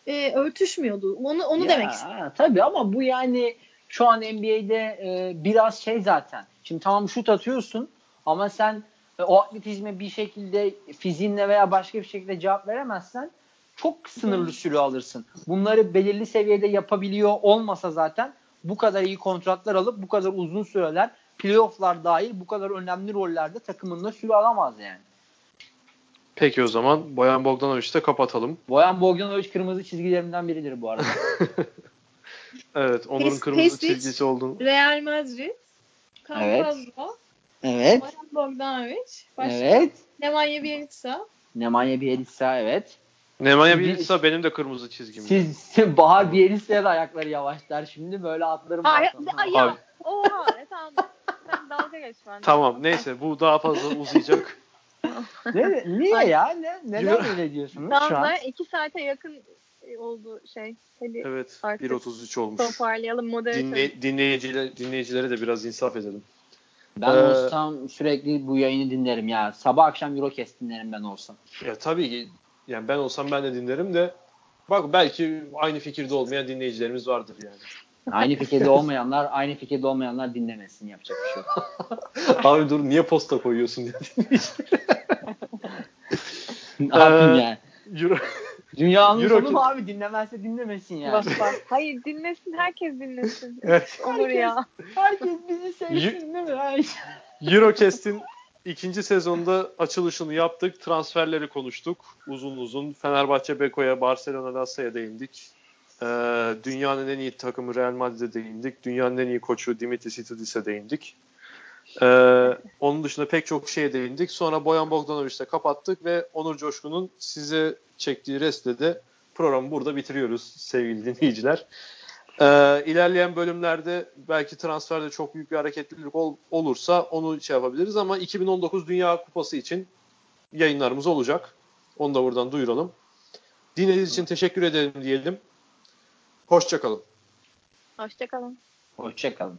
e, örtüşmüyordu. Onu onu Ya, demek istedim. Tabii ama bu yani şu an NBA'de e, biraz şey zaten. Şimdi tamam şut atıyorsun ama sen e, o atletizme bir şekilde fiziğinle veya başka bir şekilde cevap veremezsen çok sınırlı süre alırsın. Bunları belirli seviyede yapabiliyor olmasa zaten bu kadar iyi kontratlar alıp bu kadar uzun süreler playofflar dahil bu kadar önemli rollerde takımında süre alamaz yani. Peki o zaman Boyan Bogdanovic'i de kapatalım. Boyan Bogdanovic kırmızı çizgilerimden biridir bu arada. <laughs> Evet Onur'un Pes- kırmızı Pesic. çizgisi olduğunu. Real Madrid, Evet. Campazzo, evet. Boyan Bogdanovic, başka Evet. Nemanja Bjelica. Nemanja Bjelica evet. Nemanja Bjelica benim de kırmızı çizgim. Siz, siz Bahar Bielisa'ya da ayakları yavaşlar şimdi böyle atlarım. Hayır, ya. Oha, e, tamam. Sen dalga geç bende. Tamam neyse bu daha fazla uzayacak. <laughs> Ne, niye ya? Ne, neden öyle diyorsunuz Şu şu an? iki saate yakın oldu şey. Hadi Evet Artık 1.33 olmuş. toparlayalım moderatör. Dinle, dinleyiciler, dinleyicilere de biraz insaf edelim. Ben Ee, olsam sürekli bu yayını dinlerim ya. Sabah akşam Eurocast dinlerim ben olsam. Ya tabii ki yani ben olsam ben de dinlerim de bak belki aynı fikirde olmayan dinleyicilerimiz vardır yani. Aynı fikirde <laughs> olmayanlar, aynı fikirde olmayanlar dinlemesin. Yapacak bir şey yok. Abi dur niye posta koyuyorsun diye. <laughs> ne yapayım Ee, yani? Euro, Dünyanın Euro- sonu mu abi? Dinlemezse dinlemesin yani. Bak bak. Hayır dinlesin. Herkes dinlesin. <laughs> Evet. Olur ya. Herkes bizi sevsin değil mi? Ay. Eurocast'in ikinci sezonda açılışını yaptık. Transferleri konuştuk uzun uzun. Fenerbahçe Beko'ya, Barcelona Lassa'ya değindik. Ee, dünyanın en iyi takımı Real Madrid'e değindik. Dünyanın en iyi koçu Dimitris Itudis'e değindik. Ee, onun dışında pek çok şeye değindik. Sonra Boyan Bogdanovic'le kapattık ve Onur Coşkun'un size çektiği restle de programı burada bitiriyoruz sevgili dinleyiciler. Ee, ilerleyen bölümlerde belki transferde çok büyük bir hareketlilik ol- olursa onu şey yapabiliriz ama 2019 Dünya Kupası için yayınlarımız olacak. Onu da buradan duyuralım. Dinlediğiniz için teşekkür ederim diyelim. Hoşçakalın. Hoşçakalın. Hoşçakalın.